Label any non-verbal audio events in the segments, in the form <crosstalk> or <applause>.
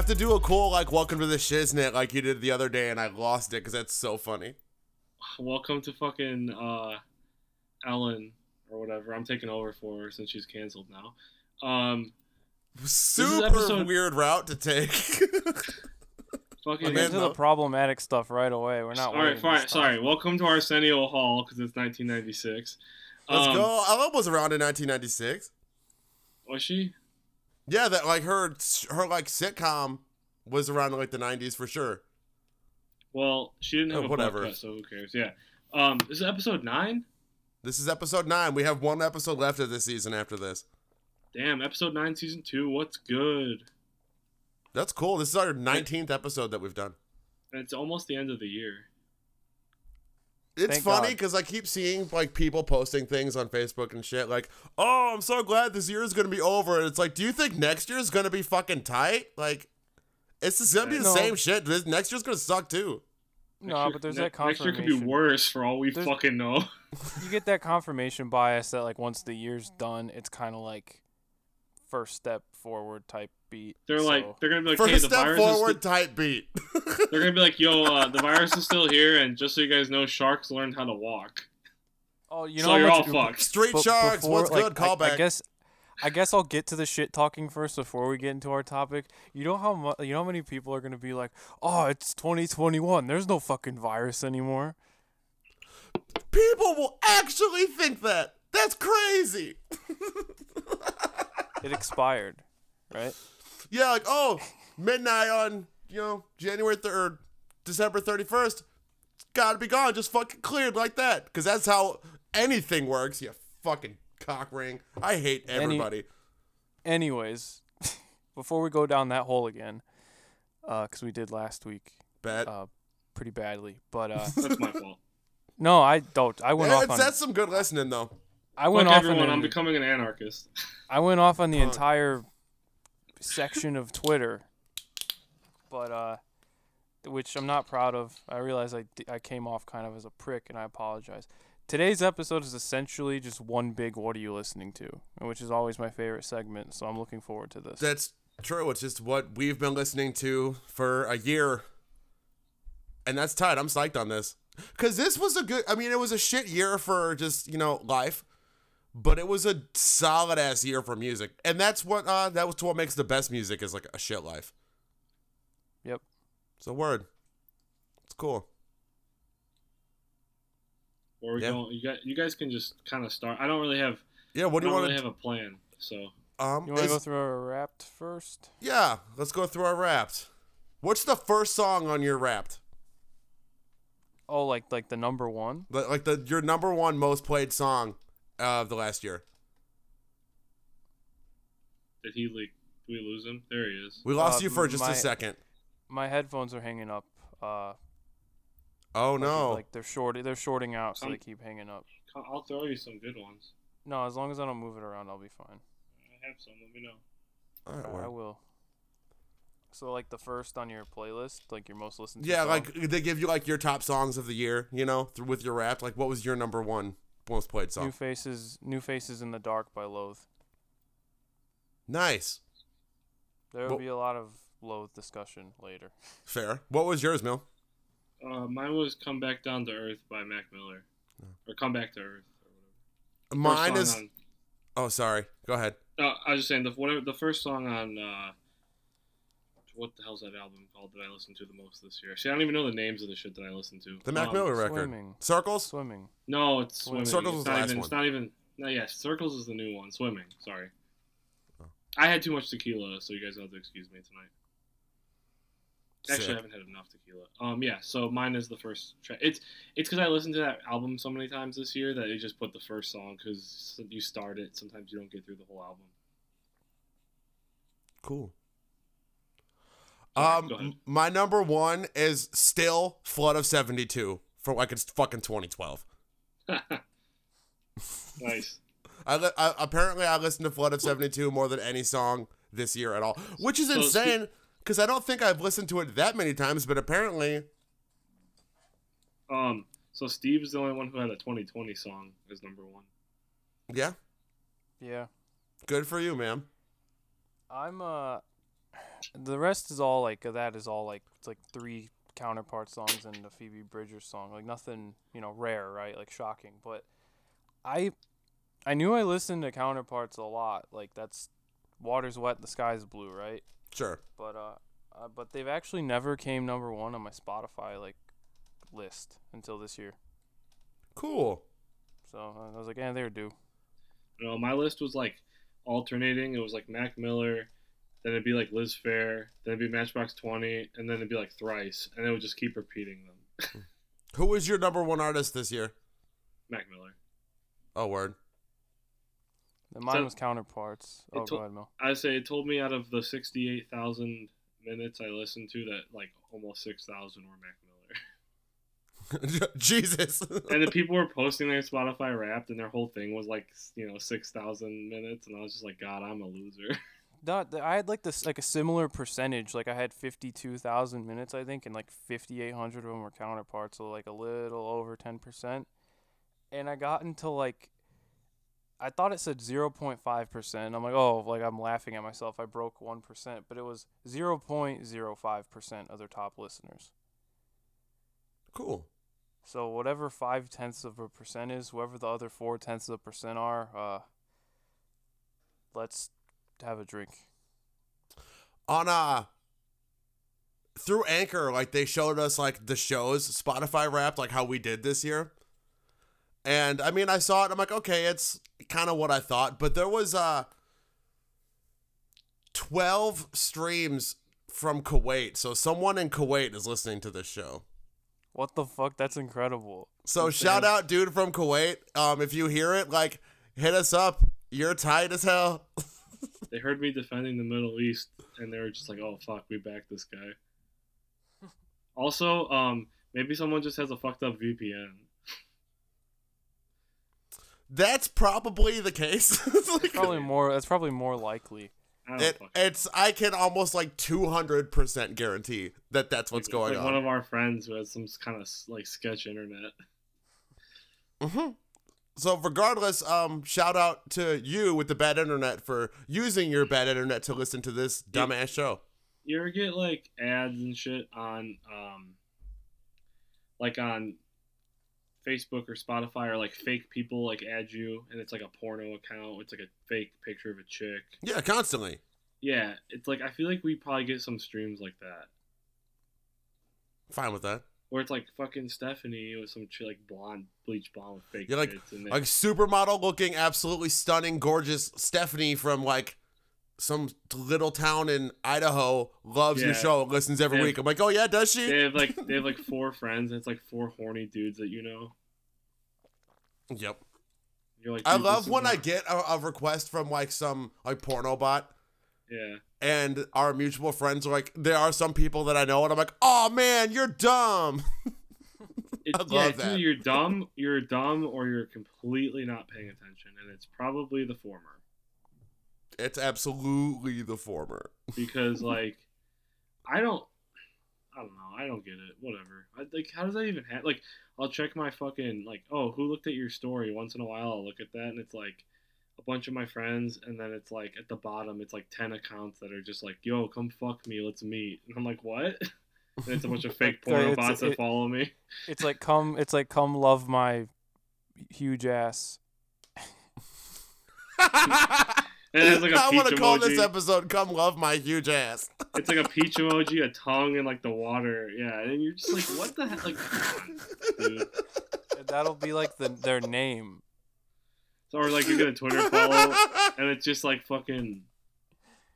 You have to do a cool like "Welcome to the Shiznit" like you did the other day, and I lost it because that's so funny. Welcome to fucking uh, Ellen or whatever. I'm taking over for her since she's canceled now. Um, Super episode- weird route to take. <laughs> fucking. Man, Get into the problematic stuff right away. We're not. All right, waiting fine. Sorry. Welcome to Arsenio Hall because it's 1996. Let's Um, go. Ella was around in 1996. Was she? Yeah, that like her her like sitcom was around like the 90s for sure. Well, she didn't have Oh, a whatever. cut, so who cares? Yeah. Um, this is episode nine. This is episode nine. We have one episode left of this season after this. Damn, episode nine, season two. What's good? That's cool. This is our 19th episode that we've done. And it's almost the end of the year. It's Thank funny because I keep seeing like people posting things on Facebook and shit like, "Oh, I'm so glad this year is gonna be over." And it's like, do you think next year is gonna be fucking tight? Like, it's just gonna be the No. same shit. This- Next year's gonna suck too. No, year- but there's ne- that confirmation. Next year confirmation. could be worse for all we There's- fucking know. You get that confirmation bias that like once the year's done, it's kind of like first step forward type beat. They're so- like, they're gonna be like, First hey, the step virus forward, is. tight beat. <laughs> They're gonna be like, yo, uh, the virus is still here, and just so you guys know, sharks learned how to walk. oh, you know, how you're all much- fucked. Street But sharks, before, what's like, good? I- Callback. I, guess, I guess I'll get to the shit talking first before we get into our topic. You know how mu- you know how many people are gonna be like, "Oh, it's 2021. There's no fucking virus anymore." People will actually think that. That's crazy. <laughs> It expired, right? Yeah, like oh, midnight on you know January third, December thirty first. Gotta be gone. Just fucking cleared like that. Because that's how anything works. You fucking cock ring. I hate Any- everybody. Anyways, <laughs> before we go down that hole again, because we did last week Bet. uh, pretty badly, but uh, <laughs> That's my fault. no, I don't. I went Yeah, off on. that's some good listening though. I went Fuck off everyone. on. I'm becoming an anarchist. I went off on the Punk. entire section of Twitter, but uh, which I'm not proud of. I realize I, I came off kind of as a prick, and I apologize. Today's episode is essentially just one big "What are you listening to?" which is always my favorite segment. So I'm looking forward to this. That's true. It's just what we've been listening to for a year. And that's tight. I'm psyched on this. Because this was a good, I mean, it was a shit year for just, you know, life. But it was a solid ass year for music. And that's what, uh, that was what makes the best music is like a shit life. Yep. It's a word. It's cool. Or we Yeah. don't. You guys, you guys can just kind of start. I don't really have. Yeah. What do you want really to, have a plan. So um, you want to go through our wrapped first? yeah, let's go through our wrapped. What's the first song on your wrapped? Oh, like like the number one. Like like the your number one most played song of the last year. did he like? Did we lose him? There he is. We lost Uh, you for just my- a second. My headphones are hanging up. Uh, Oh no. like they're short. They're shorting out, so Um, they keep hanging up. I'll- I'll throw you some good ones. No, as long as I don't move it around, I'll be fine. I have some. Let me know. All right, I will. So like the first on your playlist, like your most listened to. Yeah, song? like they give you like your top songs of the year, you know, through with your rap. Like, what was your number one most played New? Faces, New Faces in the Dark by Loathe. Nice, There will Well- be a lot of Loathe discussion later. <laughs> fair. What was yours, Mill? Uh, mine was "Come Back Down to Earth" by Mac Miller, or "Come Back to Earth" or whatever. Mine is. song Oh, sorry. Go ahead. On, uh, I was just saying the whatever the first song on. Uh, what the hell's that album called that I listened to the most this year? See, I don't even know the names of the shit that I listened to. The Mac Um, Miller record. Swimming. Circles. Swimming. No, it's Swimming. swimming. Circles it's was the not last even. one. It's not even. No, yes, Circles is the new one. Swimming. Sorry. Oh. I had too much tequila, so you guys have to excuse me tonight. Actually, I haven't had enough tequila. Um, yeah. So mine is the first track. It's it's because I listened to that album so many times this year that they just put the first song because you start it. Sometimes you don't get through the whole album. Cool. Sorry, Um, go ahead. m- my number one is still "Flood of '72" for like it's fucking 2012. <laughs> nice. I, li- I apparently I listened to "Flood of '72" more than any song this year at all, which is So insane because I don't think I've listened to it that many times. But apparently, Um. So Steve is the only one who had a 2020 song as number one. yeah, Yeah. good for you, man. I'm uh The rest is all like that is all like it's like three counterpart songs and a Phoebe Bridgers song. Like nothing, you know, rare, right? Like shocking. But I I knew I listened to counterparts a lot. Like that's water's wet, the sky's blue, right? Sure. But uh, uh but they've actually never came number 1 on my Spotify like list until this year. Cool. So uh, I was like, "Yeah, they're due." You know, my list was like alternating. It was like Mac Miller, then it'd be like Liz Phair, then it'd be Matchbox Twenty, and then it'd be like Thrice, and it would just keep repeating them. <laughs> Who was your number one artist this year? Mac Miller. Oh, word. Then mine So- was counterparts. Oh, to- go ahead, Mel. I say it told me out of the sixty-eight thousand minutes I listened to that like almost six thousand were Mac Miller. <laughs> Jesus. and the people were posting their Spotify Wrapped, and their whole thing was like you know six thousand minutes, and I was just like, God, I'm a loser. <laughs> Not, I had like this like a similar percentage. Like I had fifty two thousand minutes, I think, and like fifty eight hundred of them were counterparts, so like a little over ten percent. And I got into like, I thought it said zero point five percent. I'm like, oh, like I'm laughing at myself. I broke one percent, but it was zero point zero five percent of their top listeners. cool. So whatever five tenths of a percent is, whoever the other four tenths of a percent are, uh, let's have a drink. On uh through Anchor, like they showed us like the shows Spotify wrapped, like how we did this year. And I mean, I saw it. I'm like, okay, it's kind of what I thought. But there was uh 12 streams from Kuwait. So someone in Kuwait is listening to this show. What the fuck? That's incredible. So shout out, dude from Kuwait. Um, if you hear it, like, hit us up. You're tight as hell. <laughs> they heard me defending the Middle East, and they were just like, "Oh fuck, we backed this guy." also, um, maybe someone just has a fucked up VPN. That's probably the case. <laughs> It's like- Probably more. That's probably more likely. I it, it's I can almost like 200% guarantee that that's what's like, going like on. One of our friends who has some kind of like sketch internet. hmm So regardless, um, shout out to you with the bad internet for using your bad internet to listen to this dumbass show. You ever get like ads and shit on, um, like on Facebook or Spotify, or like fake people like add you, and it's like a porno account. It's like a fake picture of a chick. Yeah, constantly. Yeah, it's like I feel like we probably get some streams like that. Fine with that. Where it's like fucking Stephanie with some like blonde, bleach blonde with fake You're like- tits, and Like supermodel looking, absolutely stunning, gorgeous Stephanie from like some little town in Idaho loves your Yeah. show, listens every Yeah. week. I'm like, oh yeah, does she? they have like they have like <laughs> four friends, and it's like four horny dudes that you know. Yep. You're like, I love when I get a, a request from like some like porno bot Yeah, and our mutual friends are like, there are some people that I know, and I'm like, oh man, you're dumb. <laughs> I yeah, love it's either that. You're dumb, you're dumb, or you're completely not paying attention, and it's probably the former. It's absolutely the former. Because <laughs> like, I don't, I don't know, I don't get it. Whatever. I, like, how does that even happen? Like, I'll check my fucking like, oh, who looked at your story? Once in a while, I'll look at that, and it's like a bunch of my friends, and then it's like at the bottom, it's like ten accounts that are just like, yo, come fuck me, let's meet, and I'm like, what? <laughs> And it's a bunch of <laughs> fake porno bots that it- follow me. It's like come. It's like come love my huge ass. <laughs> And like a I want to call this episode "Come Love My Huge Ass." It's like a peach emoji, a tongue, and like the water. Yeah, and you're just like, what the heck? Like, That'll be like the their name. So, or like you get a Twitter <laughs> follow, and it's just like fucking,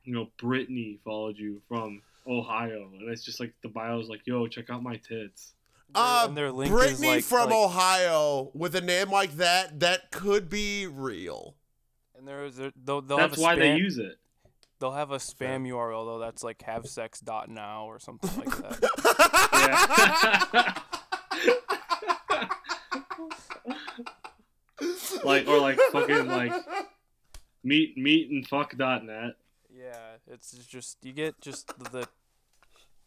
you know, Brittany followed you from Ohio, and it's just like the bio is like, yo, check out my tits. Uh, and their link Brittany like, from like, Ohio with a name like that, that could be real. And there's there, they'll, they'll That's have a why they use it. They'll have a spam URL though that's like havesex.now or something like that. <laughs> <laughs> Yeah. Like or like fucking like <laughs> meet meet and fuck dot net. yeah, it's just you get just the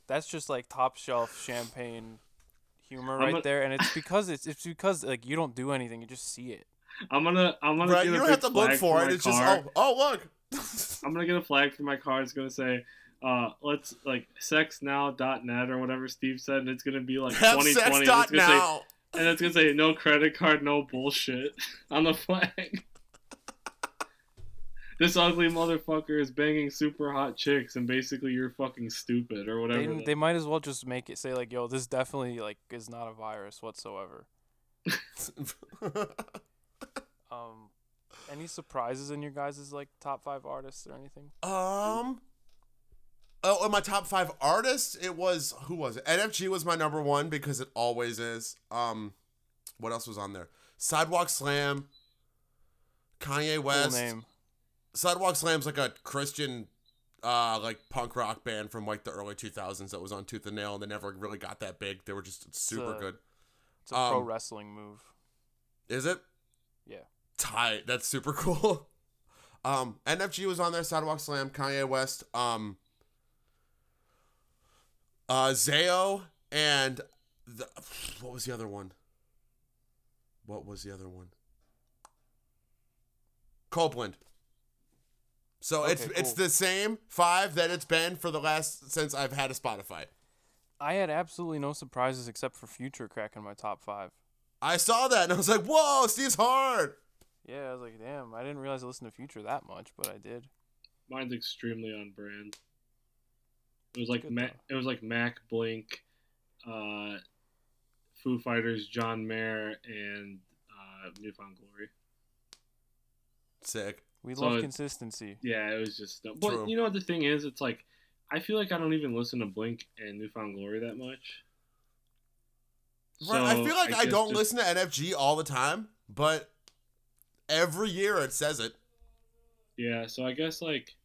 that's just like top shelf champagne humor I'm right a- there, and it's <laughs> because it's it's because like you don't do anything, you just see it. I'm gonna I'm gonna Right? get You a don't have to look flag for it. my It's just oh, oh look. <laughs> I'm gonna get a flag for my car. It's gonna say uh, let's like sexnow.net or whatever Steve said, and it's gonna be like Have 2020. sex it's gonna say- now. And it's gonna say no credit card, no bullshit <laughs> on the flag. this ugly motherfucker is banging super hot chicks, and basically you're fucking stupid or whatever. They, they might as well just make it say like, "Yo, this definitely like is not a virus whatsoever." <laughs> Um, any surprises in your guys' like top five artists or anything? um. Oh, in my top five artists, it was who was it? NFG was my number one because it always is. Um, what else was on there? Sidewalk Slam, Kanye West. Cool name. Sidewalk Slam's like a Christian, uh, like punk rock band from like the early 2000s that was on Tooth and Nail, and they never really got that big. They were just super a- good. It's a pro Um, wrestling move. Is it? Yeah. Tight. That's super <laughs> cool. Um, NFG was on there. Sidewalk Slam, Kanye West, um, uh, Zao, and the what was the other one? What was the other one? Copeland. So it's Okay, it's cool. the same five that it's been for the last since I've had a Spotify. I had absolutely no surprises except for Future cracking my top five. I saw that and I was like, "Whoa, Steve's hard." Yeah, I was like, damn, I didn't realize I listened to Future that much, but I did. Mine's extremely on brand. It was like Good Mac, it was like Mac Blink, uh, Foo Fighters, John Mayer, and uh, New Found Glory. Sick. We So love it- consistency. Yeah, it was just. But True. you know what the thing is? It's like I feel like I don't even listen to Blink and New Found Glory that much. Right. I feel like I, guess don't just- listen to NFG all the time, but every year it says it. Yeah, so I guess like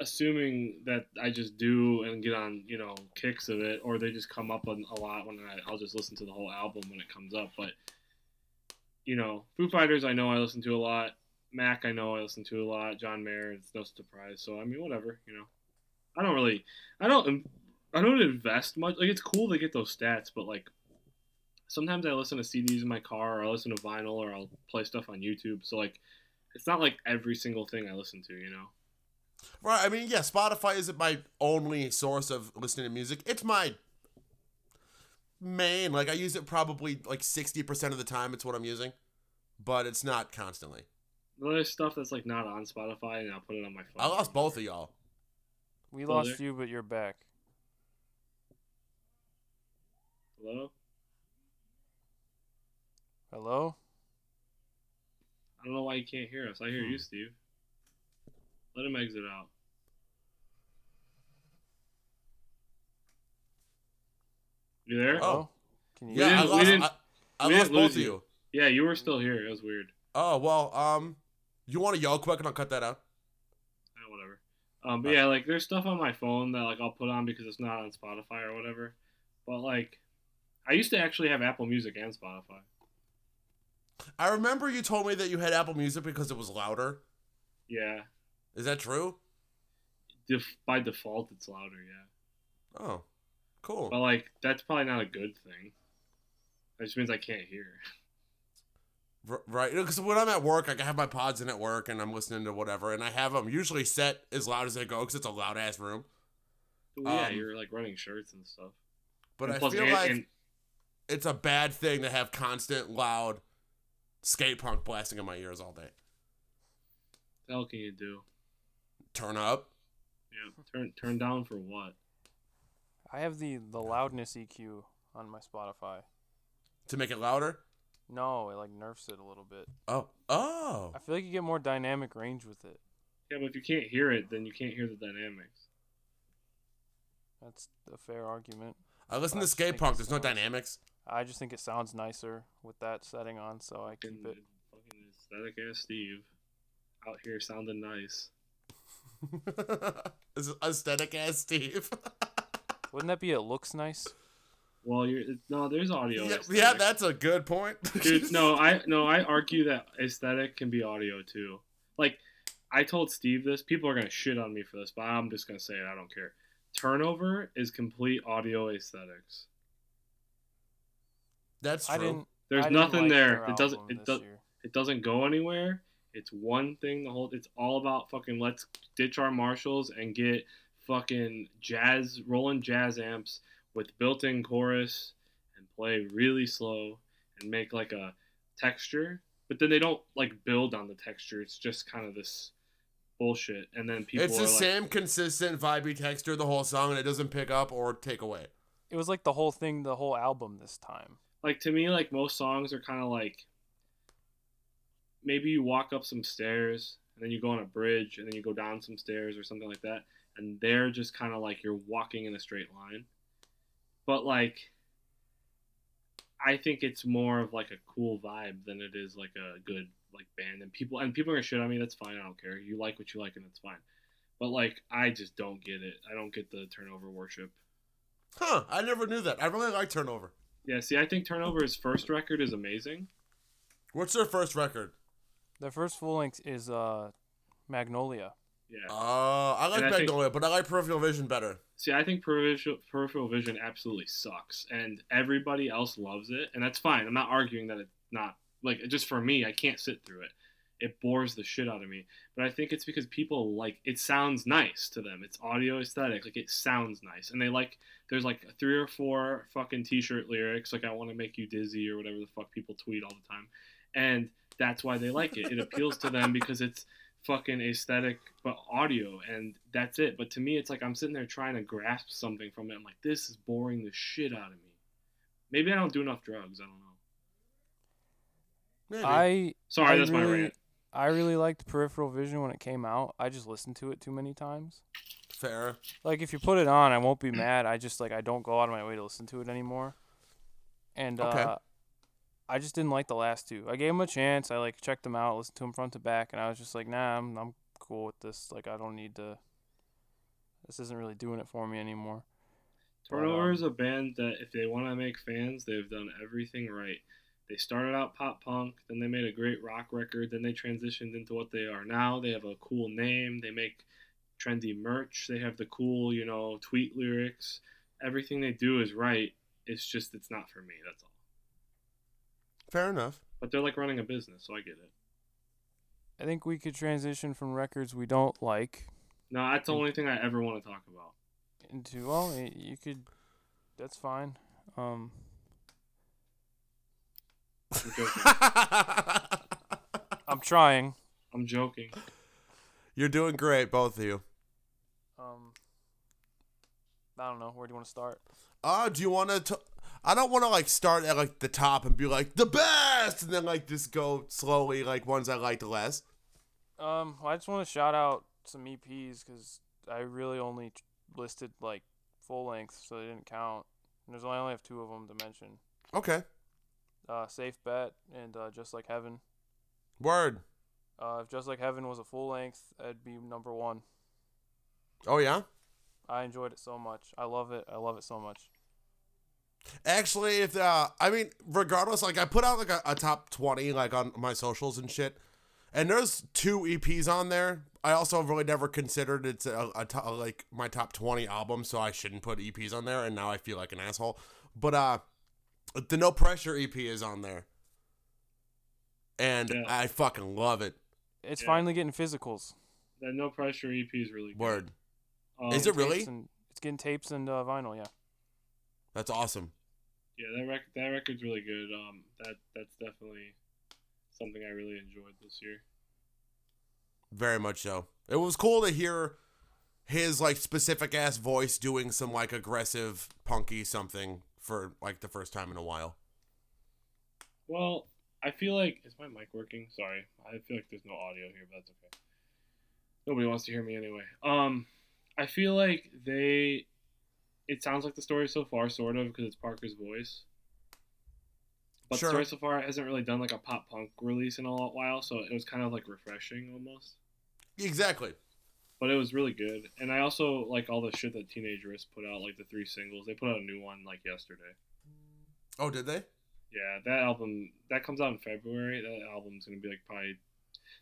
assuming that I just do and get on, you know, kicks of it, or they just come up a lot when I, I'll just listen to the whole album when it comes up. But you know, Foo Fighters, I know I listen to a lot. Mac, I know I listen to a lot. John Mayer, it's no surprise. So I mean, whatever, you know. I don't really, I don't, I don't invest much. Like it's cool to get those stats, but like sometimes I listen to CDs in my car, or I listen to vinyl, or I'll play stuff on YouTube. So like, it's not like every single thing I listen to, you know. Right. I mean, yeah, Spotify isn't my only source of listening to music. It's my main. Like I use it probably like 60% of the time it's what I'm using, but it's not constantly. There's stuff that's like not on Spotify, and I'll put it on my phone. I lost both of y'all. We Still lost there? you, but you're back. Hello. Hello? I don't know why you can't hear us. I hear Hmm. you, Steve. Let him exit out. You there? Oh. Can you Yeah, didn't- I we lost, didn't- I, I we lost both of you. you. Yeah, you were still here. It was weird. Oh, well, um, you want to yell quick and I'll cut that out? Eh, whatever. Um, but yeah, like there's stuff on my phone that like I'll put on because it's not on Spotify or whatever. But like, I used to actually have Apple Music and Spotify. I remember you told me that you had Apple Music because it was louder. Yeah, Is that true? Def- by default it's louder. Yeah, Oh, cool. but like that's probably not a good thing. That just means I can't hear. R- Right, because when I'm at work, I have my pods in at work, and I'm listening to whatever, and I have them usually set as loud as they go, because it's a loud ass room. Well, yeah, Um, you're like running shirts and stuff. But And I feel and- like and- it's a bad thing to have constant loud skate punk blasting in my ears all day. the hell can you do? Turn up. Yeah, turn turn down for what? I have the the loudness EQ on my Spotify. to make it louder. No, it like nerfs it a little bit. Oh, oh, I feel like you get more dynamic range with it. Yeah, but if you can't hear it, then you can't hear the dynamics. That's a fair argument. I listen I to just skate punk. There's no sounds- dynamics. I just think it sounds nicer with that setting on, so I keep it. Fucking aesthetic ass Steve, out here sounding nice. <laughs> This is aesthetic ass Steve. <laughs> Wouldn't that be it looks nice? Well, you're no, there's audio. yeah, yeah, that's a good point. Dude, no, <laughs> I no, I argue that aesthetic can be audio too. Like, I told Steve this. People are gonna shit on me for this, but I'm just gonna say it. I don't care. Turnover is complete audio aesthetics. That's true. I didn't. There's I didn't nothing like there. It doesn't. It this does. year. It doesn't go anywhere. It's one thing. The whole. It's all about fucking. Let's ditch our Marshalls and get fucking jazz, rolling jazz amps with built-in chorus and play really slow and make like a texture. But then they don't like build on the texture. It's just kind of this bullshit. And then people it's are the like, same consistent vibey texture the whole song, and it doesn't pick up or take away. It was like the whole thing, the whole album this time. like to me like most songs are kind of like maybe you walk up some stairs and then you go on a bridge and then you go down some stairs or something like that and they're just kind of like you're walking in a straight line but like i think it's more of like a cool vibe than it is like a good like band and people and people are gonna shit on me that's fine i don't care you like what you like and that's fine but like i just don't get it i don't get the turnover worship Huh? I never knew that. I really like Turnover. yeah see i think turnover's first record is amazing What's their first record? Their first full length is uh, Magnolia. yeah Uh, I like And I think- Magnolia, but I like Peripheral Vision better. See, I think peripheral, peripheral vision absolutely sucks, and everybody else loves it, and that's fine. I'm not arguing that it's not like just for me. I can't sit through it. It bores the shit out of me. But I think it's because people like it sounds nice to them. It's audio aesthetic, like it sounds nice, and they like. There's like three or four fucking t-shirt lyrics, like "I want to make you dizzy" or whatever the fuck people tweet all the time, and that's why they like it. It appeals to them because it's fucking aesthetic but audio and that's it but to me it's like i'm sitting there trying to grasp something from it i'm like this is boring the shit out of me maybe i don't do enough drugs i don't know Maybe. I sorry I that's my really- rant I really liked Peripheral Vision when it came out. I just listened to it too many times. Fair. Like if you put it on, I won't be mad. I just like I don't go out of my way to listen to it anymore. And Okay. uh I just didn't like the last two. I gave them a chance. I like checked them out, listened to them front to back, and I was just like, nah, I'm I'm cool with this. Like I don't need to. This isn't really doing it for me anymore. Turnover um, is a band that if they want to make fans they've done everything right they started out pop punk then they made a great rock record then they transitioned into what they are now they have a cool name they make trendy merch they have the cool you know tweet lyrics everything they do is right it's just it's not for me that's all Fair enough. but they're like running a business so i get it I think we could transition from records we don't like No, that's the only thing I ever want to talk about. into well, you could. That's fine. Um, I'm. I'm trying. I'm joking. You're doing great, both of you. Um, I don't know. Where do you want to start? Uh, do you want to? I don't want to like start at like the top and be like the best, and then like just go slowly like ones I liked less. Um, well, I just want to shout out some EPs because I really only listed like full length, so they didn't count. And there's only I only have two of them to mention. Okay. Uh, Safe Bet and uh, Just Like Heaven. Word. Uh, if Just Like Heaven was a full length, that'd be number one. Oh yeah. I enjoyed it so much. I love it. I love it so much. Actually, if uh, I mean, regardless, like I put out like a, a top twenty like on my socials and shit, and there's two EPs on there. I also really never considered it's a, a to- like my top twenty album, so I shouldn't put EPs on there. And now I feel like an asshole. But uh, the No Pressure EP is on there, and Yeah. I fucking love it. It's Yeah. finally getting physicals. That No Pressure EP is really good. Word. Um, Is it really? And, it's getting tapes and uh, vinyl. Yeah. That's awesome. Yeah, that rec- that record's really good. Um, that that's definitely something I really enjoyed this year. Very much so. It was cool to hear his like specific ass voice doing some like aggressive punky something for like the first time in a while. Well, I feel like is my mic working? Sorry, I feel like there's no audio here, but that's okay. Nobody wants to hear me anyway. Um, I feel like they. It sounds like the story so far, sort of, because it's Parker's voice. But Sure. the story so far hasn't really done like a pop punk release in a while, so it was kind of like refreshing almost. Exactly. But it was really good, and I also like all the shit that Teenage Wrist put out, like the three singles. They put out a new one like yesterday. Oh, did they? Yeah, that album that comes out in February. That album's gonna be like probably.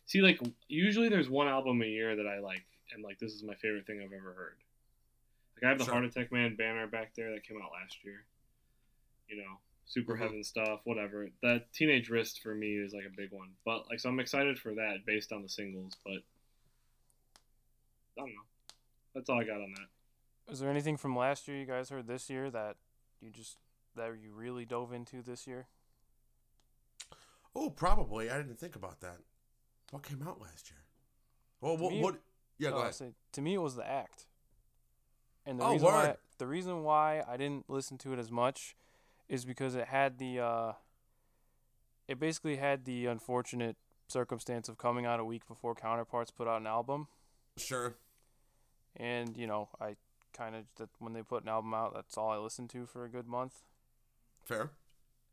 See, like usually there's one album a year that I like, and like this is my favorite thing I've ever heard. Like I have the Sure. Heart Attack Man banner back there that came out last year. You know, Super Mhm. Heaven stuff, whatever. That Teenage Wrist for me is like a big one. But like, so I'm excited for that based on the singles. But I don't know. That's all I got on that. Is there anything from last year you guys heard this year that you just that you really dove into this year? Oh, probably. I didn't think about that. What came out last year? Well, what? me- what yeah, go Oh, ahead. say- to me, it was the act. And the Oh, reason why the reason why I didn't listen to it as much is because it had the uh, it basically had the unfortunate circumstance of coming out a week before Counterparts put out an album, Sure. and you know I kind of that when they put an album out, that's all I listened to for a good month. Fair.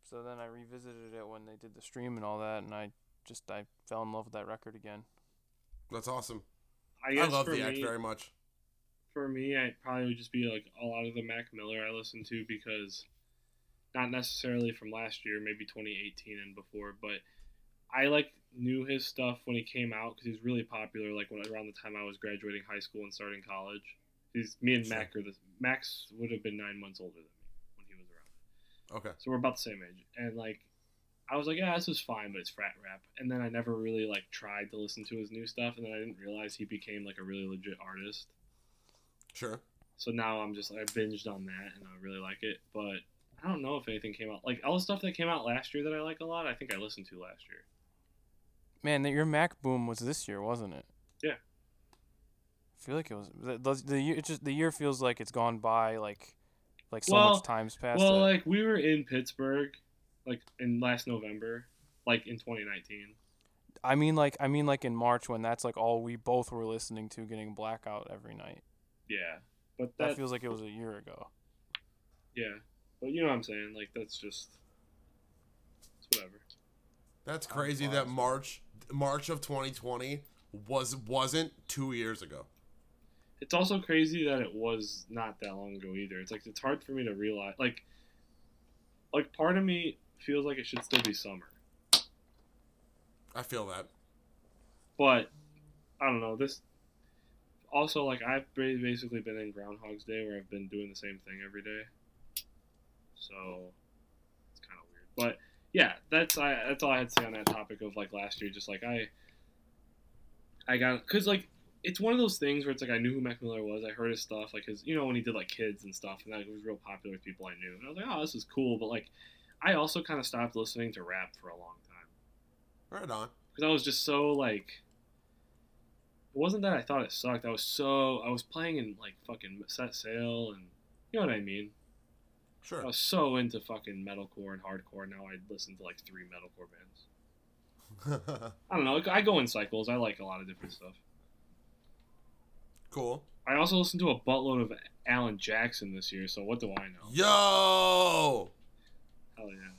So then I revisited it when they did the stream and all that, and I just I fell in love with that record again. That's awesome. I I, love for the act very much. For me, I probably would just be like a lot of the Mac Miller I listen to because not necessarily from last year, maybe 2018 and before, but I like knew his stuff when he came out because he's really popular. Like when around the time I was graduating high school and starting college, he's me and Mac are the Max would have been nine months older than me when he was around, Okay. so we're about the same age. And like, I was like, yeah, this is fine, but it's frat rap. And then I never really like tried to listen to his new stuff, and then I didn't realize he became like a really legit artist. Sure. So now I'm just I binged on that and I really like it, but I don't know if anything came out like all the stuff that came out last year that I like a lot. I think I listened to last year. Man, that your Mac boom was this year, wasn't it? Yeah. I feel like it was the the, the year. It just the year feels like it's gone by like like so Well- much time's passed. well, that- like we were in Pittsburgh, like in last November, like in 2019. I mean, like I mean, like in March when that's like all we both were listening to, getting blackout every night. Yeah, but That that, feels like it was a year ago. yeah, but you know what I'm saying? Like that's just it's whatever. That's crazy that. March March of 2020 was wasn't two years ago. It's also crazy that it was not that long ago either. It's like it's hard for me to realize. Like, like part of me feels like it should still be summer. I feel that. but I don't know this. Also, like I've basically been in Groundhog's Day where I've been doing the same thing every day, so it's kind of weird. But yeah, that's I that's all I had to say on that topic of like last year. Just like I, I got because like it's one of those things where it's like I knew who Mac Miller was. I heard his stuff like his you know when he did like kids and stuff, and that was real popular with people I knew. And I was like, oh, this is cool. But like, I also kind of stopped listening to rap for a long time Right on. because I was just so like. It wasn't that I thought it sucked. I was so I was playing in like fucking set sail and you know what I mean. Sure. I was so into fucking metalcore and hardcore. Now I listen to like three metalcore bands. <laughs> I don't know. I go in cycles. I like a lot of different stuff. cool. I also listened to a buttload of Alan Jackson this year. So what do I know? Yo. Hell yeah.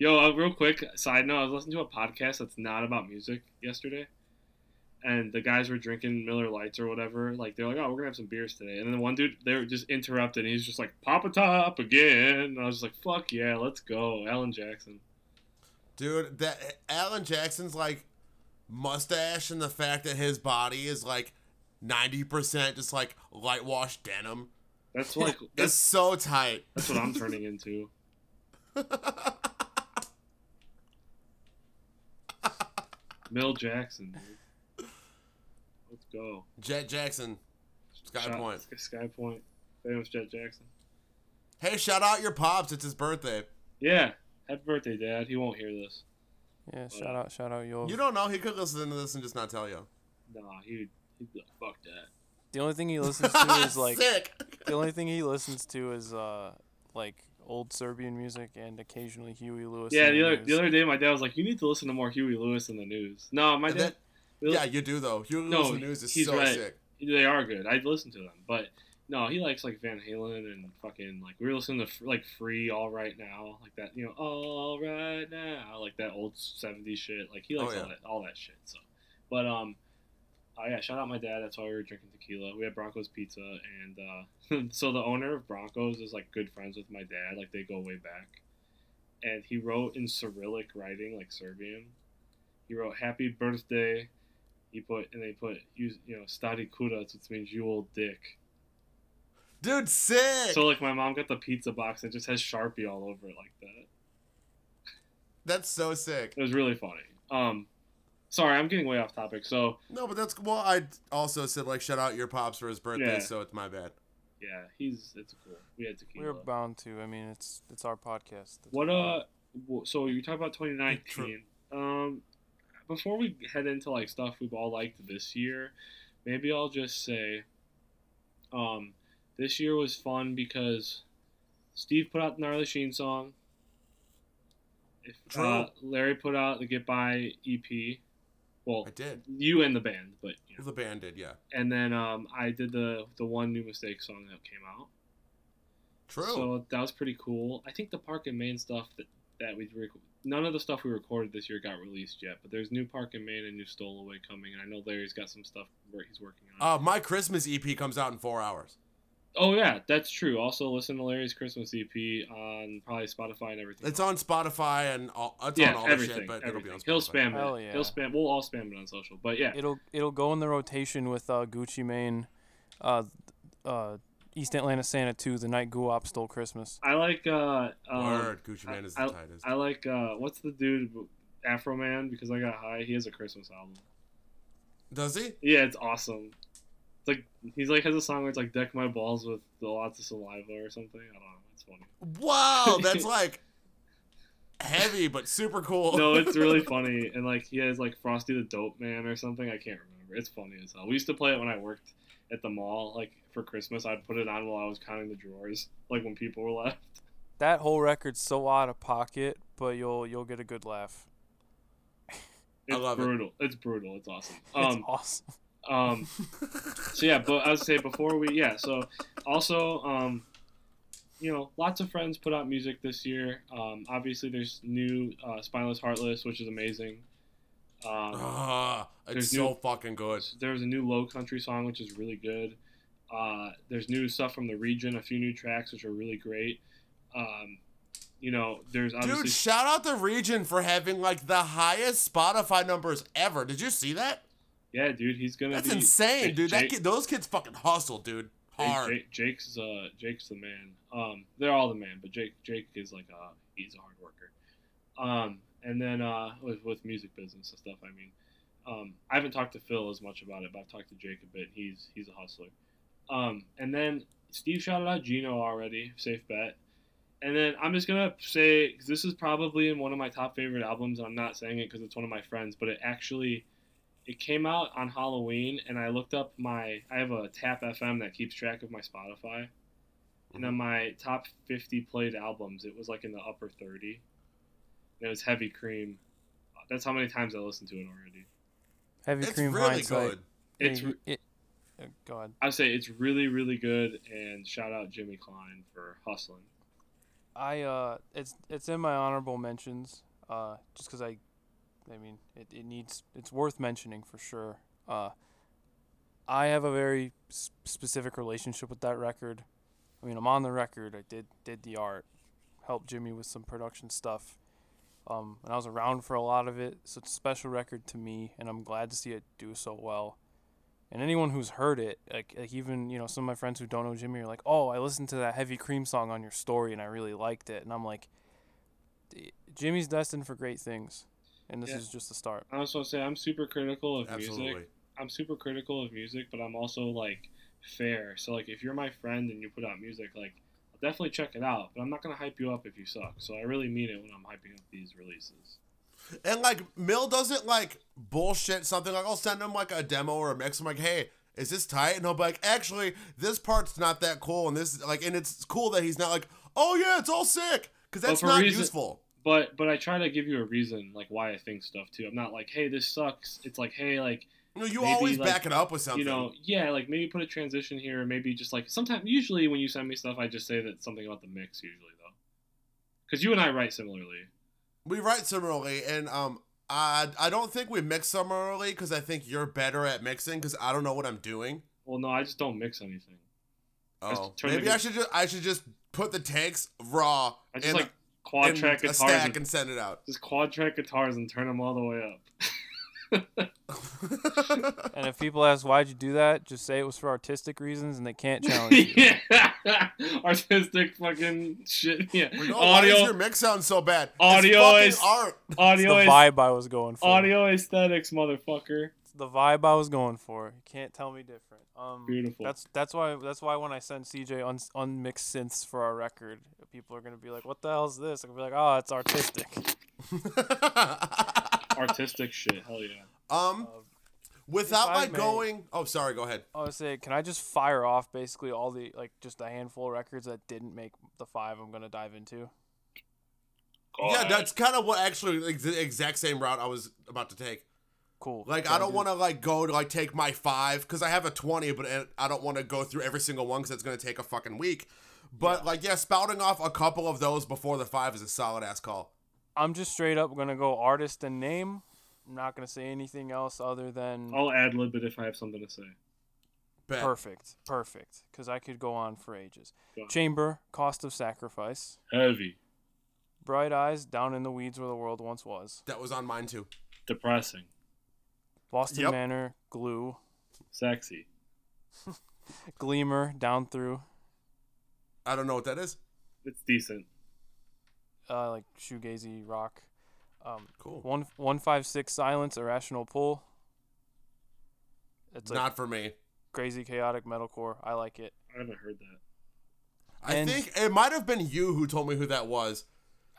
Yo, uh, real quick side note: I was listening to a podcast that's not about music yesterday, and the guys were drinking Miller Lites or whatever. Like they're like, "Oh, we're gonna have some beers today," and then the one dude they were just interrupted. And he's just like, "Pop a top again," and I was just like, "Fuck yeah, let's go, Alan Jackson." Dude, that Alan Jackson's like mustache and the fact that his body is like 90% just like light wash denim. That's <laughs> like It's that's so tight. that's what I'm turning into. <laughs> Mill Jackson, dude. Let's go. Jet Jackson. Sky Shot- Point. Sky Point. Famous Jett Jackson. Hey, shout out your pops. It's his birthday. Yeah. Happy birthday, Dad. He won't hear this. Yeah, shout out, shout out, yo. You don't know. He could listen to this and just not tell you. Nah, he'd, he'd be like, fuck that. The only thing he listens <laughs> to is like Sick. the only thing he listens to is uh like old Serbian music and occasionally Huey Lewis. Yeah, and the other news. the other day, my dad was like, "You need to listen to more Huey Lewis in the news." No, my And dad. Yeah, you do though. Hugh No, and News is so right. sick. They are good. I listen to them, but no, he likes like Van Halen and fucking like we were listening to like Free All Right Now, like that, you know, All Right Now, like that old '70s shit. Like he likes Oh, yeah. all that all that shit. So, but um, oh yeah, shout out my dad. That's why we were drinking tequila. We had Broncos pizza, and uh, <laughs> so the owner of Broncos is like good friends with my dad. Like they go way back, and he wrote in Cyrillic writing, like Serbian. He wrote "Happy Birthday." He put and they put you you know "Stari kurac," which means "you old dick." Dude, sick. So like my mom got the pizza box and it just has Sharpie all over it like that. that's so sick. It was really funny. Um, sorry, I'm getting way off topic. So No, but that's well. I also said like shout out your pops for his birthday, Yeah. so it's my bad. yeah, he's it's cool. We had We tequila. are bound to. I mean, it's it's our podcast. That's What uh, so you talk about 2019. Um, before we head into like stuff we've all liked this year, maybe I'll just say, um, this year was fun because Steve put out the Gnarly Sheen song. If, True. Uh, Larry put out the Get By EP. Well, I did. you and the band, but you know. The band did, yeah. and then um, I did the the one new mistake song that came out. True. So that was pretty cool. I think the Park and Main stuff that that we none of the stuff we recorded this year got released yet, but there's new Park and Main and new Stowaway coming, and I know Larry's got some stuff where he's working on. uh, my Christmas EP comes out in four hours. oh yeah, that's true. Also, listen to Larry's Christmas EP on probably Spotify and everything. It's on Spotify and all. It's yeah, on all the everything. shit, but it'll be everything. on Spotify. He'll spam Hell it. yeah. He'll spam. We'll all spam it on social. But yeah, It'll it'll go in the rotation with uh, Gucci Mane, uh, uh, East Atlanta Santa 2, The Night Guwop Stole Christmas. I like. uh um, Word, Gucci Mane is the I, tightest. I like. uh What's the dude? Afroman because I got high. He has a Christmas album. Does he? Yeah, it's awesome. It's like he's like has a song where it's like deck my balls with lots of saliva or something. I don't know. It's funny. Wow, that's <laughs> like heavy but super cool. No, it's really <laughs> funny. And like he has like Frosty the Dope Man or something. I can't remember. It's funny as hell. We used to play it when I worked at the mall. Like for Christmas, I'd put it on while I was counting the drawers. Like when people were <laughs> left. That whole record's so out of pocket, but you'll you'll get a good laugh. It's love it. brutal. It's brutal. It's awesome. <laughs> It's Um, awesome. um, so yeah, but I would say before we yeah, so also um, you know, lots of friends put out music this year. Um, obviously there's new uh, Spineless Heartless, which is amazing. Um, Ah, it's There's so fucking good. There's a new Low Country song, which is really good. Uh, there's new stuff from the region, a few new tracks, which are really great. Um, you know, there's obviously Dude, shout out the region for having like the highest Spotify numbers ever. Did you see that? yeah, dude, he's gonna That's be insane, Jake- dude. That kid, those kids fucking hustle, dude. Hard. Jake, Jake's uh Jake's the man. Um, they're all the man, but Jake Jake is like uh he's a hard worker. Um, and then uh with with music business and stuff, I mean, um, I haven't talked to Phil as much about it, but I've talked to Jake a bit. He's he's a hustler. Um, and then Steve shouted out Gino already, safe bet. And then I'm just gonna say 'cause this is probably in one of my top favorite albums, and I'm not saying it because it's one of my friends, but it actually it came out on Halloween, and I looked up my. I have a Tap FM that keeps track of my Spotify, and on my top 50 played albums, it was like in the upper 30. And it was Heavy Cream. That's how many times I listened to it already. Heavy It's cream really hindsight. good. It's. Yeah, it, uh, go ahead. I say it's really, really good, and shout out Jimmy Klein for hustling. I uh, it's it's in my honorable mentions. Uh, just because I, I mean, it, it needs it's worth mentioning for sure. Uh, I have a very s- specific relationship with that record. I mean, I'm on the record. I did did the art, helped Jimmy with some production stuff. Um, and I was around for a lot of it, so it's a special record to me, and I'm glad to see it do so well. And anyone who's heard it, like, like even you know some of my friends who don't know Jimmy are like, "Oh, I listened to that Heavy Cream song on your story, and I really liked it." And I'm like, "D- "Jimmy's destined for great things, and this Yeah. is just the start." I also say I'm super critical of Absolutely. music. I'm super critical of music, but I'm also like fair. So like if you're my friend and you put out music, like I'll definitely check it out. But I'm not gonna hype you up if you suck. So I really mean it when I'm hyping up these releases. And like Mill doesn't like bullshit something like I'll send him like a demo or a mix. I'm like, hey, is this tight? And he'll be like, actually, this part's not that cool, and this like, and it's cool that he's not like, oh yeah, it's all sick, because that's not reason- useful. But but I try to give you a reason like why I think stuff too. I'm not like hey this sucks. It's like hey like You, know, you maybe, always like, back it up with something. you know yeah like maybe put a transition here. Maybe just like sometimes usually when you send me stuff I just say that something about the mix usually though. Because you and I write similarly. we write similarly, and um, I I don't think we mix similarly because I think you're better at mixing because I don't know what I'm doing. Well no I just don't mix anything. Oh, turn maybe I should just I should just put the tanks raw I just in, like quad track guitars and and send it out. just quad track guitars and turn them all the way up. <laughs> And if people ask why'd you do that, just say it was for artistic reasons, and they can't challenge you. yeah, <laughs> artistic fucking shit. Yeah, Like, oh, why does your mix sound so bad? <laughs> Audio it's is- fucking art. It's the audio, is, vibe I was going for. audio aesthetics, motherfucker. It's the vibe I was going for. You can't tell me different. Um, Beautiful. That's that's why that's why when I send CJ un- unmixed synths for our record, people are gonna be like, "What the hell is this?" I'm gonna be like, "Oh, it's artistic." <laughs> <laughs> Artistic shit. Hell yeah. um, Uh, without if I like may- going. Oh, sorry. Go ahead. I would say, can I just fire off basically all the like just a handful of records that didn't make the five I'm gonna dive into? Yeah, God. that's kind of what actually like, the exact same route I was about to take. Cool. Like Can I don't do- want to like go to like take my five because I have a twenty, but uh, I don't want to go through every single one because it's gonna take a fucking week. But like yeah, spouting off a couple of those before the five is a solid ass call. I'm just straight up gonna go artist and name. I'm not gonna say anything else other than I'll ad lib it if I have something to say. Bet. perfect, perfect. Because I could go on for ages. On. Chamber, Cost of Sacrifice, Heavy, Bright Eyes, Down in the Weeds Where the World Once Was, That was on mine too. depressing, Boston Yep. Manor, Glue, sexy. <laughs> Gleemer, Down Through, I don't know what that is. It's decent. Uh, like shoegazy rock. Um, Cool. one one five six Silence, Irrational Pull. It's like Not for me. crazy chaotic metalcore. I like it. I haven't heard that. I And- think it might have been you who told me who that was,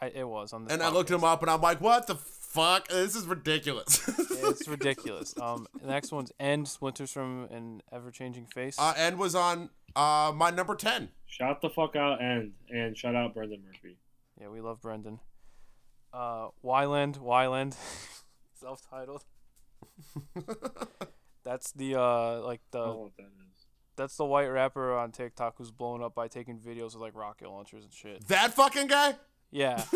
I, it was on this. and I looked him up, and I'm like, what the fuck? This is ridiculous. It's <laughs> ridiculous. Um, the next one's End, Splinters from an Ever Changing Face. uh, and was on uh my number ten. Shout the fuck out End and shout out Brendan Murphy. Yeah, we love Brendan. Uh, Wyland, Wyland, <laughs> self-titled. <laughs> That's the uh like I don't the know what that is. that's the white rapper on TikTok who's blown up by taking videos with like rocket launchers and shit. That fucking guy. Yeah. <laughs>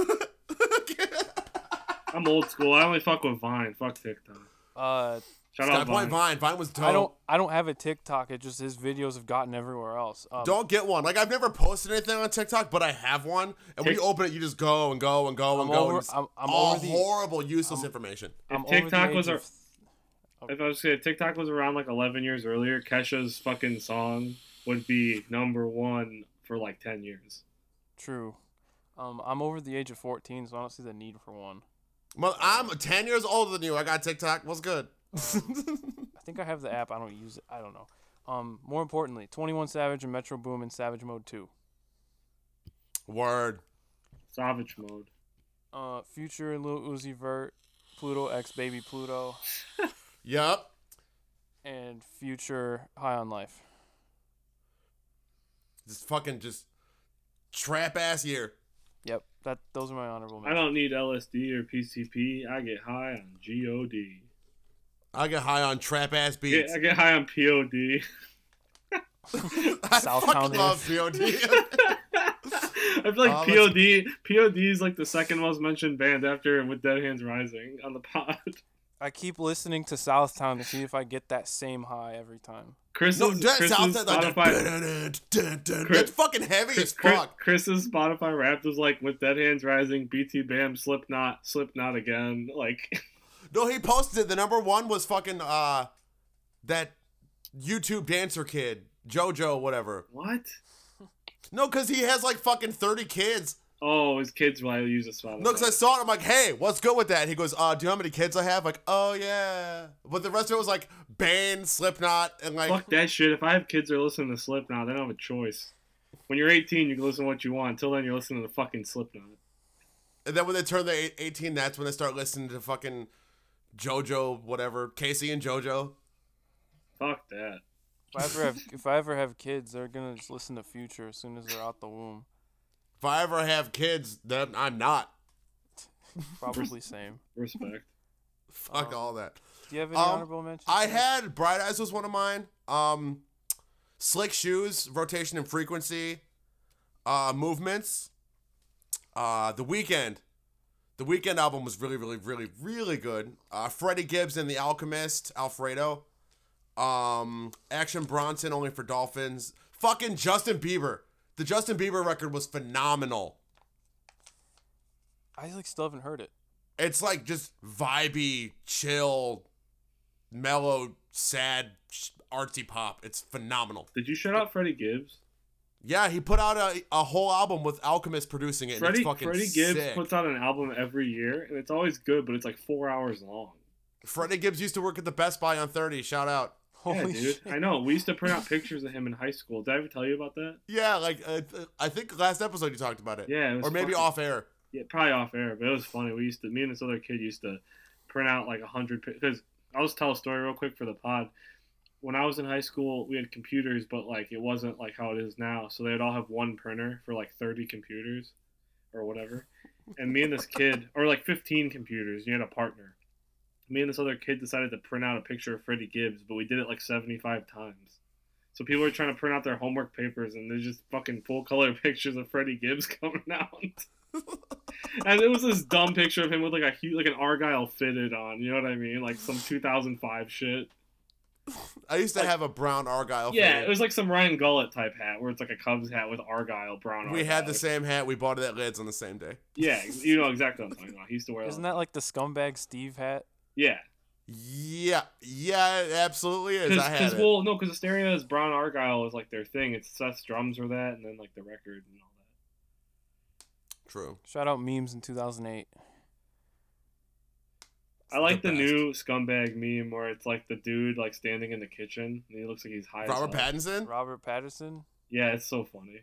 I'm old school. I only fuck with Vine. Fuck TikTok. Uh, Shout Sky out Point Vine. Vine. Vine was dope. I don't I don't have a TikTok. It just his videos have gotten everywhere else. Um, Don't get one. Like I've never posted anything on TikTok, but I have one. And when you open it, you just go and go and go and I'm go. over- and I'm- I'm all over the- horrible, useless information. I'm If over the TikTok was a- of- If I was saying TikTok was around like 11 years earlier, Kesha's fucking song would be number one for like 10 years. true. Um, I'm over the age of 14, so I don't see the need for one. Well, I'm 10 years older than you. I got TikTok. What's good? I think I have the app. I don't use it. I don't know. Um, more importantly, 21 Savage and Metro Boomin Savage Mode 2. Word. Savage mode. Uh, Future and Lil Uzi Vert, Pluto X Baby Pluto, <laughs> Yep. and Future High on Life. Just fucking just trap ass year. Yep, that those are my honorable mentions. I don't need LSD or PCP. I get high on God. I get high on trap ass Get, beats. I get high on POD. <laughs> I South fucking County. love POD. <laughs> I feel like Oh, POD POD is like the second most mentioned band after with Dead Hands Rising on the pod. I keep listening to Southtown to see if I get that same high every time. Chris's, no, that Chris's sounds like Spotify that. Chris- It's fucking heavy as Chris. Chris's Spotify Wrapped was like with Dead Hands Rising, BTBAM, Slipknot, Slipknot again. Like <laughs> No, he posted it. The number one was fucking uh that YouTube dancer kid, JoJo, whatever. what? No, because he has like fucking 30 kids. Oh, his kids will use a Spotify. No, because I saw it. I'm like, hey, what's good with that? He goes, uh, do you know how many kids I have? Like, oh, yeah. But the rest of it was like Bane, Slipknot, and like, Fuck that shit. If I have kids that are listening to Slipknot, they don't have a choice. When you're 18, you can listen to what you want. Until then, you're listening to fucking Slipknot. and then when they turn the 18, that's when they start listening to fucking JoJo, whatever, Casey and JoJo. Fuck that. If I ever have, <laughs> if I ever have kids, they're gonna just listen to Future as soon as they're out the womb. If I ever have kids, then I'm not. <laughs> Probably same. Respect. Fuck Um, all that. Do you have any Um, honorable mentions? I Sam? had Bright Eyes was one of mine. Um, Slick Shoes, Rotation and Frequency, uh, Movements. Uh, The Weeknd. The Weeknd album was really, really, really, really good. Uh, Freddie Gibbs and The Alchemist, Alfredo. Um, Action Bronson, Only for Dolphins. Fucking Justin Bieber. The Justin Bieber record was phenomenal. I like still haven't heard it. It's like just vibey, chill, mellow, sad, artsy pop. It's phenomenal. Did you shout out Freddie Gibbs? Yeah, he put out a, a whole album with Alchemist producing it. and Freddie it's fucking Freddie Gibbs sick. puts out an album every year, and it's always good, but it's like four hours long. Freddie Gibbs used to work at the Best Buy on 30. Shout out. Holy yeah, dude. shit. I know. We used to print out <laughs> pictures of him in high school. Did I ever tell you about that? Yeah, like uh, I think last episode you talked about it. Yeah, it was or maybe off air. Yeah, probably off air, but it was funny. We used to, me and this other kid used to print out like a hundred because I'll just tell a story real quick for the pod. When I was in high school, we had computers, but like it wasn't like how it is now. So they'd all have one printer for like thirty computers, or whatever. And me and this kid, or like fifteen computers, you had a partner. Me and this other kid decided to print out a picture of Freddie Gibbs, but we did it like seventy-five times. So people were trying to print out their homework papers, and there's just fucking full color <laughs> pictures of Freddie Gibbs <laughs> coming out. <laughs> and it was this dumb picture of him with like a huge, like an argyle fitted on. You know what I mean? Like some 2005 shit. I used to Like- have a brown Argyle. Yeah, fade. it was like some Ryan Gullett type hat, where it's like a Cubs hat with argyle brown. We had the same hat. We bought it at Lids on the same day. Yeah, you know exactly what I'm talking about. He used to wear. Isn't that? that like the scumbag Steve hat? Yeah, Yeah, yeah, it absolutely is. I had because it. well, no, because Asteria is brown argyle is like their thing. It's Seth's drums were that, and then like the record and all that. True. Shout out memes in 2008. I like the, best. new scumbag meme where it's like the dude like standing in the kitchen and he looks like he's high. Robert hell. Pattinson. Robert Pattinson. Yeah, it's so funny.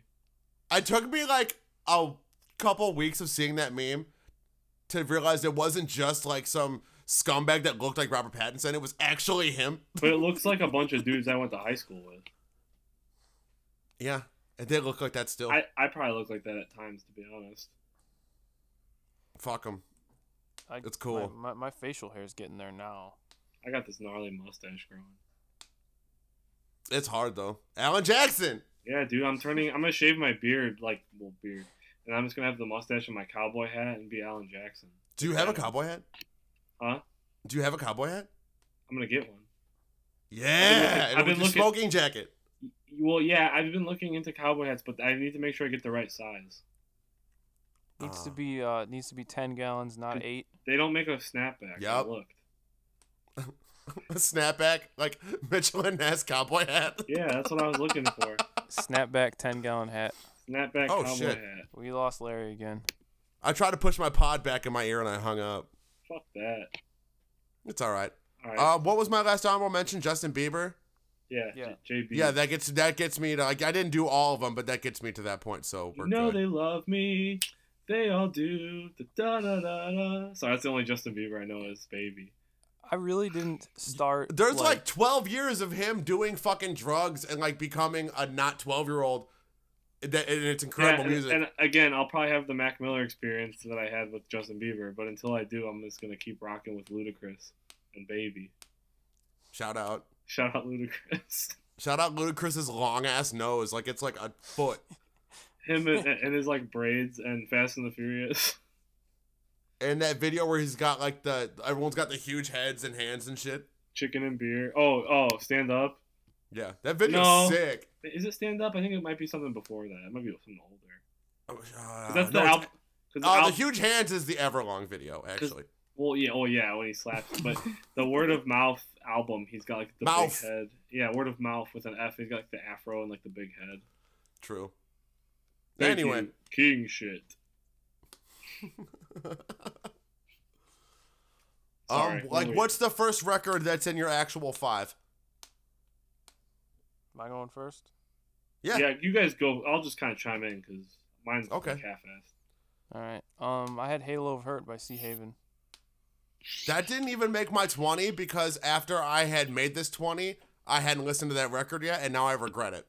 It took me like a couple weeks of seeing that meme to realize it wasn't just like some scumbag that looked like Robert Pattinson. It was actually him. <laughs> But it looks like a bunch of dudes I went to high school with. Yeah, it did look like that still. I, I probably look like that at times, to be honest. Fuck him. I, It's cool. My, my, my facial hair is getting there now. I got this gnarly mustache growing. It's hard though. Alan Jackson. Yeah, dude, I'm turning. I'm gonna shave my beard, like well, beard, and I'm just gonna have the mustache and my cowboy hat and be Alan Jackson. Do you have a cowboy hat? Huh? Do you have a cowboy hat? I'm gonna get one. Yeah, I've and been with your looking- smoking jacket. Well, yeah, I've been looking into cowboy hats, but I need to make sure I get the right size. Needs to Ah. be uh needs to be 10 gallons, not eight. They don't make a snapback. I looked. a <laughs> snapback, like <laughs> Mitchell and Ness cowboy hat. Yeah, that's what I was looking for. <laughs> Snapback 10 gallon hat. Snapback Oh, cowboy shit. hat. We lost Larry again. I tried to push my pod back in my ear and I hung up. Fuck that. It's all right. All right. Uh, what was my last honorable mention? Justin Bieber. yeah, yeah. J- JB. Yeah, that gets that gets me to like I didn't do all of them, but that gets me to that point. So we're You know good. they love me. They all do. Da da da da. So that's the only Justin Bieber I know is Baby. I really didn't start. There's like, 12 years of him doing fucking drugs and like becoming a not 12 year old. That and it's incredible Yeah, and, music. and again, I'll probably have the Mac Miller experience that I had with Justin Bieber, but until I do, I'm just gonna keep rocking with Ludacris and Baby. Shout out. Shout out Ludacris. <laughs> Shout out Ludacris's long ass nose, like it's like a foot. Him and, <laughs> and his like braids and Fast and the Furious. <laughs> And that video where he's got like the everyone's got the huge heads and hands and shit. Chicken and beer. Oh, oh, stand up. Yeah, that video's No. sick. Is it stand up? I think it might be something before that. It might be something older. Oh, uh, that's the album. Cause the Oh, the huge hands is the Everlong video, actually. Well, yeah, oh yeah, when he slaps. But <laughs> the Word of Mouth album, he's got like the Mouth. big head. Yeah, Word of Mouth with an F. He's got like the afro and like the big head. True. Thank anyway, you, king shit. <laughs> Sorry, um, like, wait. what's the first record that's in your actual five? Am I going first? Yeah. Yeah. you guys go. I'll just kind of chime in because mine's Okay. okay. half-assed. All right. Um, I had Halo of Hurt by Seahaven. That didn't even make my 20 because after I had made this 20, I hadn't listened to that record yet, and now I regret it.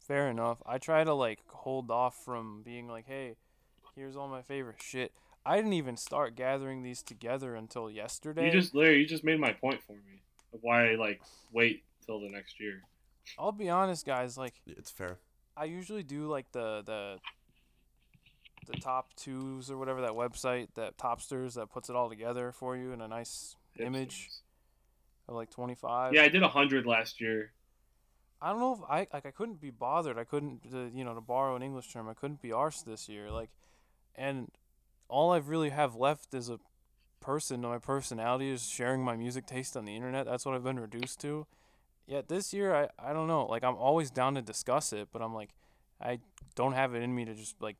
Fair enough. I try to like hold off from being like, hey, here's all my favorite shit. I didn't even start gathering these together until yesterday. You just, Larry, you just made my point for me of why I like wait till the next year. I'll be honest, guys. Like, It's fair. I usually do like the the the top twos or whatever that website that Topsters that puts it all together for you in a nice image of like 25. Yeah, I did a hundred last year. I don't know if I like I couldn't be bothered. I couldn't uh, you know to borrow an English term. I couldn't be arsed this year. Like, and all I've really have left is a person, my personality is sharing my music taste on the internet. That's what I've been reduced to. Yet this year, I, I don't know. Like I'm always down to discuss it, but I'm like, I don't have it in me to just like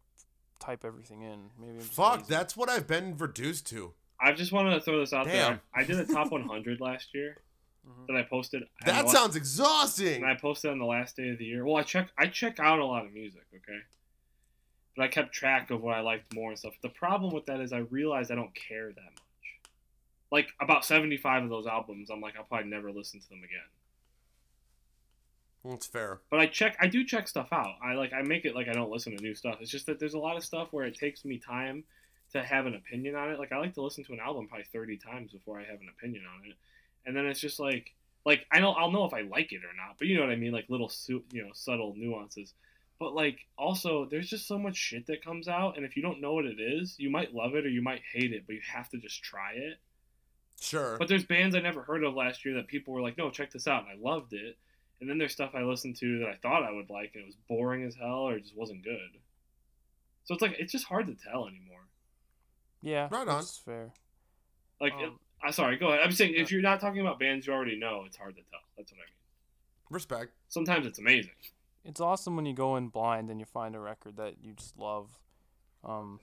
type everything in. Maybe I'm Fuck, lazy. that's what I've been reduced to. I just wanted to throw this out Damn. there. I did a top 100 last year Mhm. that I posted. and That the- sounds exhausting. And I posted on the last day of the year. Well, I check I check out a lot of music, okay, but I kept track of what I liked more and stuff. The problem with that is I realized I don't care that much. Like about 75 of those albums, I'm like I'll probably never listen to them again. That's fair. But I check, I do check stuff out. I like, I make it like I don't listen to new stuff. It's just that there's a lot of stuff where it takes me time to have an opinion on it. Like I like to listen to an album probably 30 times before I have an opinion on it, and then it's just like, like I know I'll know if I like it or not. But you know what I mean, like little, su- you know, subtle nuances. But like also, there's just so much shit that comes out, and if you don't know what it is, you might love it or you might hate it, but you have to just try it. Sure. But there's bands I never heard of last year that people were like, "No, check this out," and I loved it. And then there's stuff I listened to that I thought I would like, and it was boring as hell, or it just wasn't good. So it's like it's just hard to tell anymore. yeah, Right on. that's fair. Like, Um, it, I sorry, go ahead. I'm saying if you're not talking about bands you already know, it's hard to tell. That's what I mean. Respect. Sometimes it's amazing. it's awesome when you go in blind and you find a record that you just love. Um,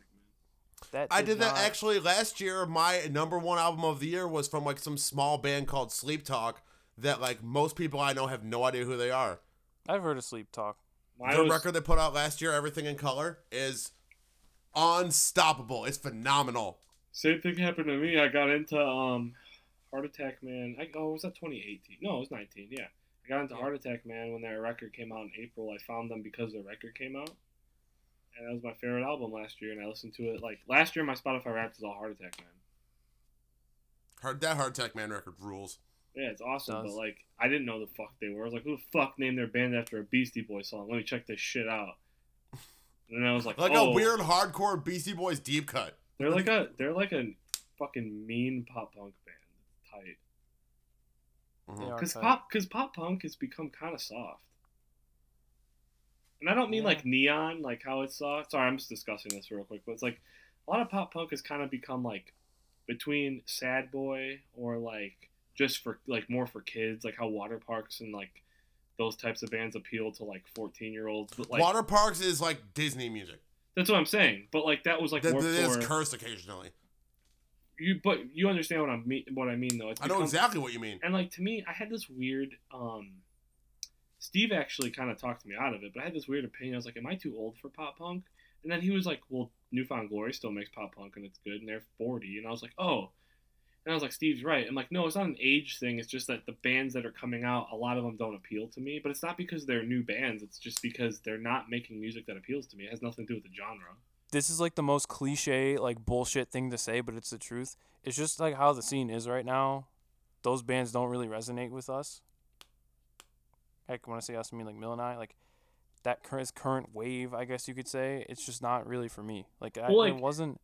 that I did that not- actually last year. My number one album of the year was from like some small band called Sleep Talk that like most people I know have no idea who they are. I've heard of Sleep Talk. Mine the was- record they put out last year, Everything in Color, is unstoppable. It's phenomenal. Same thing happened to me. I got into um, Heart Attack Man. I, oh, was that 2018? No, it was 19. Yeah, I got into Yeah. Heart Attack Man when their record came out in April. I found them because their record came out, and that was my favorite album last year. And I listened to it like last year. My Spotify Wrapped is all Heart Attack Man. Hard that Hard Attack Man record rules. Yeah, it's awesome. Does. But like, I didn't know the fuck they were. I was like, who the fuck named their band after a Beastie Boys song? Let me check this shit out. And then I was like, <laughs> Like oh, a weird hardcore Beastie Boys deep cut. They're like a they're like a fucking mean pop punk band. Tight. Mm-hmm. They are Because pop, because pop punk has become kind of soft. And I don't mean Yeah. like neon, like how it's soft. Sorry, I'm just discussing this real quick, but it's like a lot of pop punk has kind of become like between sad boy or like just for like more for kids, like how Waterparks and like those types of bands appeal to like 14 year olds. But like Water Parks is like Disney music. That's what I'm saying. But like that was like That, more that is cursed occasionally. you. But you understand what I mean? What I mean though. It's I know become- exactly what you mean. And like to me, I had this weird. um Steve actually kind of talked me out of it, but I had this weird opinion. I was like, "Am I too old for pop punk?" And then he was like, "Well, New Found Glory still makes pop punk, and it's good, and they're 40." And I was like, "Oh." And I was like, "Steve's right." I'm like, "No, it's not an age thing. It's just that the bands that are coming out, a lot of them don't appeal to me. But it's not because they're new bands. It's just because they're not making music that appeals to me. It has nothing to do with the genre." this is like the most cliche like bullshit thing to say but it's the truth it's just like how the scene is right now those bands don't really resonate with us heck when i say us i mean like mill and i like that current current wave i guess you could say it's just not really for me like, I, like- there wasn't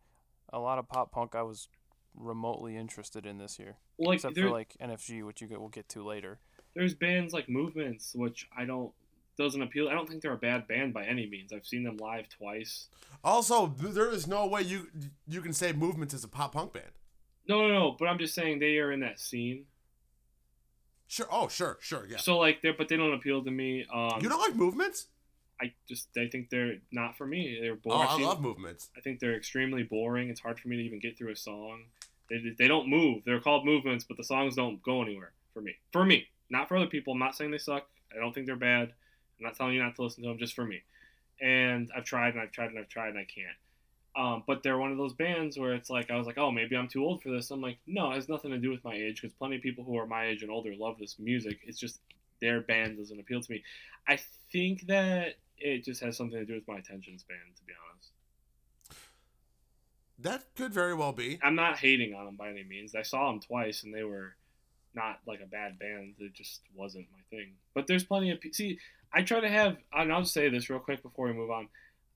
a lot of pop punk i was remotely interested in this year Well, like, except there- for like nfg which you get, we'll get to later there's bands like Movements, which I don't doesn't appeal. I don't think they're a bad band by any means. I've seen them live twice. Also, there is no way you you can say Movements is a pop punk band. No, no, no. But I'm just saying they are in that scene. Sure. Oh, sure, sure, yeah. So like they're, but they don't appeal to me. Um, you don't like Movements? I just I think they're not for me. They're boring. Oh, boring. I love Movements. I think they're extremely boring. It's hard for me to even get through a song. They, they don't move. They're called movements, but the songs don't go anywhere for me. For me, not for other people. I'm not saying they suck. I don't think they're bad. I'm not telling you not to listen to them. Just for me. And I've tried and I've tried and I've tried and I can't. Um, but they're one of those bands where it's like I was like, oh, maybe I'm too old for this. I'm like, no, it has nothing to do with my age because plenty of people who are my age and older love this music. It's just their band doesn't appeal to me. I think that it just has something to do with my attention span, to be honest. That could very well be. I'm not hating on them by any means. I saw them twice, and they were not like a bad band. It just wasn't my thing. But there's plenty of see. I try to have, and I'll just say this real quick before we move on.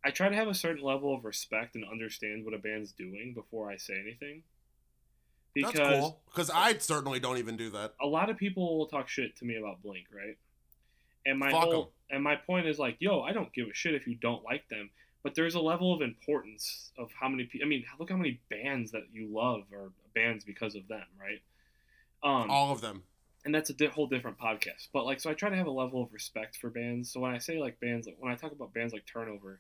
I try to have a certain level of respect and understand what a band's doing before I say anything. Because That's cool. Because I certainly don't even do that. a lot of people will talk shit to me about Blink, right? And my Fuck 'em. whole and my point is like, yo, I don't give a shit if you don't like them, but there's a level of importance of how many people. I mean, look how many bands that you love are bands because of them, right? Um, All of them. and that's a di- whole different podcast. But like, so I try to have a level of respect for bands. So when I say like bands, like when I talk about bands like Turnover,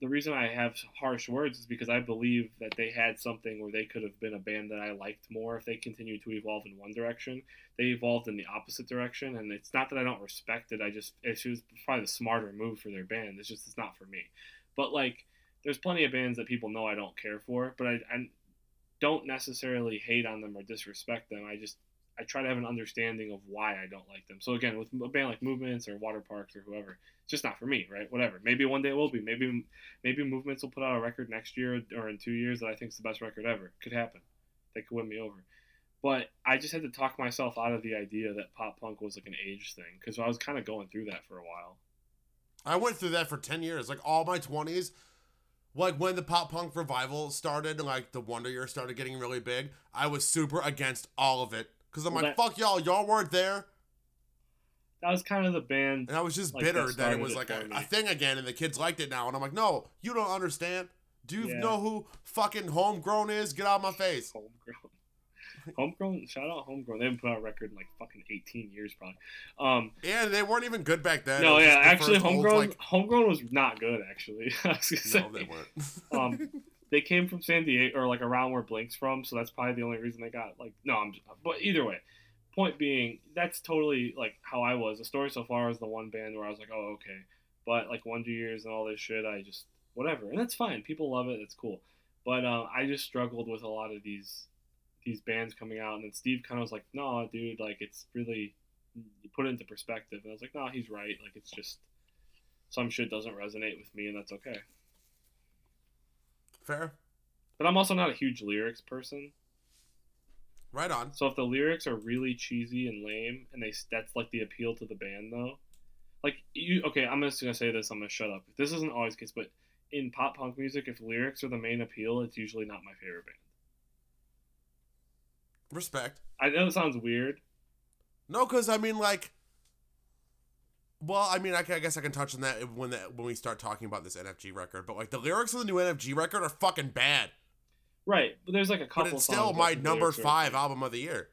the reason I have harsh words is because I believe that they had something where they could have been a band that I liked more if they continued to evolve in one direction. They evolved in the opposite direction, and it's not that I don't respect it. I just it was probably the smarter move for their band. It's just it's not for me. But like, there's plenty of bands that people know I don't care for, but I, I don't necessarily hate on them or disrespect them. I just I try to have an understanding of why I don't like them. So again, with a band like Movements or Waterparks or whoever, it's just not for me, right? Whatever. Maybe one day it will be. Maybe maybe Movements will put out a record next year or in two years that I think is the best record ever. Could happen. They could win me over. But I just had to talk myself out of the idea that pop punk was like an age thing because I was kind of going through that for a while. I went through that for 10 years. Like all my 20s, like when the pop punk revival started like the Wonder Years started getting really big, I was super against all of it. Because I'm Well, like, that- fuck y'all, y'all weren't there. That was kind of the band. And I was just Like, bitter that that, it was like a, a thing again and the kids liked it now. And I'm like, no, you don't understand. Do you Yeah. know who fucking homegrown is? Get out of my face. Homegrown. <laughs> Homegrown, shout out Homegrown. They haven't put out a record in like fucking 18 years, probably. Um, Yeah, they weren't even good back then. No, yeah, actually, first old, Homegrown, like- Homegrown was not good, actually. <laughs> I was gonna say. no, they weren't. um, <laughs> they came from San Diego or like around where Blink's from, so that's probably the only reason they got like no. I'm but either way, point being that's totally like how I was. The story so far is the one band where I was like, oh okay, but like Wonder Years and all this shit, I just whatever, and that's fine. People love it. It's cool, but uh, I just struggled with a lot of these these bands coming out, and then Steve kind of was like, no, dude, like it's really put it into perspective, and I was like, no, he's right. Like it's just some shit doesn't resonate with me, and that's okay. Fair. But I'm also not a huge lyrics person. Right on. So if the lyrics are really cheesy and lame, and they that's like the appeal to the band though, like you okay, I'm just gonna say this. I'm gonna shut up. This isn't always the case, but in pop punk music, if lyrics are the main appeal, it's usually not my favorite band. Respect. I know it sounds weird. No, because I mean, like, well, I mean, I, I guess I can touch on that when that when we start talking about this NFG record. But like, the lyrics of the new NFG record are fucking bad. Right, but there's like a couple. But it's still my number five okay. album of the year.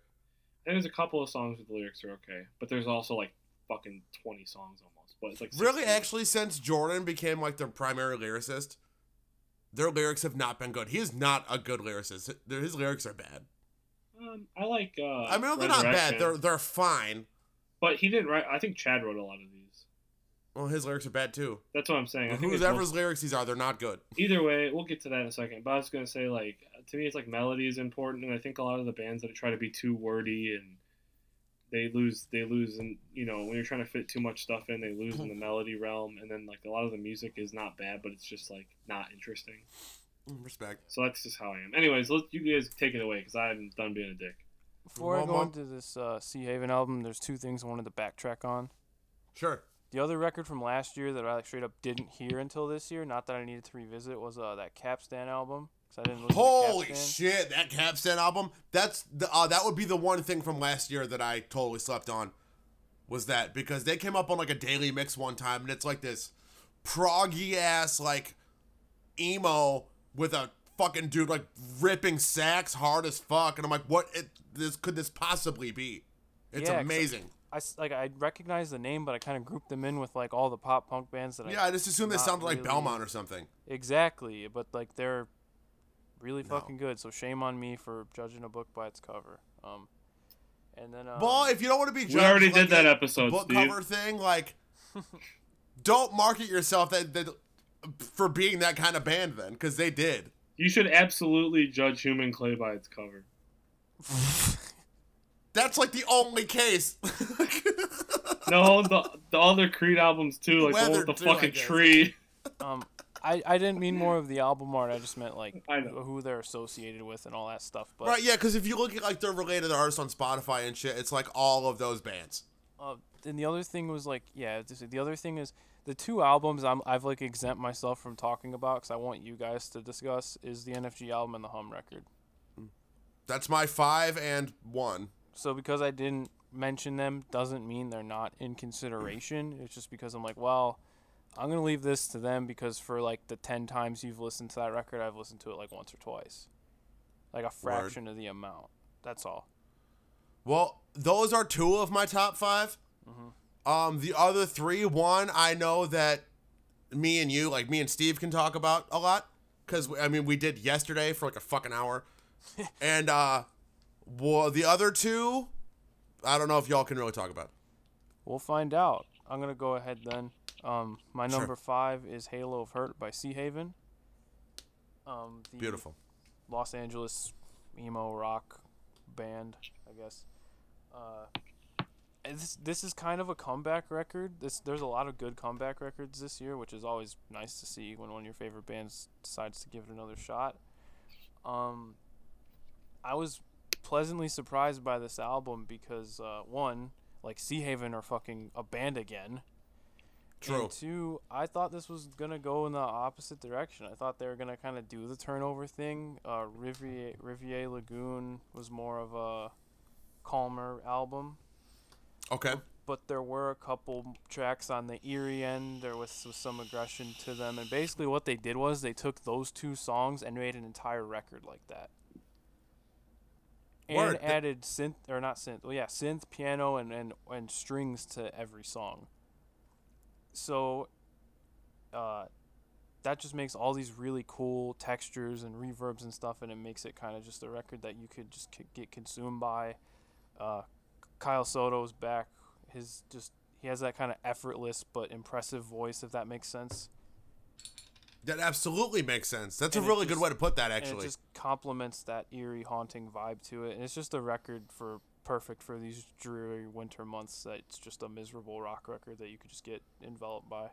And there's a couple of songs with the lyrics are okay, but there's also like fucking 20 songs almost. But it's like Really, 16. actually, since Jordan became like their primary lyricist, their lyrics have not been good. He is not a good lyricist. His lyrics are bad. Um, I like. Uh, I mean, they're not bad. They're they're fine. But he didn't write. I think Chad wrote a lot of these. Well, his lyrics are bad too. That's what I'm saying. I think it's Whoever's most- lyrics these are, they're not good. either way, we'll get to that in a second. But I was gonna say, like, to me, it's like melody is important, and I think a lot of the bands that try to be too wordy and they lose, they lose, and you know, when you're trying to fit too much stuff in, they lose in the melody realm, and then like a lot of the music is not bad, but it's just like not interesting. Mm, Respect. So that's just how I am. Anyways, let you guys take it away because I'm done being a dick. Before I go into this uh, Seahaven album, there's two things I wanted to backtrack on. Sure. The other record from last year that I like straight up didn't hear until this year, not that I needed to revisit, was uh, that Capstan album. 'cause I didn't Holy shit! That Capstan album. That's the uh, that would be the one thing from last year that I totally slept on. Was that because they came up on like a daily mix one time and it's like this proggy ass like emo with a fucking dude like ripping sax hard as fuck and I'm like what it this could this possibly be? It's Yeah, 'cause amazing. I s- like I recognize the name, but I kind of grouped them in with like all the pop punk bands that I Yeah, I just assumed they not sounded like really- Belmont or something. exactly, but like they're really No. fucking good. So shame on me for judging a book by its cover. Um, and then um, Well, if you don't want to be judged, We already like did that episode, book Steve. cover thing, like <laughs> don't market yourself that, that for being that kind of band then, because they did. You should absolutely judge Human Clay by its cover. <laughs> That's like the only case. <laughs> No, the, the other Creed albums too, like the one with the too, I fucking guess. tree. um, I, I didn't mean more of the album art. I just meant like I know. who they're associated with and all that stuff. But right? Yeah, because if you look at like their related artists on Spotify and shit, it's like all of those bands. Uh, and the other thing was like, yeah, this, the other thing is the two albums I'm, I've like exempt myself from talking about because I want you guys to discuss is the NFG album and the Hum record. That's my five and one. So because I didn't mention them doesn't mean they're not in consideration. It's just because I'm like, well, I'm gonna leave this to them because for like the ten times you've listened to that record, I've listened to it like once or twice, like a fraction of the amount. That's all. Well, those are two of my top 5 Mhm. Um, the other three, one I know that me and you, like me and Steve, can talk about a lot because I mean we did yesterday for like a fucking hour, <laughs> and uh, well, the other two, I don't know if y'all can really talk about. We'll find out. I'm gonna go ahead then. Um, my Sure. number five is "Halo of Hurt" by Seahaven. Um, the Beautiful. Los Angeles emo rock band, I guess. Uh, this this is kind of a comeback record. This there's a lot of good comeback records this year, which is always nice to see when one of your favorite bands decides to give it another shot. Um, I was pleasantly surprised by this album because uh, one, like Seahaven are fucking a band again. True. And two, I thought this was gonna go in the opposite direction. I thought they were gonna kind of do the turnover thing. Uh, Reverie Reverie Lagoon was more of a calmer album, Okay. but there were a couple tracks on the eerie end. There was, was some aggression to them, and basically what they did was they took those two songs and made an entire record like that. And Word. Added synth or not synth, well yeah, synth, piano, and and and strings to every song. So, uh, that just makes all these really cool textures and reverbs and stuff, and it makes it kind of just a record that you could just c- get consumed by. Uh, Kyle Soto's back. His just he has that kind of effortless but impressive voice, if that makes sense. That absolutely makes sense. That's And a it really good way to put that, and it actually. just complements that eerie, haunting vibe to it. And it's just a record for perfect for these dreary winter months. That it's just a miserable rock record that you could just get enveloped by.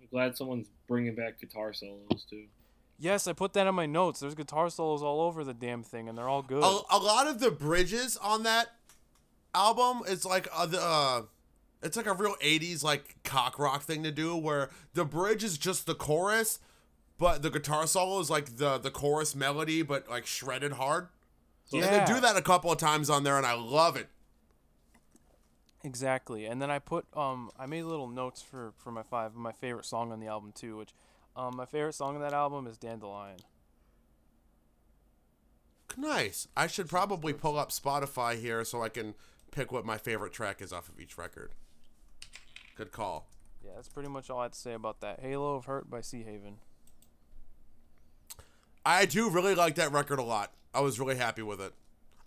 I'm glad someone's bringing back guitar solos too. Yes, I put that in my notes. There's guitar solos all over the damn thing, and they're all good. a, a lot of the bridges on that album is like uh, the uh, it's like a real 80s like cock rock thing to do where the bridge is just the chorus but the guitar solo is like the the chorus melody but like shredded hard and they do that a couple of times on there and i love it Exactly. And then I put um I made little notes for for my five my favorite song on the album too, which um my favorite song on that album is Dandelion. nice i should probably pull up spotify here so i can pick what my favorite track is off of each record good call Yeah, that's pretty much all I had to say about that. Halo of Hurt by Seahaven. I do really like that record a lot. I was really happy with it.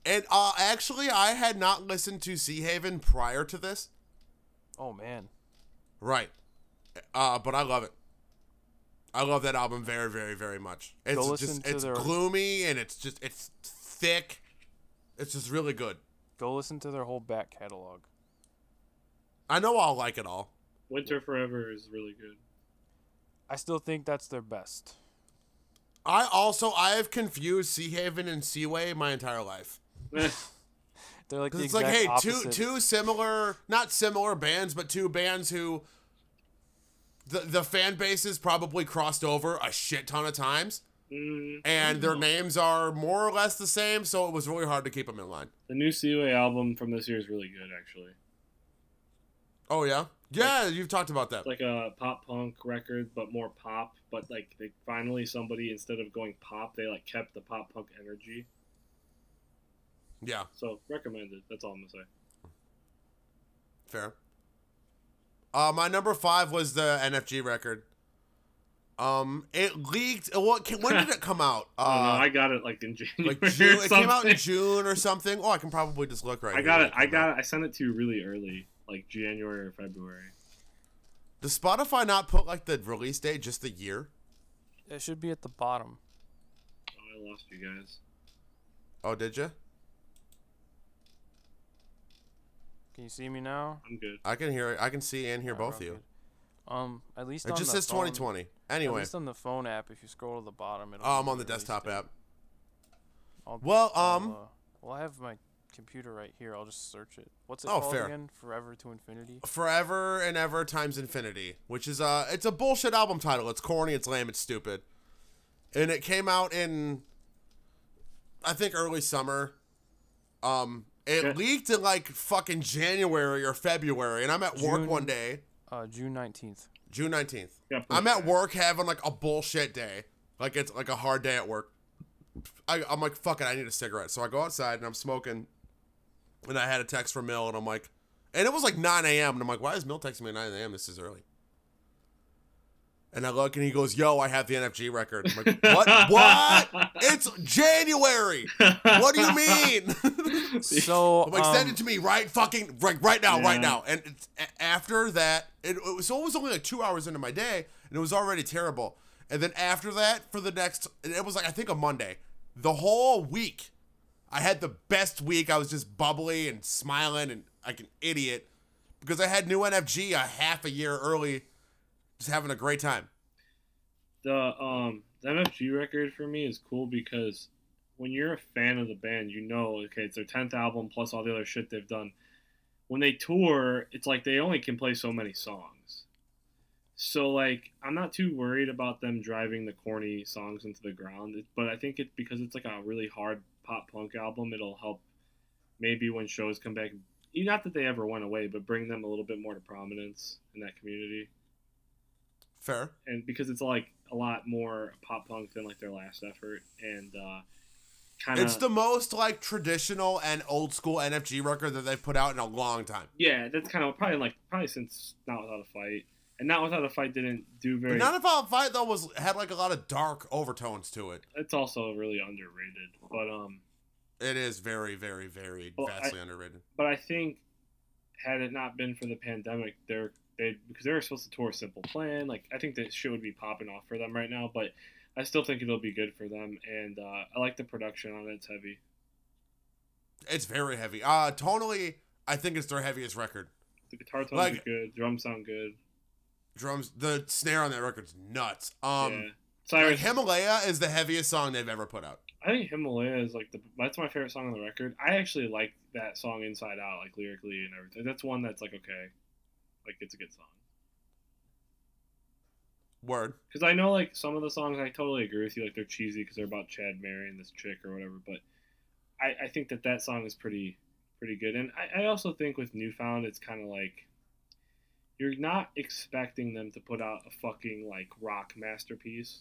And uh, actually, I had not listened to Seahaven prior to this. Oh man. Right. Uh, but I love it. I love that album very, very, very much. It's just it's their- gloomy and it's just it's thick. It's just really good. Go listen to their whole back catalog. I know I'll like it all. Winter Forever is really good. I still think that's their best. I also I have confused Seahaven and Seaway my entire life. <laughs> They're like 'Cause the it's like, hey, opposite. two two similar, not similar bands, but two bands who the the fan bases probably crossed over a shit ton of times, Mm, and their names are more or less the same, so it was really hard to keep them in line. the new Seaway album from this year is really good, actually. Oh yeah, yeah, you've talked about that. It's like a pop punk record, but more pop. But like, they finally somebody instead of going pop, they like kept the pop punk energy. Yeah, So recommended. That's all I'm gonna say. fair. Uh, my number five was the NFG record. Um, it leaked. What? When did it come out? <laughs> I don't know. Uh, I got it like in January. like June. or It came out in. June or something. Oh, I can probably just look right. I got it. I came out. got it. I sent it to you really early, like January or February. Does Spotify not put like the release date, just the year? It should be at the bottom. Oh, I lost you guys. Oh, did you? Can you see me now? I'm good. I can hear. I can see and hear Alright, both of you. good. Um, at least It on just the says phone- 2020. At Anyway, least on the phone app, if you scroll to the bottom, it'll. oh, I'm on the desktop date. app. I'll- Well, I'll, um, uh, well, I have my computer right here. I'll just search it. What's it Oh, called fair. again? Forever to Infinity. Forever and Ever times Infinity, which is uh, it's a bullshit album title. It's corny. It's lame. It's stupid. And it came out in, I think, early summer. Um, it Okay. leaked in like fucking January or February, and I'm at work one day. Uh, June nineteenth. June 19th. Yeah, I'm at work having like a bullshit day. Like it's like a hard day at work. I, I'm like, fuck it, I need a cigarette. So I go outside and I'm smoking. And I had a text from Mill and I'm like, and it was like 9 a.m. And I'm like, why is Mill texting me at 9 a.m.? This is early. And I look and he goes, yo, I have the NFG record. I'm like, what? <laughs> what? It's January. What do you mean? <laughs> So I'm like, send um, it to me right fucking right right now, right now. And it's, after that, it, it was always only like two hours into my day, and it was already terrible. And then after that, for the next, and it was like I think a Monday, the whole week, I had the best week. I was just bubbly and smiling and like an idiot because I had new NFG a half a year early, just having a great time. the um the NFG record for me is cool because when you're a fan of the band, you know, okay, it's their tenth album plus all the other shit they've done. When they tour, it's like they only can play so many songs. So like, I'm not too worried about them driving the corny songs into the ground, but I think it's because it's like a really hard pop punk album. It'll help maybe when shows come back. Not that they ever went away, but bring them a little bit more to prominence in that community Fair. and because it's like a lot more pop punk than like their last effort and uh kind of It's the most like traditional and old school NFG record that they've put out in a long time. yeah that's kind of probably like probably since not without a fight and not without a fight didn't do very not without a Fight though was had like a lot of dark overtones to it. it's also really underrated but um It is very, very, very Well, vastly underrated. but i think had it not been for the pandemic they're they because they were supposed to tour simple plan like i think that shit would be popping off for them right now but i still think it'll be good for them and uh i like the production on it it's heavy It's very heavy. Uh tonally, I think it's their heaviest record. the guitar tones Like- are good drums sound good Drums, the snare on that record's nuts. Um, yeah like Himalaya is the heaviest song they've ever put out. I think Himalaya is like the that's my favorite song on the record. I actually like that song inside out, like lyrically and everything. That's one that's like okay, like it's a good song. Word. Because I know like some of the songs, I totally agree with you. Like they're cheesy because they're about Chad marrying this chick or whatever. But I, I think that that song is pretty pretty good. And I, I also think with New Found, it's kind of like you're not expecting them to put out a fucking like rock masterpiece.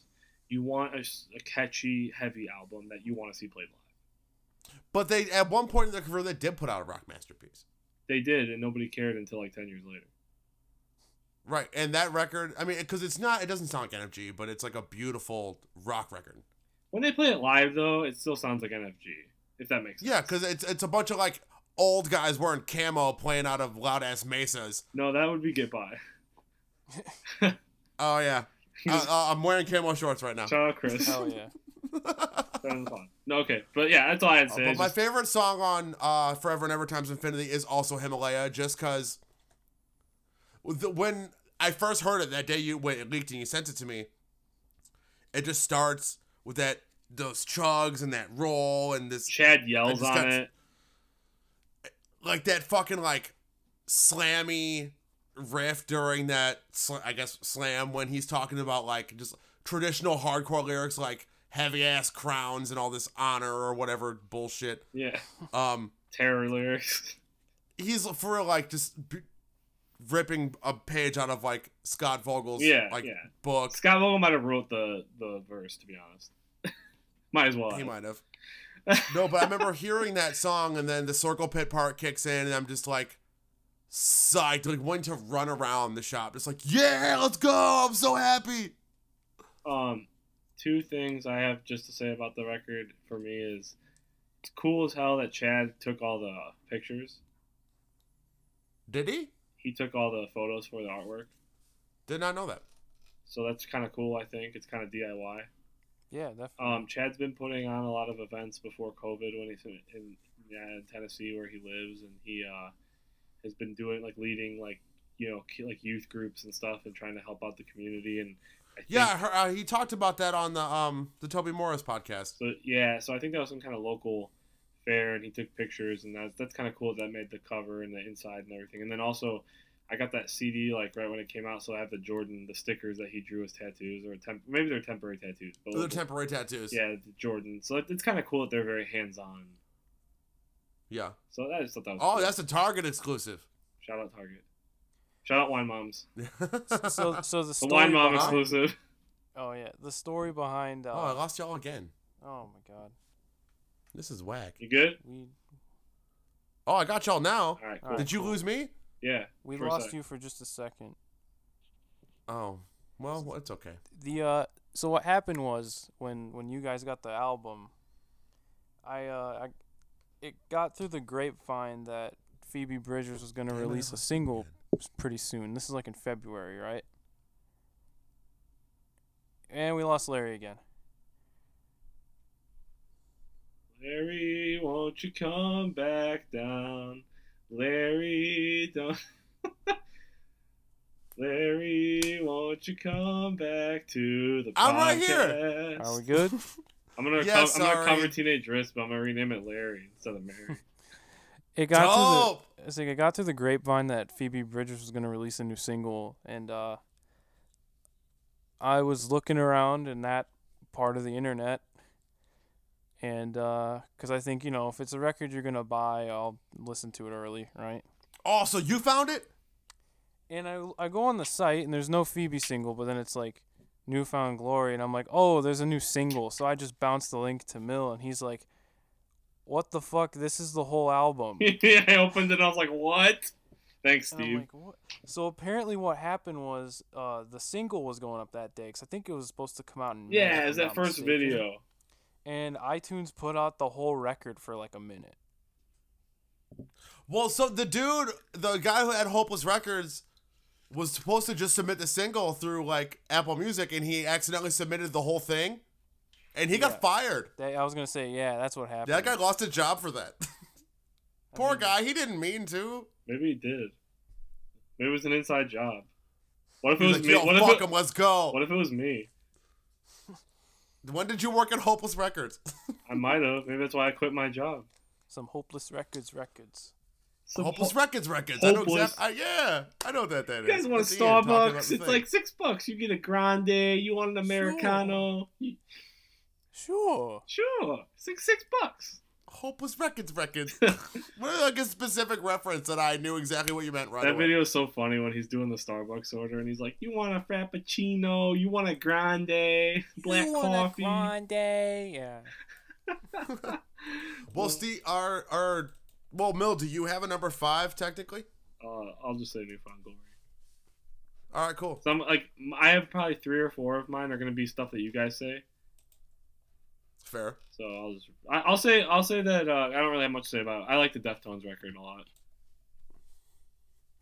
You want a, a catchy, heavy album that you want to see played live. But they at one point in their career they did put out a rock masterpiece. They did, and nobody cared until like ten years later. Right, and that record, I mean, because it's not, it doesn't sound like NFG, but it's like a beautiful rock record. When they play it live, though, it still sounds like NFG. If that makes sense. Yeah, because it's it's a bunch of like old guys wearing camo playing out of loud ass mesas. no, that would be Get By. <laughs> Oh yeah, <laughs> uh, uh, I'm wearing camo shorts right now. Shout out Chris. hell yeah. <laughs> That fun. No, okay, but yeah, that's all I had to say. Uh, but my just- favorite song on uh, Forever and Ever Times Infinity is also Himalaya, just because when I first heard it that day you when it leaked and you sent it to me, it just starts with that those chugs and that roll and this Chad yells on got- it. like that fucking like slammy riff during that I guess slam when he's talking about like just traditional hardcore lyrics like heavy ass crowns and all this honor or whatever bullshit. Yeah, Um, <laughs> terror lyrics. he's for like just ripping a page out of like Scott Vogel's Yeah, like yeah. book. Scott Vogel might have wrote the the verse, to be honest. <laughs> might as well. He have. might have. <laughs> No, but I remember hearing that song and then the circle pit part kicks in and I'm just like psyched, like wanting to run around the shop. Just like, yeah, let's go. I'm so happy. Um, two things I have just to say about the record for me is it's cool as hell that Chad took all the pictures. Did he? He took all the photos for the artwork. Did not know that. So that's kind of cool. I think it's kind of DIY. Yeah, definitely. Um, Chad's been putting on a lot of events before COVID when he's in, in, yeah, in Tennessee where he lives, and he uh, has been doing like leading like you know ki- like youth groups and stuff and trying to help out the community. And I Yeah, I heard, uh, he talked about that on the um the Toby Morse podcast. So yeah, so I think that was some kind of local fair, and he took pictures, and that's that's kind of cool. That made the cover and the inside and everything. And then also, I got that CD like right when it came out, so I have the Jordan, the stickers that he drew as tattoos, or temp- maybe they're temporary tattoos, but The temporary tattoos. yeah, the Jordan. So it- it's kind of cool that they're very hands on. Yeah. So I just thought that was Oh, cool. that's a Target exclusive. shout out Target. Shout out Wine Moms. <laughs> So so the The Wine Mom behind, exclusive. Oh yeah, the story behind. Uh, oh, I lost y'all again. oh my god, This is whack. You good? we Oh, I got y'all now. All right. Cool. Did you lose me? Yeah. we lost you for just a second. Oh, well, well, it's okay. the uh so what happened was when when you guys got the album i uh I, it got through the grapevine that phoebe bridgers was going to release a single pretty soon this is like in february right and we lost larry again Larry, won't you come back down? Larry, don't. <laughs> Larry, won't you come back to the podcast? I'm right here. are we good I'm gonna, Yeah, co- I'm gonna cover Teenage Risk, but I'm gonna rename it Larry instead of Mary. <laughs> it got Dope. through the it's like it got through the grapevine that phoebe bridgers was going to release a new single and uh i was looking around in that part of the internet and because I think you know if it's a record you're gonna buy, I'll listen to it early, right? Oh, so you found it? And I I go on the site and there's no Phoebe single, but then it's like New Found Glory, and I'm like, oh, there's a new single, so I just bounced the link to Mill, and he's like, what the fuck? This is the whole album. <laughs> yeah, I opened it. I was like, "What?" Thanks, Steve. like, what? So apparently, what happened was uh, the single was going up that day because I think it was supposed to come out in yeah, I'm it's that first mistaken. video. And iTunes put out the whole record for like a minute. Well, so the dude, the guy who had Hopeless Records, was supposed to just submit the single through like Apple Music, and he accidentally submitted the whole thing, and he Yeah. got fired. They, I was gonna say, yeah, that's what happened. That guy lost a job for that. <laughs> I Poor mean, guy. He didn't mean to. Maybe he did. Maybe it was an inside job. What if it He's was like, me? yo, What if fuck it, him. Let's go. what if it was me? When did you work at Hopeless Records? I might have. Maybe that's why I quit my job. Some hopeless records, records. Some Hopeless ho- Records Records. I know Hopeless. exactly. yeah, I know what that that is. You guys want a That's Ian talking about Starbucks? It's like six bucks. You get a grande. You want an americano? You- Sure. Sure, six six bucks. Hopeless Records Records. <laughs> what like a specific reference that I knew exactly what you meant right that away. video is so funny when he's doing the Starbucks order and he's like, "You want a frappuccino? You want a grande? Black you want a coffee?" grande? Yeah. <laughs> Well, Steve, our our well, Mill, do you have a number five technically? Uh, I'll just say New Found Glory. All right, cool. So I'm like I have probably three or four of mine are gonna be stuff that you guys say. Fair. So I'll just I, I'll say I'll say that uh, I don't really have much to say about it. I like the Deftones record a lot.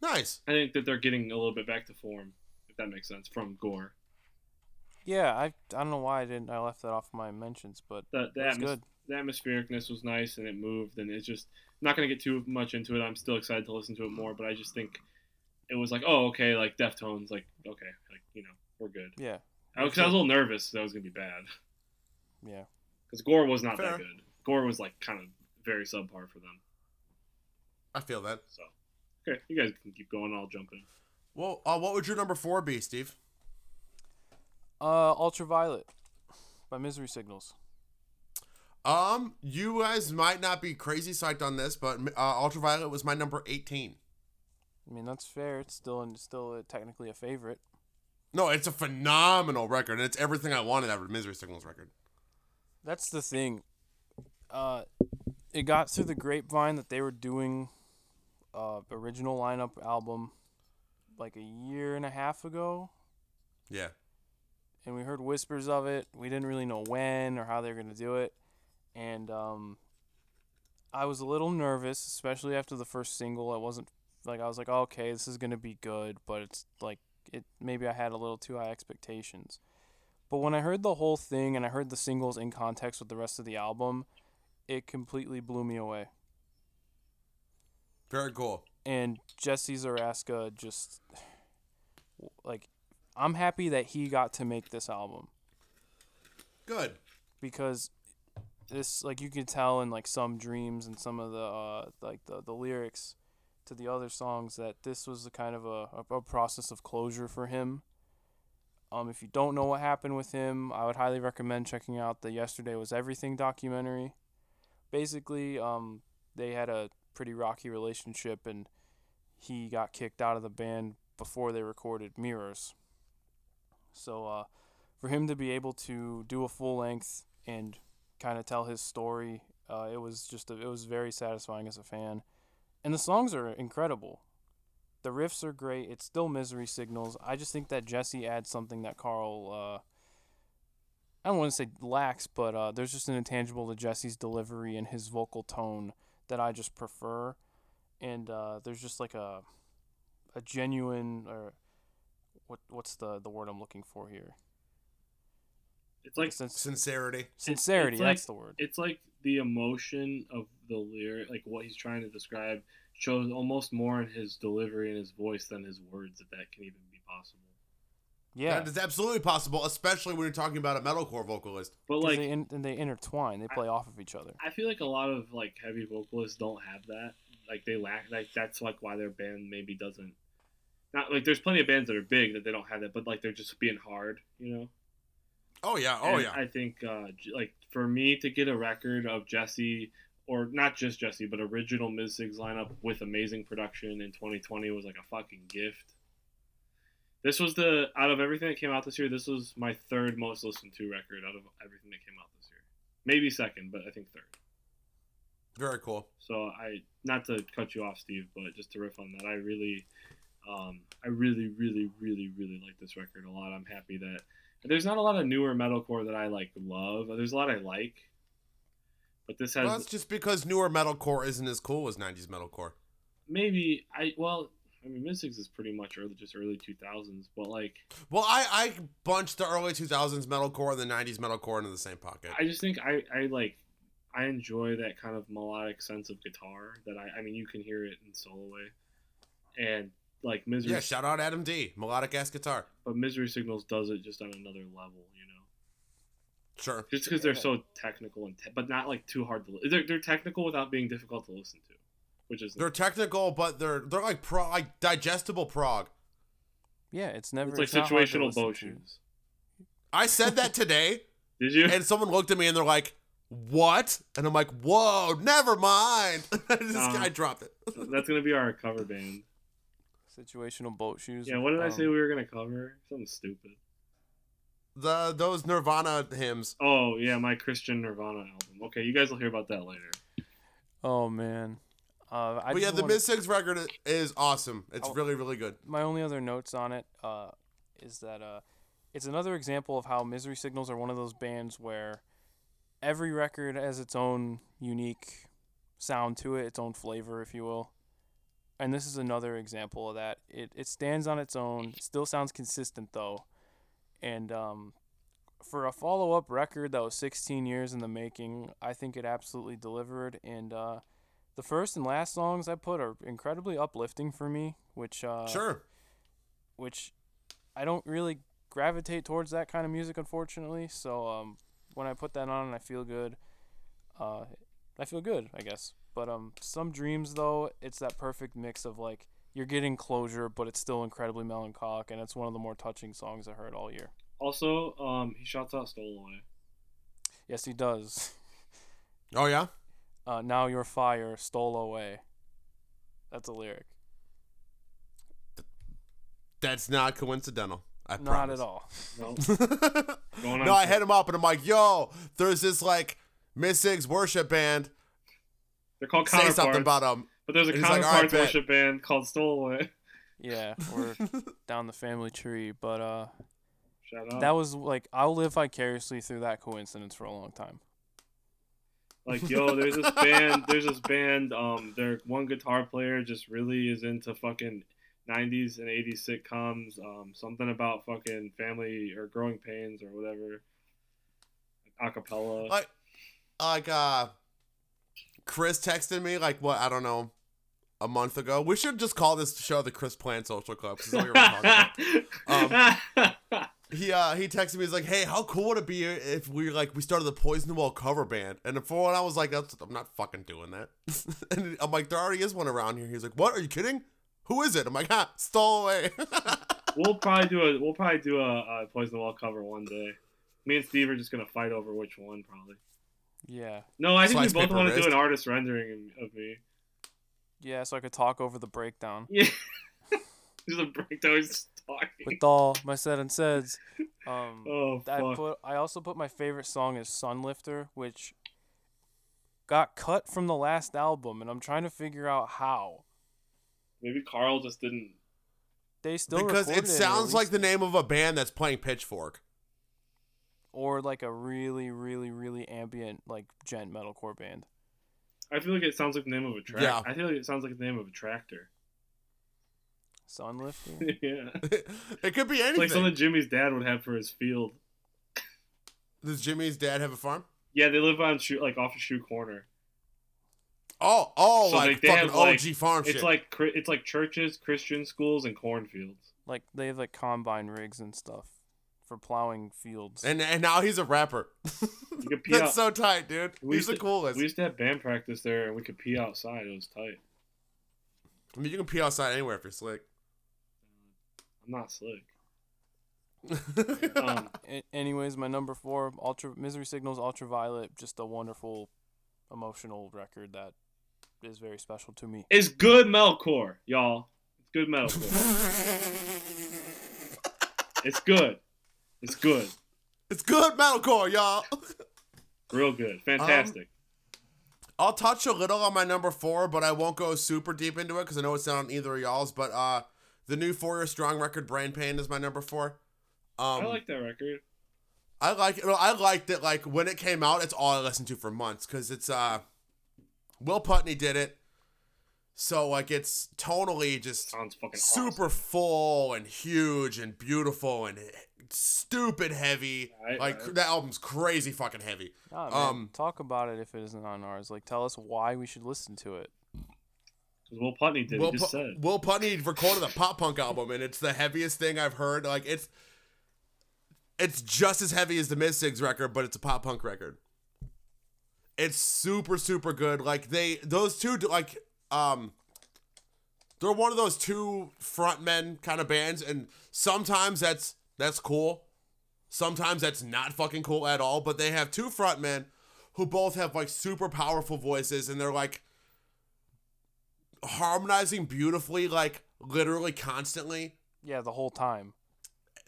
Nice. I think that they're getting a little bit back to form, if that makes sense, from Gore. Yeah, I, I don't know why I didn't I left that off my mentions, but The the, was atmos- good. the atmosphericness was nice and it moved and it's just I'm not gonna get too much into it. I'm still excited to listen to it more, but I just think it was like, oh okay, like Deftones, like okay, like you know we're good. Yeah, I was, I was a little nervous that was gonna be bad yeah. Because Gore was not Fair. that good. Gore was like kind of very subpar for them. I feel that. So okay, you guys can keep going. I'll jump in. Well, uh, what would your number four be, Steve? Uh, Ultraviolet by Misery Signals. Um, you guys might not be crazy psyched on this, but uh, Ultraviolet was my number eighteen. I mean that's fair. It's still it's still technically a favorite. No, it's a phenomenal record, and it's everything I wanted out of Misery Signals record. That's the thing. Uh, it got through the grapevine that they were doing uh original lineup album like a year and a half ago, Yeah. and we heard whispers of it. We didn't really know when or how they were gonna do it, and um, I was a little nervous, especially after the first single. I wasn't like I was like, okay, this is gonna be good, but it's like it maybe I had a little too high expectations. But when I heard the whole thing and I heard the singles in context with the rest of the album, it completely blew me away. Very cool. And Jesse Zaraska just like I'm happy that he got to make this album Good. because this like you can tell in like some dreams and some of the uh like the, the lyrics to the other songs that this was a kind of a, a, a process of closure for him um if you don't know what happened with him i would highly recommend checking out the yesterday was everything documentary basically um they had a pretty rocky relationship and he got kicked out of the band before they recorded Mirrors. So uh, for him to be able to do a full length and kind of tell his story, uh, it was just a, it was very satisfying as a fan. And the songs are incredible. The riffs are great. It's still misery signals. I just think that Jesse adds something that Karl uh, I don't want to say lacks, but uh, there's just an intangible to Jesse's delivery and his vocal tone that I just prefer. And uh, there's just like a a genuine or what what's the the word I'm looking for here? It's like Since, Sincerity. sincerity. it's like- that's the word. it's like the emotion of the lyric, like what he's trying to describe, shows almost more in his delivery and his voice than his words. If that can even be possible. Yeah, That is absolutely possible, especially when you're talking about a metalcore vocalist. But like, they in, and they intertwine. They play off of each other. I feel like a lot of like heavy vocalists don't have that. Like they lack. Like that's like why their band maybe doesn't. Not like there's plenty of bands that are big that they don't have that, but like they're just being hard, you know. Oh yeah, oh And yeah. I think uh, like for me to get a record of Jesse or not just Jesse, but original Mis Sigs lineup with amazing production in 2020 was like a fucking gift. This was the out of everything that came out this year. This was my third most listened to record out of everything that came out this year. Maybe second, but I think third. Very cool. So I not to cut you off, Steve, but just to riff on that, I really, um, I really, really, really, really like this record a lot. I'm happy that there's not a lot of newer metalcore that I like love. There's a lot I like, but this has Well, that's just because newer metalcore isn't as cool as '90s metalcore. maybe I well. I mean, Mis Sigs is pretty much early, just early 2000s, but like, Well, I I bunched the early 2000s metalcore and the '90s metalcore into the same pocket. I just think I, I like, I enjoy that kind of melodic sense of guitar that I, I mean, you can hear it in solo way, and like Misery yeah, shout out Adam D. Melodic ass guitar. but Misery Signals does it just on another level, you know. Sure. Just because they're so technical and te- but not like too hard to. Li- they're they're technical without being difficult to listen to, which is They're technical, but they're they're like pro like digestible prog. Yeah, it's never. it's like not hard to situational listen bow shoes. I said that <laughs> today, Did you? and someone looked at me and they're like, "What?" And I'm like, "Whoa, never mind." <laughs> I just Um, I dropped it. <laughs> That's gonna be our cover band. Situational boat shoes. Yeah. What did I say Um, we were gonna cover? Something stupid. The those Nirvana hymns. Oh yeah, my Christian Nirvana album. Okay, you guys will hear about that later. Oh man. Uh, I but yeah, the wanna- Mid Six record is awesome. It's Oh. really really good. my only other notes on it uh, is that uh, it's another example of how Misery Signals are one of those bands where every record has its own unique sound to it, its own flavor, if you will. And this is another example of that. It it stands on its own. It still sounds consistent though, and um, for a follow up record that was 16 years in the making, I think it absolutely delivered. And uh, the first and last songs I put are incredibly uplifting for me, which uh, Sure. which I don't really gravitate towards that kind of music, unfortunately. So um, when I put that on, I feel good. Uh, I feel good, I guess. But um, some dreams though, it's that perfect mix of like you're getting closure, but it's still incredibly melancholic, and it's one of the more touching songs I heard all year. Also, um, he shouts out "Stowaway." Yes, he does. <laughs> Oh yeah. Uh, now your fire stole away. That's a lyric. That's not coincidental. I Not promise. at all. No, <laughs> no, I hit him up and I'm like, "Yo, there's this like Miss worship band. they're called Say something about them." but there's a And he's like, "All right, counterparts bet." worship band called "Stowaway." Yeah, we're <laughs> down the family tree, but uh. Shout out. That was like I'll live vicariously through that coincidence for a long time. Like, yo, there's this band. <laughs> There's this band. Um, their one guitar player just really is into fucking 90s and 80s sitcoms. Um, something about fucking family or growing pains or whatever. Acapella. like like uh Chris texted me like what I don't know a month ago. We should just call this show the Chris Plant Social Club. 'cause that's all you're talking about. <laughs> He uh he texted me. He's like, "Hey, how cool would it be if we like we started the Poison the Well cover band?" And for one, I was like, That's, "I'm not fucking doing that." <laughs> and I'm like, "There already is one around here." He's like, "What? Are you kidding? Who is it?" I'm like, "Ha, stole away." <laughs> we'll probably do a we'll probably do a, a Poison the Well cover one day. Me and Steve are just gonna fight over which one probably. Yeah, No, I think Slice we both want to do an artist rendering of me. yeah. So I could talk over the breakdown. Yeah. <laughs> There's a breakdown. He's talking. With all my said and saids, um, <laughs> oh I put I also put my favorite song as Sunlifter, which got cut from the last album, and I'm trying to figure out how. Maybe Karl just didn't. They still because it and sounds like the name of a band that's playing Pitchfork. or like a really, really, really ambient like djent metalcore band. I feel like it sounds like the name of a track. Yeah. I feel like it sounds like the name of a tractor. Sunlifter. <laughs> yeah. it could be It's anything. like something Jimmy's dad would have for his field. Does Jimmy's dad have a farm? Yeah, they live on shoe like off a shoe corner. Oh, oh, So, like like, they fucking have, like- OG farm It's shit. like it's like churches, Christian schools, and cornfields. like they have like combine rigs and stuff for plowing fields. and and now he's a rapper. <laughs> You pee That's out. so tight, dude. We he's used the to- coolest. We used to have band practice there, and we could pee outside. It was tight. I mean, you can pee outside anywhere if you're slick. I'm not slick. <laughs> Um, A- anyways, my number four, Ultra Misery Signals, Ultraviolet, just a wonderful, emotional record that is very special to me. It's good metalcore, y'all. It's good metalcore. <laughs> it's good. It's good. it's good metalcore, y'all. Real good. Fantastic. I'll touch a little on my number four, but I won't go super deep into it because I know it's not on either of y'all's. But uh, the new Four Year Strong record, Brain Pain, is my number four. Um, I like that record. I like it. I liked it. Like when it came out, it's all I listened to for months because it's uh, Will Putney did it, so like it's tonally just Sounds fucking super full and huge and beautiful and stupid heavy. I- like I- that album's crazy fucking heavy. Ah, man, Um, talk about it if it isn't on ours. Like, tell us why we should listen to it. Because Will Putney did. Will, he just Pu- said. Will Putney recorded a pop punk album and it's the heaviest thing I've heard. Like it's it's just as heavy as the Mis Sigs record, but it's a pop punk record. It's super super good. Like they those two do- like um they're one of those two frontmen kind of bands and sometimes that's that's cool. Sometimes that's not fucking cool at all, but they have two frontmen who both have like super powerful voices and they're like harmonizing beautifully, like literally constantly. Yeah, the whole time.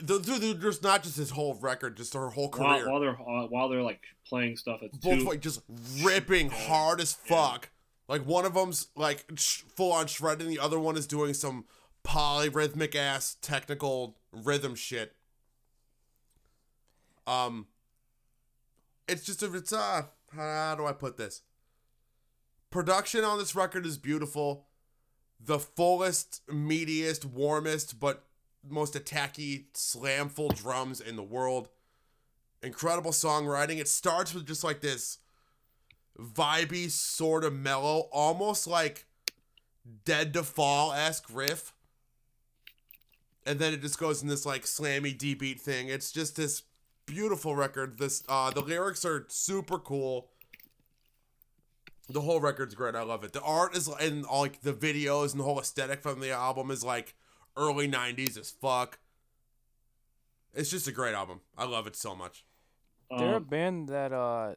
Th- th- th- There's not just his whole record, just her whole While, career. while they're uh, while they're like playing stuff that's Both too. like just ripping hard as fuck. Like one of them's like sh- full on shredding, the other one is doing some polyrhythmic ass technical rhythm shit. Um, it's just a it's uh how do I put this? Production on this record is beautiful. The fullest, meatiest, warmest, but most attacky, slamful drums in the world. Incredible songwriting. It starts with just like this vibey, sort of mellow, almost like Dead to Fall esque riff. And then it just goes in this like slammy D beat thing. It's just this beautiful record. This uh the lyrics are super cool. The whole record's great. I love it. The art is and all like the videos and the whole aesthetic from the album is like early '90s as fuck. It's just a great album. I love it so much. They're a um, band that uh,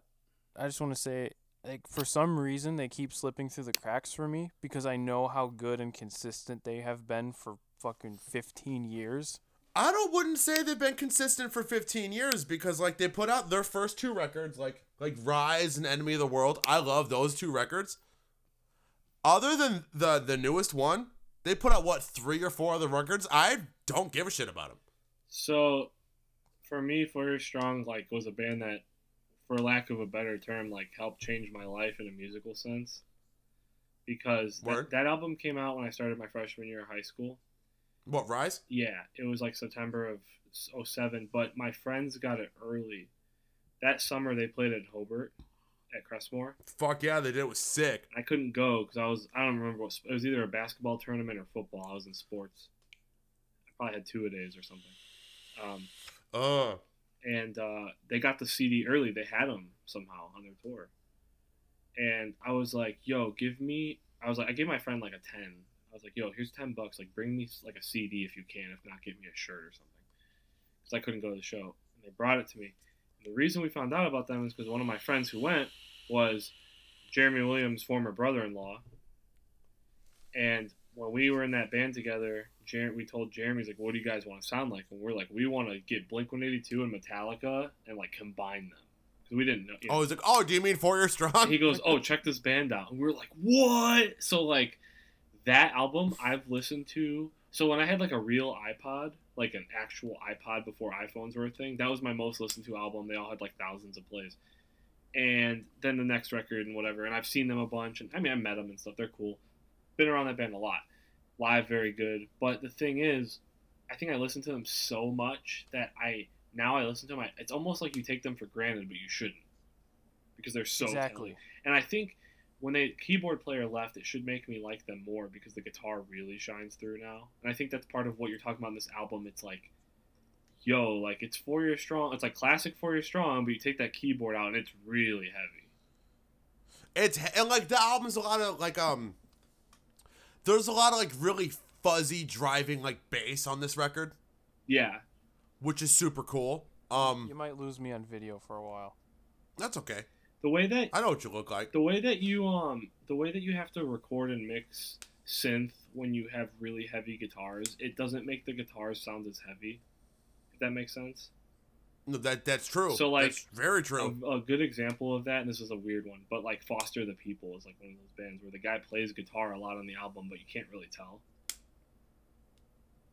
I just want to say, like for some reason they keep slipping through the cracks for me because I know how good and consistent they have been for fucking 15 years. I don't wouldn't say they've been consistent for 15 years because like they put out their first two records like like Rise and Enemy of the World. I love those two records. Other than the the newest one, they put out what three or four other records. I don't give a shit about them. So, for me, Year Strong like was a band that, for lack of a better term, like helped change my life in a musical sense. Because that, that album came out when I started my freshman year of high school. What Rise? Yeah, it was like September of 07, but my friends got it early. That summer they played at Hobart at Crestmore. Fuck yeah, they did. It was sick. I couldn't go because I was I don't remember what it was either a basketball tournament or football. I was in sports. I probably had two a days or something. Um, Uh, and uh, they got the CD early. They had them somehow on their tour, and I was like, "Yo, give me." I was like, I gave my friend like a ten. I was like, "Yo, here's ten bucks. Like, bring me like a CD if you can. If not, get me a shirt or something." Because I couldn't go to the show, and they brought it to me. And the reason we found out about them is because one of my friends who went was Jeremy Williams' former brother-in-law, and when we were in that band together, Jer- we told Jeremy's like, "What do you guys want to sound like?" And we're like, "We want to get Blink One Eighty Two and Metallica and like combine them because we didn't know." you oh, know. Oh, he's like, oh, do you mean Four Year Strong? he goes, "Oh, check this band out," and we are like, "What?" So like that album I've listened to. So when I had like a real iPod, like an actual iPod before iPhones were a thing, that was my most listened to album. They all had like thousands of plays. And then the next record and whatever, and I've seen them a bunch, and I mean I met them and stuff. They're cool. Been around that band a lot. Live, very good. But the thing is, I think I listened to them so much that I now I listen to them. I, it's almost like you take them for granted, but you shouldn't because they're so exactly. talented. And I think when the keyboard player left, it should make me like them more because the guitar really shines through now. And I think that's part of what you're talking about in this album. It's like, yo, like it's four year strong. It's like classic four year strong, but you take that keyboard out and it's really heavy. It's and like the album's a lot of like um. There's a lot of like really fuzzy driving like bass on this record, Yeah, which is super cool. Um, You might lose me on video for a while. that's okay. The way that I know what you look like. the way that you um the way that you have to record and mix synth when you have really heavy guitars, it doesn't make the guitars sound as heavy. If that makes sense. No, that that's true. So, like, that's very true. A, a good example of that, and this is a weird one, but like Foster the People is like one of those bands where the guy plays guitar a lot on the album, but you can't really tell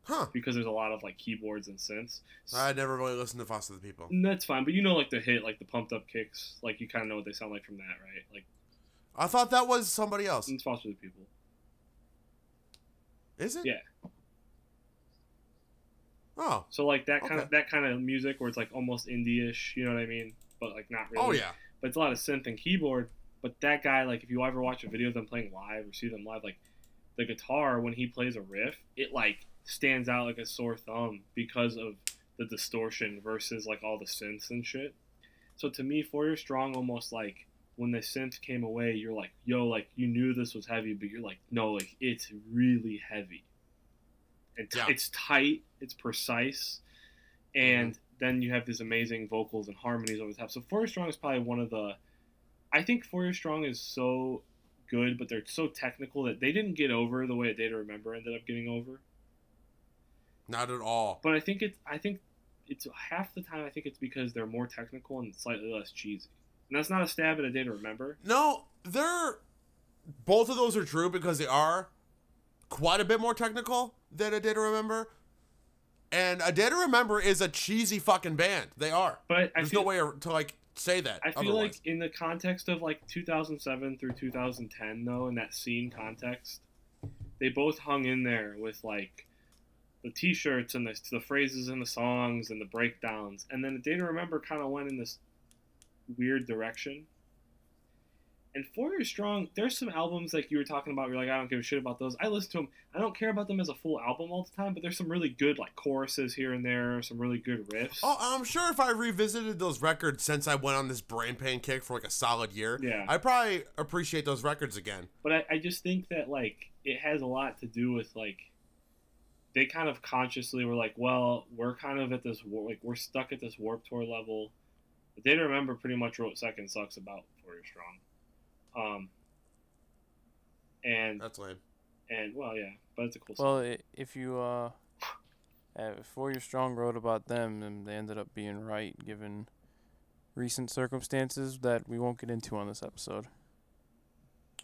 huh? because there's a lot of like keyboards and synths. I never really listened to Foster the People. And that's fine, but you know, like the hit, like the pumped up kicks, like you kind of know what they sound like from that, right? Like I thought that was somebody else. it's Foster the People. Is it? Yeah. Oh. So like that kind Okay. of that kind of music where it's like almost indie-ish, you know what I mean? But like not really. Oh yeah. But it's a lot of synth and keyboard. But that guy, like, if you ever watch a video of them playing live or see them live, like the guitar when he plays a riff, it like stands out like a sore thumb because of the distortion versus like all the synths and shit. So to me, Four Year Strong almost like when the synth came away, you're like, yo, like you knew this was heavy, but you're like, no, like it's really heavy. And Yeah. it's tight, it's precise, and mm-hmm. then you have these amazing vocals and harmonies over the top. So Four Year Strong is probably one of the. I think Four Year Strong is so good, but they're so technical that they didn't get over the way a Day to Remember ended up getting over. Not at all. But I think it's I think it's half the time I think it's because they're more technical and slightly less cheesy. And that's not a stab at a Day to Remember. No, they're both of those are true because they are quite a bit more technical than a Day to Remember. And a Day to Remember is a cheesy fucking band. They are. But I There's feel no way to like say that. I feel otherwise. like in the context of like 2007 through 2010 though, in that scene context, they both hung in there with like the t-shirts and the, the phrases and the songs and the breakdowns. And then the Day to Remember kind of went in this weird direction. And Four Year Strong, there's some albums like you were talking about. Where you're like, I don't give a shit about those. I listen to them. I don't care about them as a full album all the time, but there's some really good like choruses here and there, some really good riffs. Oh, I'm sure if I revisited those records since I went on this brain pain kick for like a solid year, Yeah. I probably appreciate those records again. But I, I just think that like it has a lot to do with like they kind of consciously were like, well, we're kind of at this war- like we're stuck at this warp tour level. The Day to Remember pretty much wrote Second Sucks about Four Year Strong. Um and That's lame. and well yeah, but it's a cool song. Well, i- if you uh, uh, before your strong wrote about them, and they ended up being right given recent circumstances that we won't get into on this episode.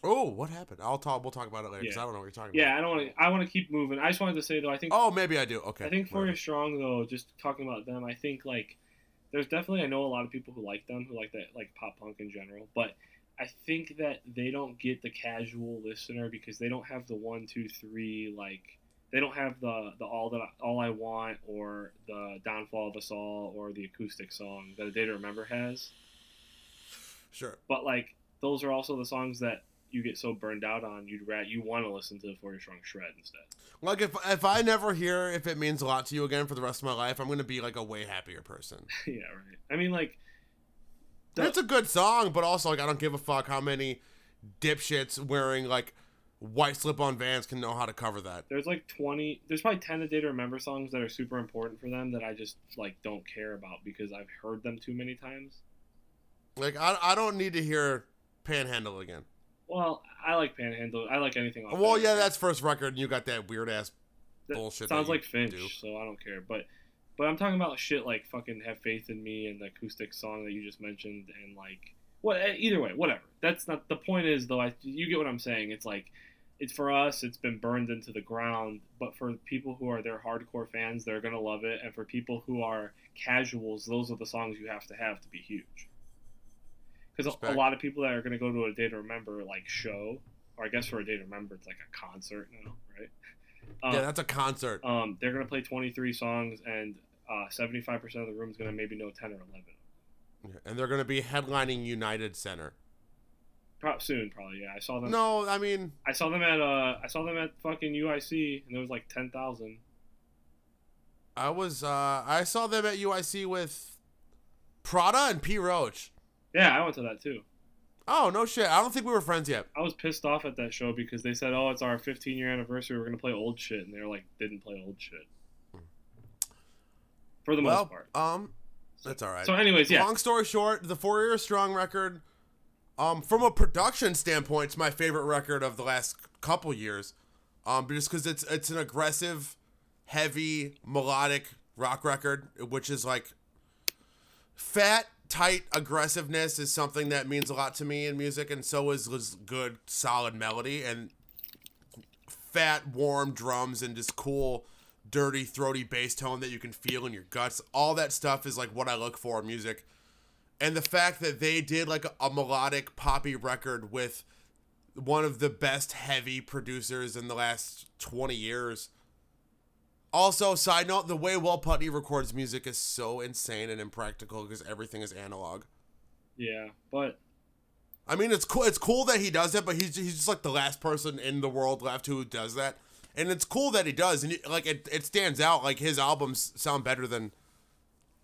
Oh, what happened? I'll talk. We'll talk about it later because Yeah. I don't know what you're talking about. Yeah, I don't want to. I want to keep moving. I just wanted to say though, I think. Oh, maybe I do. Okay. I think whatever. Year Strong though, just talking about them, I think like there's definitely I know a lot of people who like them, who like that like pop punk in general, but I think that they don't get the casual listener because they don't have the one, two, three like they don't have the the all that I, all I want or the downfall of us all or the acoustic song that a day to remember has. Sure. But like those are also the songs that you get so burned out on you'd rat you want to listen to Year Strong shred instead. Like if if I never hear if it means a lot to you again for the rest of my life, I'm gonna be like a way happier person. <laughs> yeah, right. I mean like it's a good song, but also like I don't give a fuck how many dipshits wearing like white slip-on Vans can know how to cover that. there's like 20 there's probably 10 a day to remember songs that are super important for them that i just like don't care about because i've heard them too many times Like I I don't need to hear Panhandle again. Well, I like Panhandle. I like anything off. Well, that yeah, that's first record, and you got that weird ass bullshit. Sounds like Finch, do. so I don't care. But but I'm talking about shit like fucking "Have Faith in Me" and the acoustic song that you just mentioned, and like what? eh, Either way, whatever. That's not the point. Is though, I you get what I'm saying? It's like it's for us. It's been burned into the ground. But for people who are their hardcore fans, they're gonna love it. And for people who are casuals, those are the songs you have to have to be huge. Because a, a lot of people that are gonna go to a Day to Remember like show, or I guess for a Day to Remember, it's like a concert now, right? Um, yeah, that's a concert. um, they're gonna play 23 songs, and uh, 75% of the room is gonna maybe know 10 or 11. and they're gonna be headlining United Center. Pro- soon, probably. Yeah, I saw them. No, I mean, I saw them at uh, I saw them at fucking UIC, and there was like 10,000. I was uh I saw them at UIC with Prada and P Roach. Yeah, I went to that too. Oh no shit! I don't think we were friends yet. I was pissed off at that show because they said, "Oh, it's our 15 year anniversary. We're gonna play old shit," and they're like, didn't play old shit. For the well, most part. um, that's all right. So, anyways, yeah. Long story short, the Four Year Strong record, um, from a production standpoint, it's my favorite record of the last couple years, um, just because it's it's an aggressive, heavy melodic rock record, which is like fat, tight aggressiveness is something that means a lot to me in music, and so is, good, solid melody and fat, warm drums and just cool, dirty, throaty bass tone that you can feel in your guts. All that stuff is like what I look for in music. And the fact that they did like a, a melodic poppy record with one of the best heavy producers in the last 20 years. Also, side note, the way Will Putney records music is so insane and impractical because everything is analog. Yeah, but I mean, it's cool. It's cool that he does it, but he's he's just like the last person in the world left who does that, and it's cool that he does, and like it, it stands out. Like his albums sound better than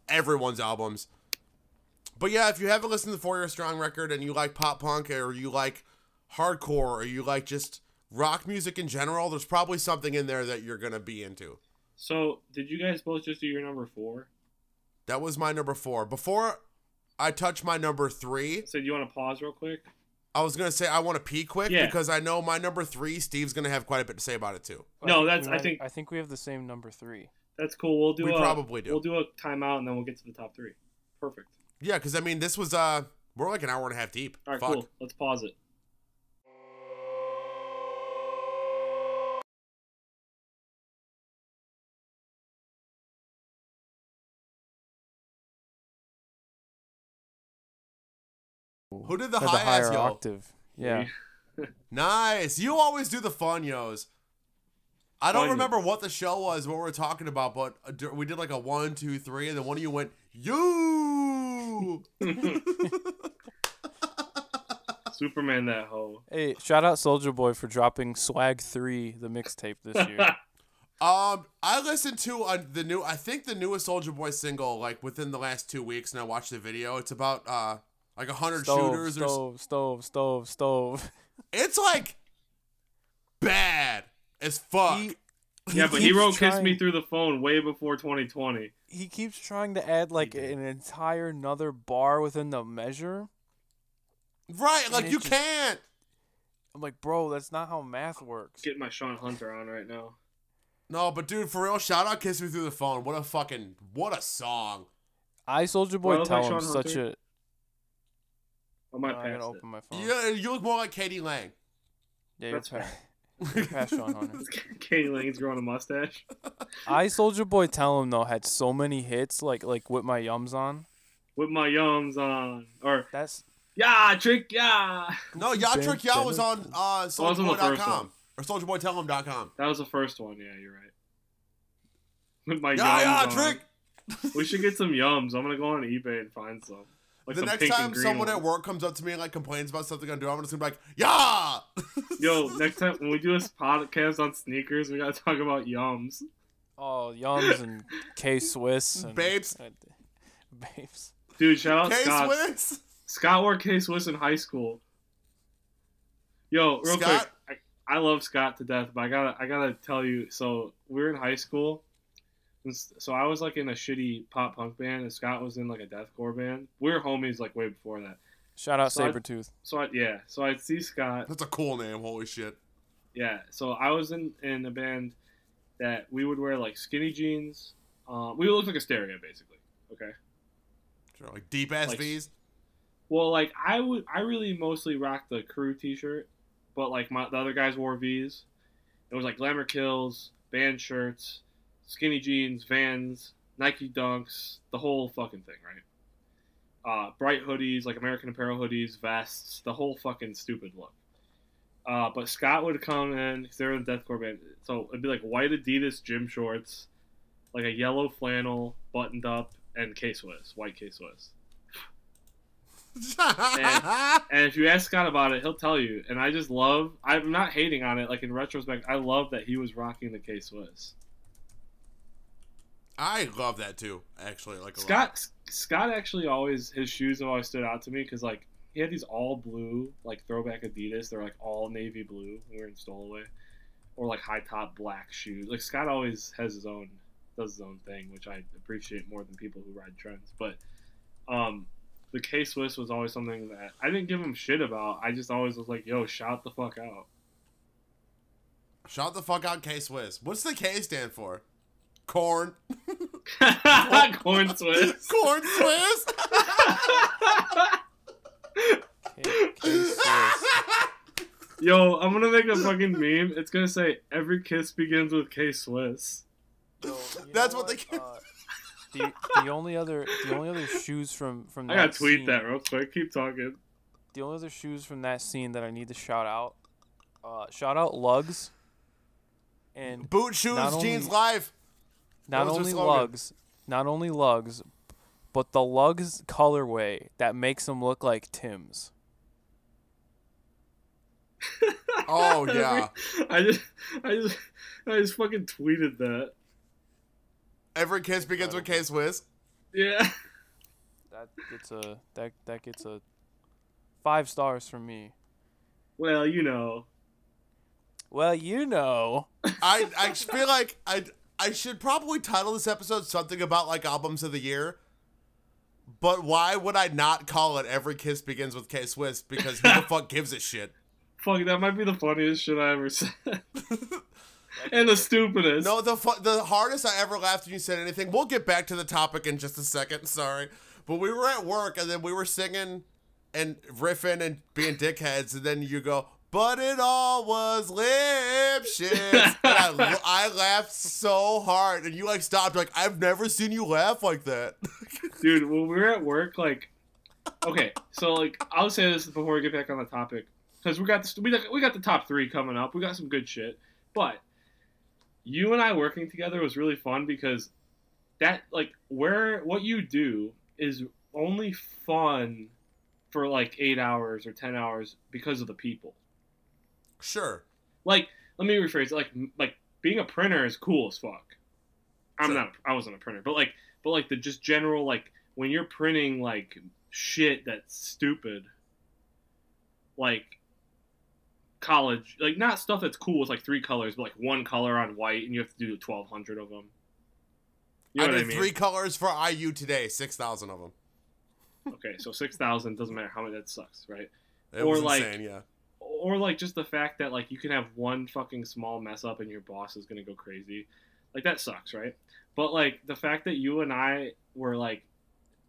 everyone's albums. But yeah, if you haven't listened to the Four Year Strong record and you like pop punk or you like hardcore or you like just rock music in general, there's probably something in there that you're gonna be into. So did you guys both just do your number four? That was my number four. Before I touch my number three, So do you want to pause real quick? I was gonna say I want to pee quick Yeah. because I know my number three. Steve's gonna have quite a bit to say about it too. No, that's- I think- I think we have the same number three. That's cool. We'll do. We a, probably do. We'll do a timeout and then we'll get to the top three. Perfect. Yeah, because I mean, this was uh, we're like an hour and a half deep. All right, Fuck. cool. Let's pause it. Who did the Or high higher ass yo? octave. Yeah. <laughs> Nice. You always do the fun yos. I don't Fun. remember what the show was, what we were talking about, but uh, we did like a one, two, three, and then one of you went you. <laughs> Superman that hoe. Hey, shout out Soulja Boy for dropping Swag Three, the mixtape this year. <laughs> Um, I listened to uh, the new. I think the newest Soulja Boy single, like within the last two weeks, and I watched the video. It's about uh, like a hundred stove, shooters or. stove, stove, stove, stove. <laughs> It's like bad as fuck. He, yeah, but he keeps wrote "Kiss Me Through the Phone" way before 2020. He keeps trying to add like an entire another bar within the measure. right, like you just- can't. I'm like, bro, that's not how math works. Getting my Sean Hunter on right now. No, but dude, for real, shout out "Kiss Me Through the Phone." What a fucking what a song. I Soulja Boy Well, tell like him Sean such Hunter. A. I might I'm pass gonna it. open my phone. Yeah, you look more like Katie Lang. Yeah, you're That's pa- fair. you're past Sean Hunter. <laughs> Katie Lang's growing a mustache. <laughs> I Soulja Boy tell him though had so many hits like like with my yums on. With my yums on. Or, That's yeah, trick, yeah. No, Ya Ben- Trick Ya was on Ben- uh, was on the first SouljaBoy.com or SoldierBoyTellHim.com. That was the first one. Yeah, you're right. With my Yeah, yums yeah, on. Trick. We should get some yums. I'm gonna go on eBay and find some. Like the next time someone ones. at work comes up to me and like complains about something I'm doing, I'm just gonna be like, "Yeah." Yo, <laughs> next time when we do this podcast on sneakers, we gotta talk about yums. oh yums and K Swiss and Babes. and- <laughs> babes. Dude, shout out K Scott. Swiss. Scott wore K Swiss in high school. Yo, real Scott? quick, I, I love Scott to death, but I gotta I gotta tell you. So we're in high school, and s- so I was like in a shitty pop punk band, and Scott was in like a deathcore band. We were homies like way before that. Shout out So I- So I, yeah, so I'd see Scott. That's a cool name. Holy shit. Yeah, so I was in in a band that we would wear like skinny jeans. Um, we would look like a stereo basically. Okay. Sure, like deep ass Like- V's. Well, like I would, I really mostly rocked the crew T-shirt, but like my the other guys wore V's. It was like Glamour Kills, band shirts, skinny jeans, Vans, Nike Dunks, the whole fucking thing, right? Uh, bright hoodies, like American Apparel hoodies, vests, the whole fucking stupid look. Uh, but Scott would come in because they were in the deathcore band, so it'd be like white Adidas gym shorts, like a yellow flannel buttoned up, and K Swiss, white K Swiss. <laughs> And if you ask Scott about it, he'll tell you. And I just love. I'm not hating on it. Like in retrospect, I love that he was rocking the K Swiss. I love that too. Actually, like a lot. Scott Scott actually always his shoes have always stood out to me because like he had these all blue like throwback Adidas. They're like all navy blue. We were in Stowaway, or like high top black shoes. Like Scott always has his own does his own thing, which I appreciate more than people who ride trends. But um, the K Swiss was always something that I didn't give him shit about. I just always was like, yo, shout the fuck out. Shout the fuck out K Swiss. What's the K stand for? Corn. <laughs> Corn Swiss. <laughs> Corn Swiss. K- K-Swiss. Yo, I'm gonna make a fucking meme. It's gonna say every kiss begins with K Swiss. Yo, That's know what they get. Uh, the the only other the only other shoes from from I that gotta tweet scene, that real quick. Keep talking. The only other shoes from that scene that I need to shout out. Uh, shout out Lugz. And Boot shoes, jeans only- live. Not was only? Lugz, not only Lugz, but the Lugz colorway that makes them look like Tim's. <laughs> Oh <laughs> yeah. I just, I just, I just fucking tweeted that. Every kiss begins with K Swiss. Yeah. That gets a that that gets a five stars from me. Well, you know. Well, you know. I I feel like I I should probably title this episode something about like albums of the year. But why would I not call it Every Kiss Begins with K Swiss? Because who the <laughs> fuck gives a shit? Fuck, that might be the funniest shit I ever said. <laughs> and the stupidest. No, the fu- the hardest I ever laughed when you said anything. We'll get back to the topic in just a second. Sorry, but we were at work and then we were singing and riffing and being dickheads, and then you go, "But it all was lip shit." and I, <laughs> I laughed so hard, and you like stopped. Like I've never seen you laugh like that. <laughs> dude when we were at work like okay so like i'll say this before we get back on the topic because we got this, we, got- we got the top three coming up we got some good shit but you and i working together was really fun because that like where what you do is only fun for like eight hours or ten hours because of the people sure. like let me rephrase it like like being a printer is cool as fuck i'm Sure. not i wasn't a printer but like but like the just general like when you're printing like shit that's stupid like college like not stuff that's cool with like three colors but like one color on white and you have to do 1200 of them you know I did i mean three colors for IU today. Six thousand of them. okay so 6000 doesn't matter how many that sucks right It Or was like- insane. Yeah. Or like just the fact that like you can have one fucking small mess up and your boss is gonna go crazy. Like that sucks right? But like the fact that you and i were like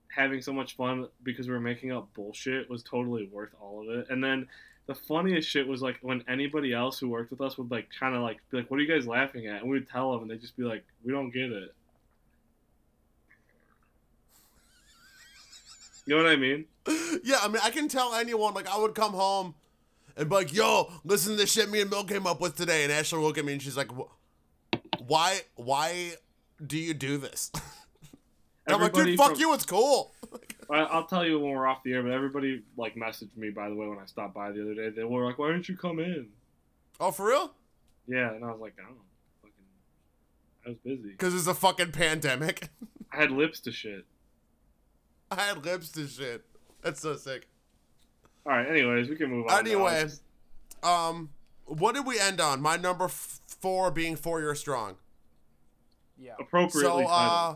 having so much fun because we were making up bullshit was totally worth all of it. And then the funniest shit was like when anybody else who worked with us would like kind of like be like what are you guys laughing at? And we would tell them and they'd just be like we don't get it. You know what i mean? <laughs> Yeah, I mean, I can tell anyone. Like, I would come home and be like, "Yo, listen to this shit me and Mill came up with today." And Ashley will look at me and she's like, "Why? Why do you do this?" <laughs> And I'm like, "Dude, fuck from- you. It's cool." <laughs> I'll tell you when we're off the air, but everybody like messaged me by the way when I stopped by the other day. They were like, "Why didn't you come in?" Oh, for real? Yeah, and I was like, "I don't know, fucking, I was busy. Because it's a fucking pandemic. <laughs> I had lips to shit." I had lips to shit. That's so sick. All right. Anyways, we can move on. now. Anyway. Um, what did we end on? My number f- four being four year strong. Yeah. appropriately So, titled. uh,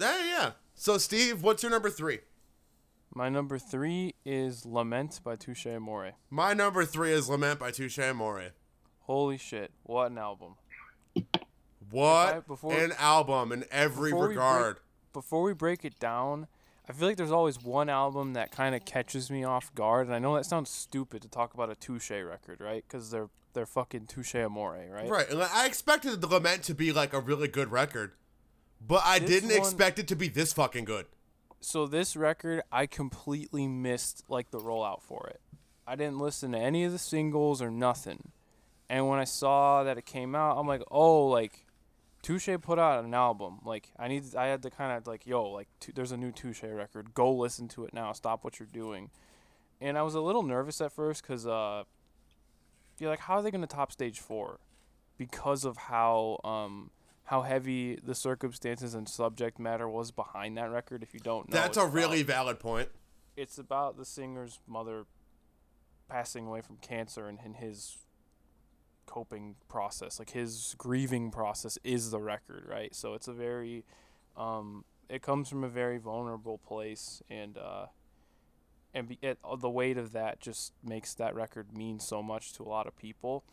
yeah, yeah. So, Steve, what's your number three? My number three is Lament by Touche Amore. My number three is Lament by Touche Amore. Holy shit, what an album. What I- before- an album in every before we break- regard. Before we break it down, I feel like there's always one album that kind of catches me off guard, and I know that sounds stupid to talk about a Touche record, right? Because they're they're fucking Touche Amore, right? Right. And I expected the Lament to be like a really good record, but I This didn't one- expect it to be this fucking good. So this record, I completely missed like the rollout for it. I didn't listen to any of the singles or nothing. And when I saw that it came out, I'm like, oh, like Touche put out an album. Like I need, I had to kind of like, yo, like t- there's a new Touche record. Go listen to it now. Stop what you're doing. And I was a little nervous at first because uh, you're like, how are they gonna top stage four? Because of how um how heavy the circumstances and subject matter was behind that record. If you don't know, That's a really valid point. it's about the singer's mother passing away from cancer and in his coping process like his grieving process is the record right? So it's a very um it comes from a very vulnerable place and uh and be, it, the weight of that just makes that record mean so much to a lot of people.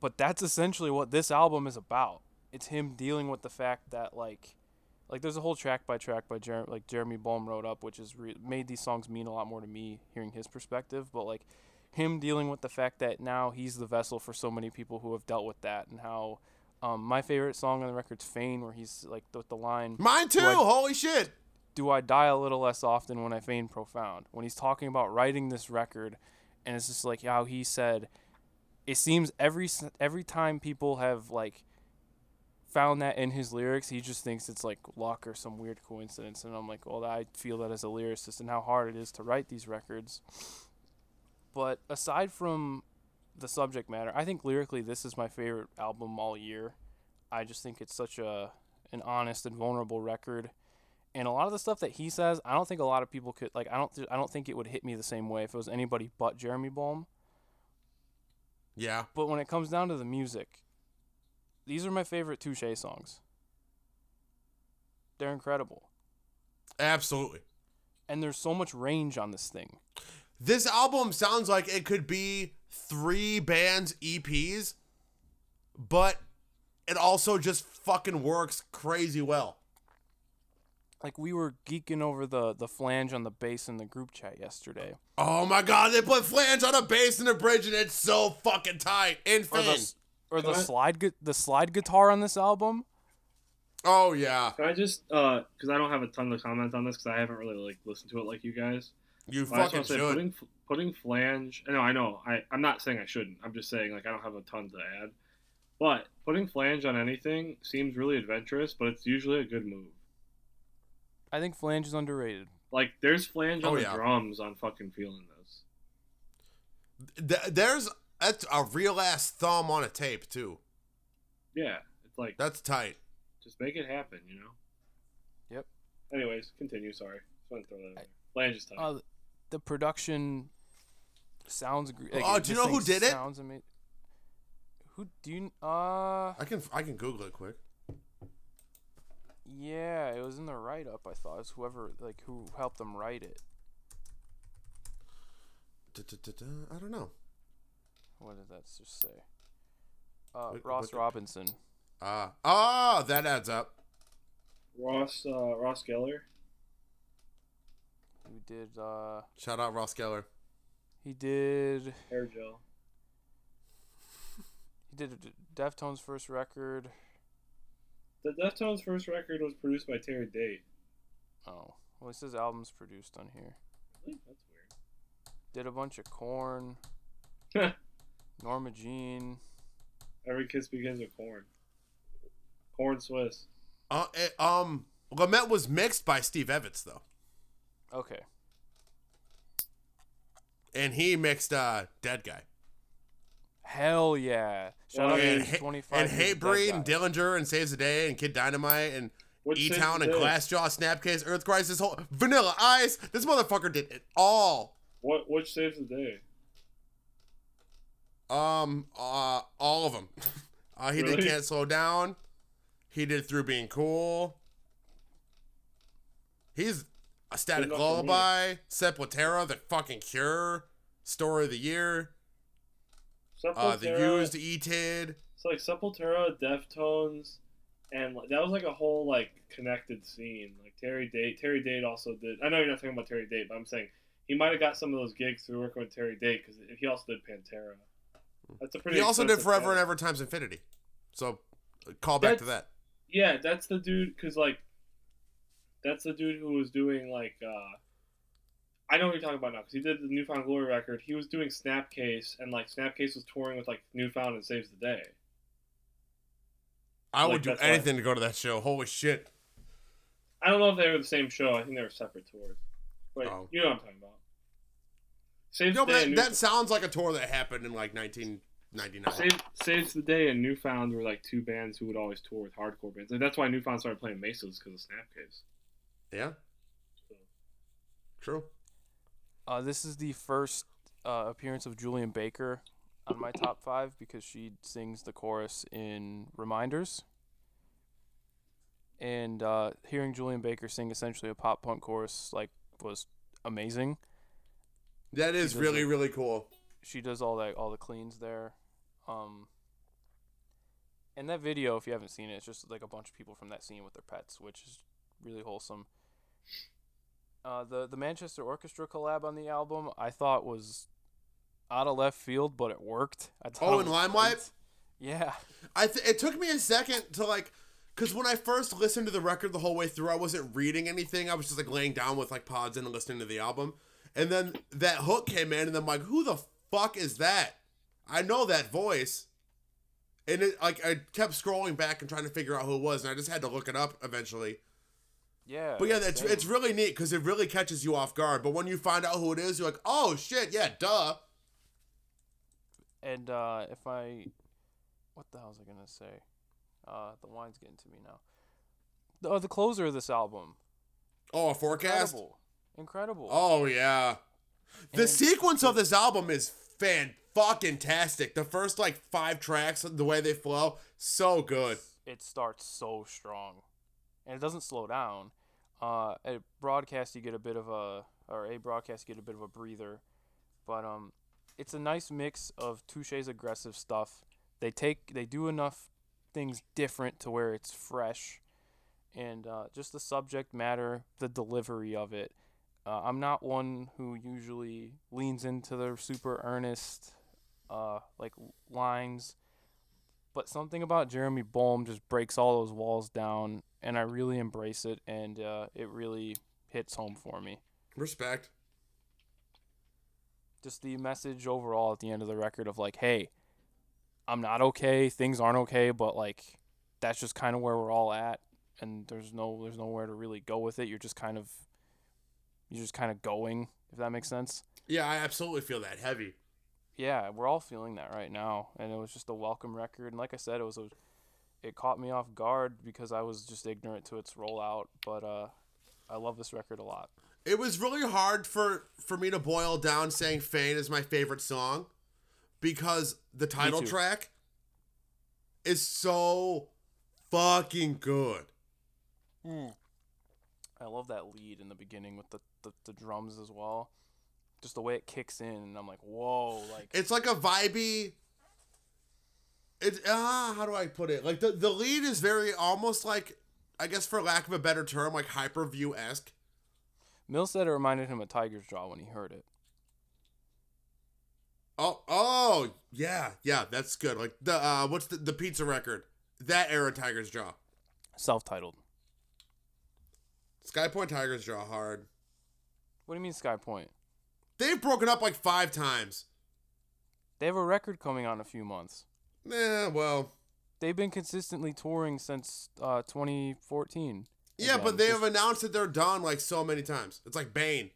But that's essentially what this album is about. It's him dealing with the fact that like like there's a whole track by track by Jer- like Jeremy Bolm wrote up, which has re- made these songs mean a lot more to me hearing his perspective. But like him dealing with the fact that now he's the vessel for so many people who have dealt with that, and how um, my favorite song on the record's "Feign," where he's like with the line, Mine too. I- Holy shit. do I die a little less often when I feign profound? When he's talking about writing this record, and it's just like how he said, it seems every every time people have like found that in his lyrics, he just thinks it's like luck or some weird coincidence. And I'm like, well, I feel that as a lyricist and how hard it is to write these records. But aside from the subject matter, I think lyrically this is my favorite album all year. I just think it's such a an honest and vulnerable record and a lot of the stuff that he says, I don't think a lot of people could like. I don't. Th- I don't think it would hit me the same way if it was anybody but Jeremy Bolm. Yeah. But when it comes down to the music, these are my favorite Touche songs. They're incredible, Absolutely. and there's so much range on this thing. This album sounds like it could be three bands EPs, but it also just fucking works crazy well. Like we were geeking over the the flange on the bass in the group chat yesterday, Oh my god, they put flange on a bass in a bridge and it's so fucking tight. And or the or the slide gu- the slide guitar on this album. Oh yeah. Can I just, uh, because I don't have a ton of comments on this because I haven't really like listened to it like you guys. You But I just fucking want say should. putting putting flange. I know, I know. I I'm not saying I shouldn't. I'm just saying like I don't have a ton to add. But putting flange on anything seems really adventurous, but it's usually a good move. I think flange is underrated. Like there's flange on Oh, the yeah. drums on fucking feeling this. Th- there's that's a real ass thumb on a tape too. Yeah, it's like That's tight. just make it happen, you know. Yep. Anyways, continue. Sorry, just want to throw that. In there. Flange is tight. Uh, the production sounds. gr- Like, Oh, do you know who thing did it? Sounds amazing. Who do you? Uh, I can I can Google it quick. yeah, it was in the write up. I thought it was whoever like who helped them write it. Da-da-da-da, I don't know. What did that just say? Uh, What- Ross what the- Robinson. Ah, ah, that adds up. Ross uh, Ross Geller. Who did? Uh, Shout out Ross Geller. he did. Hair gel. <laughs> He did Deftones' first record. The Deftones' first record was produced by Terry Date. Oh, well, he says albums produced on here. Really? That's weird. Did a bunch of Korn. <laughs> Norma Jean. Every kiss begins with corn. Corn Swiss. Uh, eh, um, Lament was mixed by Steve Evans though, Okay. and he mixed uh Deadguy Hell yeah! Shout Well, out and to Ha- 25 and years of Hatebreed and Dillinger and Saves the Day and Kid Dynamite and E Town, and day? Glassjaw, Snapcase, Earth Crisis, whole Vanilla Ice. This motherfucker did it all. What which saves the day? Um, uh, all of them. <laughs> Uh, he did Can't Slow Down. He did Through Being Cool. He's A Static enough for me. Lullaby, Sepultura, The Fucking Cure, Story of the Year, uh, The Used, E-Tid. It's like Sepultura, Deftones, and like, that was like a whole like connected scene. Like Terry Date, Terry Date also did. I know you're not talking about Terry Date, but I'm saying he might have got some of those gigs through working with Terry Date because he also did Pantera. That's a pretty. He also did Forever band. and Ever Times Infinity. So, uh, call back to that. Yeah, that's the dude. Cause like, that's the dude who was doing like. uh I know what you're talking about now because he did the New Found Glory record. He was doing Snapcase, and like Snapcase was touring with like New Found and Saves the Day. I like, would do why- anything to go to that show. Holy shit. I don't know if they were the same show. I think they were separate tours. But Oh. you know what I'm talking about. Saves No, the but Day. that, New- that sounds like a tour that happened in like 1999. Save, Saves the Day and New Found were like two bands who would always tour with hardcore bands. Like, that's why New Found started playing Mesas because of Snapcase. Yeah. True. Uh, this is the first uh, appearance of Julien Baker on my top five because she sings the chorus in Reminders. And uh, hearing Julien Baker sing essentially a pop punk chorus like was amazing. That is really, it. really cool. She does all that all the cleans there. Um, and that video, if you haven't seen it, it's just like a bunch of people from that scene with their pets, which is really wholesome. Uh, the the Manchester Orchestra collab on the album, I thought was out of left field, but it worked. I Oh, in Limelight? Yeah, I th- it took me a second to like, cause when I first listened to the record the whole way through, I wasn't reading anything. I was just like laying down with like pods in and listening to the album, and then that hook came in, and I'm like, who the fuck is that? I know that voice, and it like I kept scrolling back and trying to figure out who it was, and I just had to look it up eventually. Yeah. But yeah, it's it's really neat because it really catches you off guard. But when you find out who it is, you're like, oh shit, yeah, duh. and uh, if I, what the hell was I gonna say? Uh, the wine's getting to me now. The, uh, the closer of this album, Oh, a forecast. incredible, incredible. Oh yeah. The And- sequence of this album is fan fucking tastic. The first like five tracks, the way they flow, so good. it starts so strong, and it doesn't slow down. Uh, at broadcast you get a bit of a, or a broadcast you get a bit of a breather, but um, it's a nice mix of Touche's aggressive stuff. They take, they do enough things different to where it's fresh, and uh, just the subject matter, the delivery of it. Uh, I'm not one who usually leans into the super earnest, uh, like lines but something about Jeremy Bolm just breaks all those walls down, and I really embrace it, and uh, it really hits home for me. Respect. Just the message overall at the end of the record of like, hey, I'm not okay, things aren't okay, but like, that's just kind of where we're all at, and there's no, there's nowhere to really go with it. You're just kind of, you're just kind of going, if that makes sense. Yeah, I absolutely feel that heavy. Yeah, we're all feeling that right now, and it was just a welcome record. And like I said, it was a, it caught me off guard because I was just ignorant to its rollout. But uh, I love this record a lot. It was really hard for for me to boil down saying "Feign" is my favorite song because the title track is so fucking good. I love that lead in the beginning with the, the, the drums as well. Just the way it kicks in, and I'm like, whoa, like It's like a vibey. It ah, how do I put it? Like the the lead is very almost like, I guess for lack of a better term, like Hyperview esque. Mill said it reminded him of Tigers Jaw when he heard it. Oh oh yeah yeah that's good. Like the uh what's the the pizza record? That era Tigers Jaw. Self-titled. Skypoint Tigers Jaw hard. What do you mean Sky Point? They've broken up like five times. They have a record coming out in a few months. Eh, well, They've been consistently touring since uh, 2014. yeah, Again, but they have announced that they're done like so many times. It's like Bane.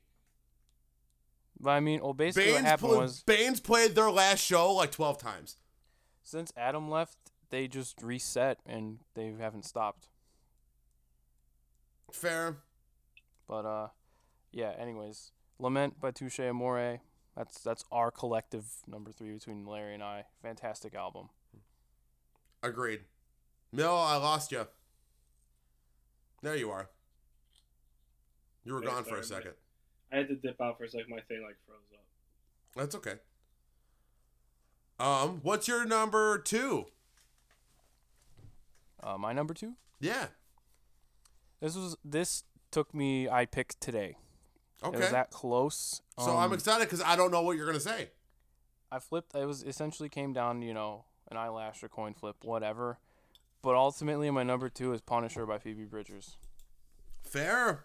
But I mean, well, basically what happened pl- was Bane's played their last show like twelve times. since Adam left, they just reset and they haven't stopped. Fair. But uh, yeah. Anyways, Lament by Touche Amore. That's that's our collective number three between Larry and I. Fantastic album. Agreed. Mill, I lost you. There you are. You were Yeah, gone for a second. I had to dip out for a second. My thing like froze up. That's okay. Um, what's your number two? Uh, my number two. Yeah. This was this took me. I picked today. It Okay. was that close. so I'm Um, excited because I don't know what you're gonna say. I flipped. It was essentially came down, you know, an eyelash or coin flip, whatever. But ultimately, my number two is Punisher by Phoebe Bridgers. Fair.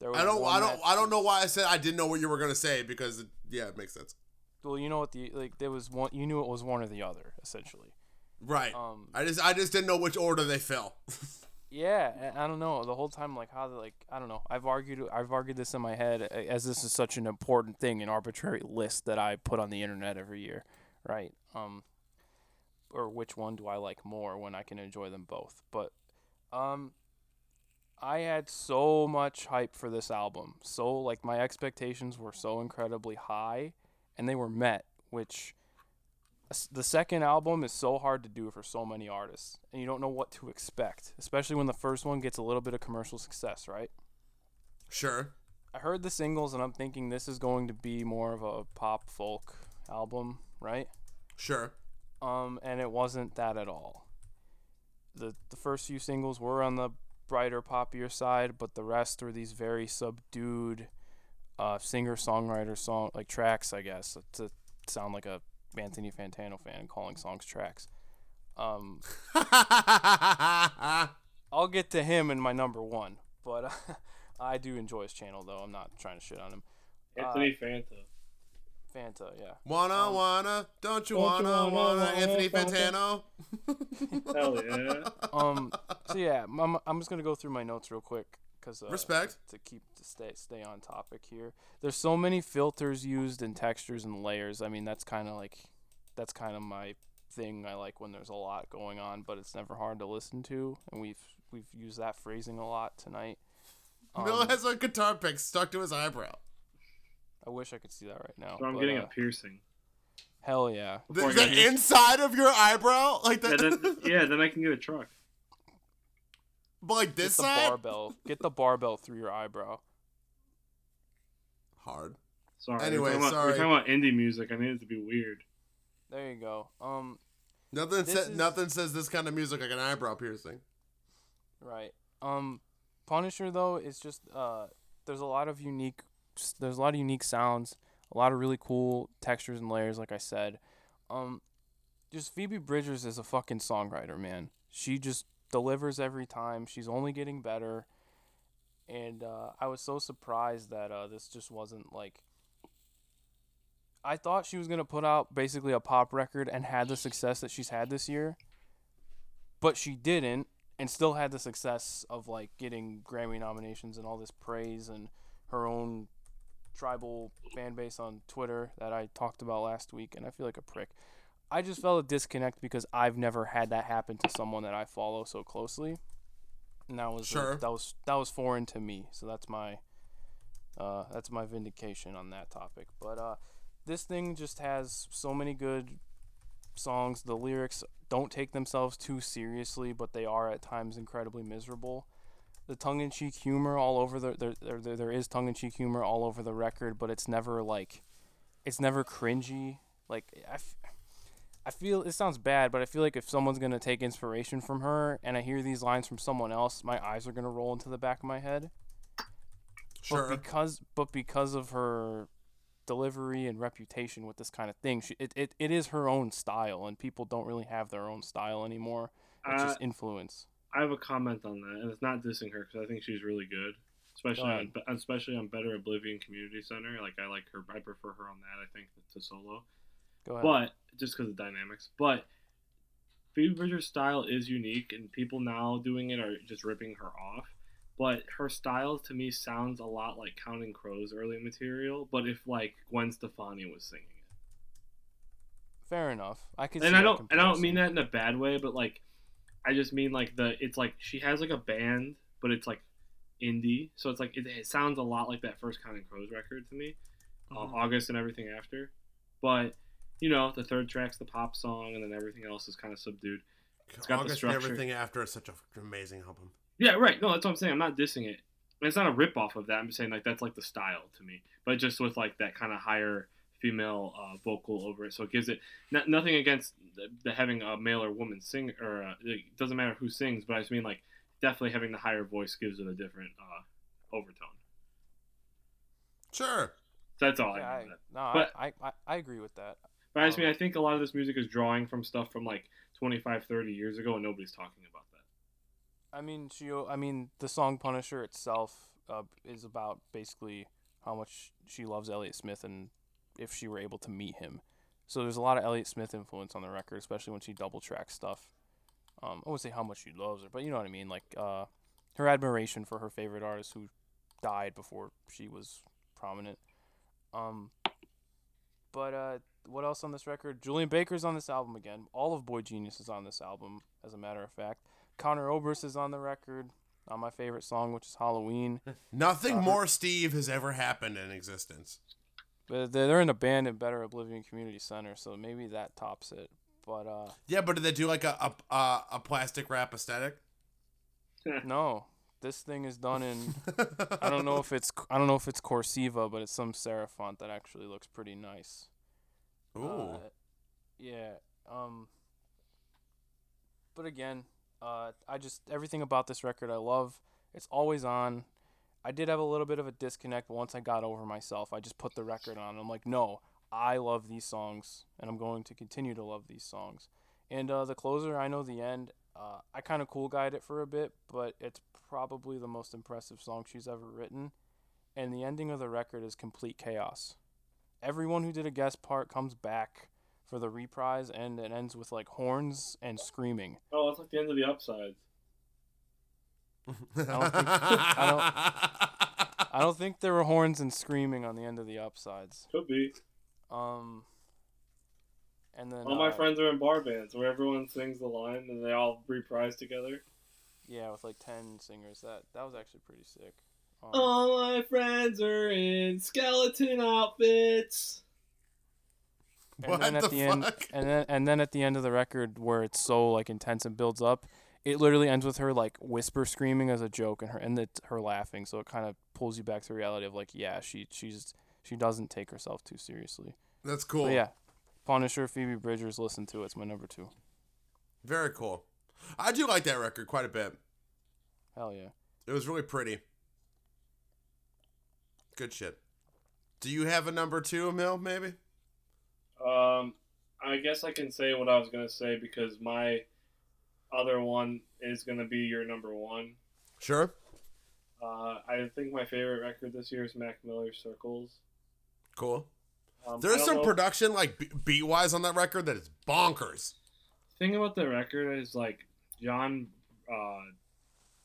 There was I don't. I don't. I don't know why I said I didn't know what you were gonna say because it, yeah, it makes sense. Well, you know what the like there was one. You knew it was one or the other, essentially. Right. Um, I just. I just didn't know which order they fell. <laughs> yeah, I don't know. The whole time, like how, like I don't know. I've argued. I've argued this in my head as this is such an important thing, an arbitrary list that I put on the internet every year, right? Um, or which one do I like more when I can enjoy them both? But, um, I had so much hype for this album. So like my expectations were so incredibly high, and they were met. Which the second album is so hard to do for so many artists, and you don't know what to expect, especially when the first one gets a little bit of commercial success, right? sure. I heard the singles, and I'm thinking this is going to be more of a pop folk album, right? Sure. Um, and it wasn't that at all. the The first few singles were on the brighter, poppier side, but the rest were these very subdued, uh, singer songwriter song like tracks, I guess, to sound like a Anthony Fantano fan calling songs tracks. Um, <laughs> I'll get to him in my number one, but <laughs> I do enjoy his channel though. I'm not trying to shit on him. Anthony Fanta. Fanta, yeah. wanna Um, wanna don't you Don't wanna wanna, wanna wanna, Anthony Fantano? Hell yeah. <laughs> Um, so yeah, I'm, I'm just gonna go through my notes real quick because uh, Respect. to keep to stay stay on topic here. There's so many filters used and textures and layers. I mean, that's kind of like that's kind of my thing. I like when there's a lot going on, but it's never hard to listen to, and we've we've used that phrasing a lot tonight. <laughs> Bill Um, has a guitar pick stuck to his eyebrow. I wish I could see that right now. So I'm but, getting uh, a piercing. hell yeah. The, the inside of your eyebrow, like Yeah that, then, yeah, then I can get a truck. But like Get this the side. barbell. Get the barbell through your eyebrow. Hard. Sorry. Anyway, we're talking, about, sorry. we're talking about indie music. I need it to be weird. There you go. Um, Nothing. This Sa- is- Nothing says this kind of music like an eyebrow piercing. Right. Um, Punisher though is just uh, there's a lot of unique, there's a lot of unique sounds, a lot of really cool textures and layers. Like I said, um, just Phoebe Bridgers is a fucking songwriter, man. She just delivers every time. She's only getting better, and uh, I was so surprised that uh, this just wasn't like. I thought she was gonna put out basically a pop record and had the success that she's had this year, but she didn't and still had the success of like getting Grammy nominations and all this praise and her own tribal fan base on Twitter that I talked about last week and I feel like a prick. I just felt a disconnect because I've never had that happen to someone that I follow so closely. And that was Sure. that was that was foreign to me. So that's my uh that's my vindication on that topic. But uh this thing just has so many good songs. The lyrics don't take themselves too seriously, but they are at times incredibly miserable. The tongue-in-cheek humor all over the there there, there, there is tongue-in-cheek humor all over the record, but it's never like it's never cringy. Like I, f- I feel it sounds bad, but I feel like if someone's gonna take inspiration from her, and I hear these lines from someone else, my eyes are gonna roll into the back of my head. Sure. But because but because of her delivery and reputation with this kind of thing, she, it, it, it is her own style, and people don't really have their own style anymore. It's Uh, just influence. I have a comment on that, and it's not dissing her because I think she's really good, especially on especially on Better Oblivion Community Center. Like I like her, I prefer her on that. I think to solo, Go ahead. but just because of dynamics. But Phoebe Bridgers' style is unique, and people now doing it are just ripping her off. But her style to me sounds a lot like Counting Crows' early material, but if like Gwen Stefani was singing it. Fair enough. I could. and I don't and I don't mean that in a bad way, but like I just mean like the it's like she has like a band, but it's like indie, so it's like it, it sounds a lot like that first Counting Crows record to me, uh, Mhm. August and everything after. But you know, the third track's the pop song, and then everything else is kind of subdued. got August and structure. everything after is such an amazing album. Yeah, right. No, that's what I'm saying. I'm not dissing it. it's not a rip off of that. I'm just saying like that's like the style to me, but just with like that kind of higher female uh, vocal over it, so it gives it not, nothing against the, the having a male or woman sing or uh, it doesn't matter who sings, but I just mean like definitely having the higher voice gives it a different uh, overtone. Sure. So that's all Yeah, I I, no, But- I, I, I agree with that. But I just mean I think a lot of this music is drawing from stuff from like 25, 30 years ago, and nobody's talking about that. I mean, she. I mean, the song "Punisher" itself uh, is about basically how much she loves Elliott Smith and if she were able to meet him. So there's a lot of Elliott Smith influence on the record, especially when she double tracks stuff. Um, I wouldn't say how much she loves her, but you know what I mean. Like uh, her admiration for her favorite artist who died before she was prominent. Um, but uh, what else on this record? Julien Baker's on this album again. All of Boy Genius is on this album, as a matter of fact. Conor Oberst is on the record on my favorite song, which is Halloween. <laughs> Nothing Uh-huh. more Steve has ever happened in existence. But they're they're in a band at Better Oblivion Community Center, so maybe that tops it. But uh, Yeah, but did they do like a a, a, a plastic wrap aesthetic? <laughs> no, this thing is done in. <laughs> I don't know if it's I don't know if it's Corsiva, but it's some serif font that actually looks pretty nice. Ooh. Uh, yeah. Um. But again, uh, I just everything about this record I love. It's always on. I did have a little bit of a disconnect, but once I got over myself, I just put the record on. I'm like, no, I love these songs, and I'm going to continue to love these songs. And uh, the closer, I know the end. Uh, I kind of cool guide it for a bit, but it's probably the most impressive song she's ever written. And the ending of the record is complete chaos. Everyone who did a guest part comes back for the reprise, and it ends with like horns and screaming. Oh, it's like the end of the upsides. I don't think- I don't think there were horns and screaming on the end of the upsides. Could be. Um, and then All my uh, friends are in bar bands where everyone sings the line and they all reprise together. yeah, with like ten singers. That that was actually pretty sick. All my friends are in skeleton outfits. and What then at the the, end, fuck? and then and then at the end of the record, where it's so like intense and builds up, it literally ends with her like whisper screaming as a joke, and her and it's her laughing. So it kind of pulls you back to reality of like, yeah, she she's she doesn't take herself too seriously. That's cool. But yeah, Punisher, Phoebe Bridgers, listen to it. It's my number two. Very cool. I do like that record quite a bit. Hell yeah. It was really pretty. Good shit. Do you have a number two, Emil, maybe? Um, I guess I can say what I was gonna say because my other one is gonna be your number one. Sure. Uh, I think my favorite record this year is Mac Miller's Circles. Cool. Um, There's some know- production, like beat wise, on that record that is bonkers. thing about the record is like Jon uh,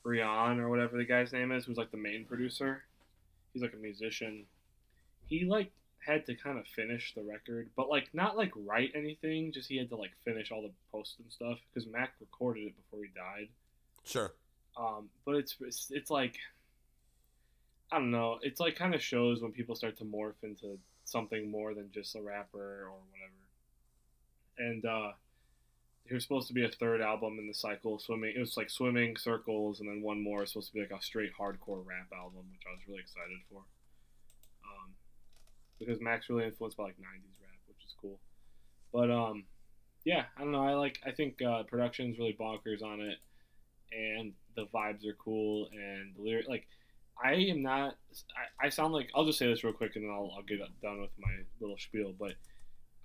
Brion or whatever the guy's name is, who's like the main producer. He's like a musician. He like had to kind of finish the record, but like not like write anything. Just he had to like finish all the posts and stuff because Mac recorded it before he died. Sure. Um, but it's, it's it's like I don't know. It's like kind of shows when people start to morph into something more than just a rapper or whatever. And uh, was supposed to be a third album in the cycle, swimming. It was like swimming circles, and then one more was supposed to be like a straight hardcore rap album, which I was really excited for. Um, because Max really influenced by like '90s rap, which is cool. But um, yeah, I don't know. I like. I think uh, production's really bonkers on it and the vibes are cool and the lyric like I am not I, I sound like I'll just say this real quick and then I'll, I'll get done with my little spiel but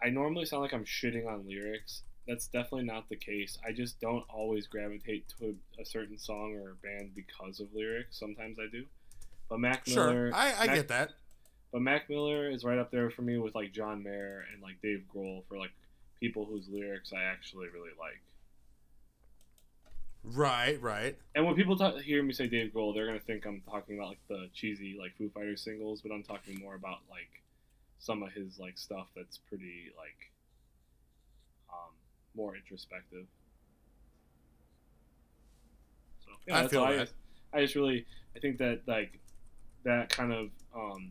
I normally sound like I'm shitting on lyrics that's definitely not the case I just don't always gravitate to a, a certain song or band because of lyrics sometimes I do but Mac Miller Sure. I, I Mac- get that. but Mac Miller is right up there for me with like John Mayer and like Dave Grohl for like people whose lyrics I actually really like Right, right. And when people talk, hear me say Dave Grohl, they're gonna think I'm talking about like the cheesy like Foo Fighters singles, but I'm talking more about like some of his like stuff that's pretty like more introspective. So yeah, I feel that. I, just, I just really I think that like that kind of um,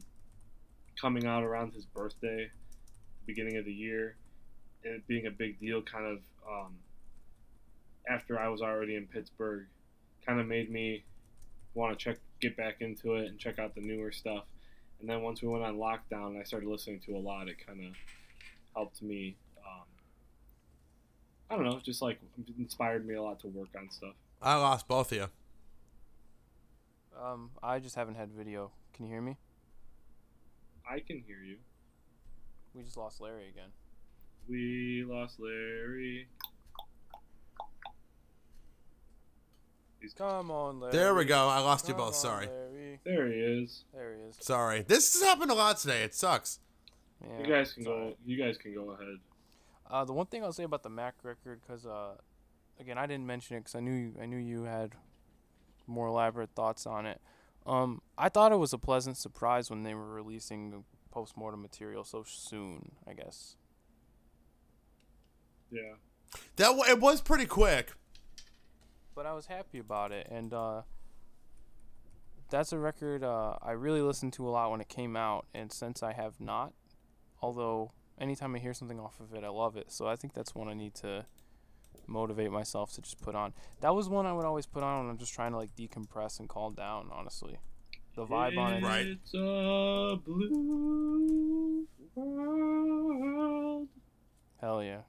coming out around his birthday, beginning of the year, and it being a big deal, kind of. Um, after I was already in Pittsburgh, kind of made me want to check get back into it and check out the newer stuff. And then once we went on lockdown and I started listening to a lot, it kind of helped me. I don't know, just like inspired me a lot to work on stuff. I lost both of you. Um, I just haven't had video. Can you hear me? I can hear you. We just lost Larry again. We lost Larry. He's Come on, Larry. There we go. I lost you both. on, Sorry. Larry. there. He is. There he is. Sorry. This has happened a lot today. It sucks. Yeah, you guys can go. You guys can go ahead. Uh, the one thing I'll say about the Mac record, because uh, again, I didn't mention it because I knew I knew you had more elaborate thoughts on it. Um, I thought it was a pleasant surprise when they were releasing the post-mortem material so soon. I guess. Yeah. That wa- it was pretty quick. but I was happy about it, and uh, that's a record uh, I really listened to a lot when it came out, and since I have not, although anytime I hear something off of it, I love it. So I think that's one I need to motivate myself to just put on. That was one I would always put on when I'm just trying to like decompress and calm down. Honestly, the vibe on it. Right. It's a blue world. Hell yeah.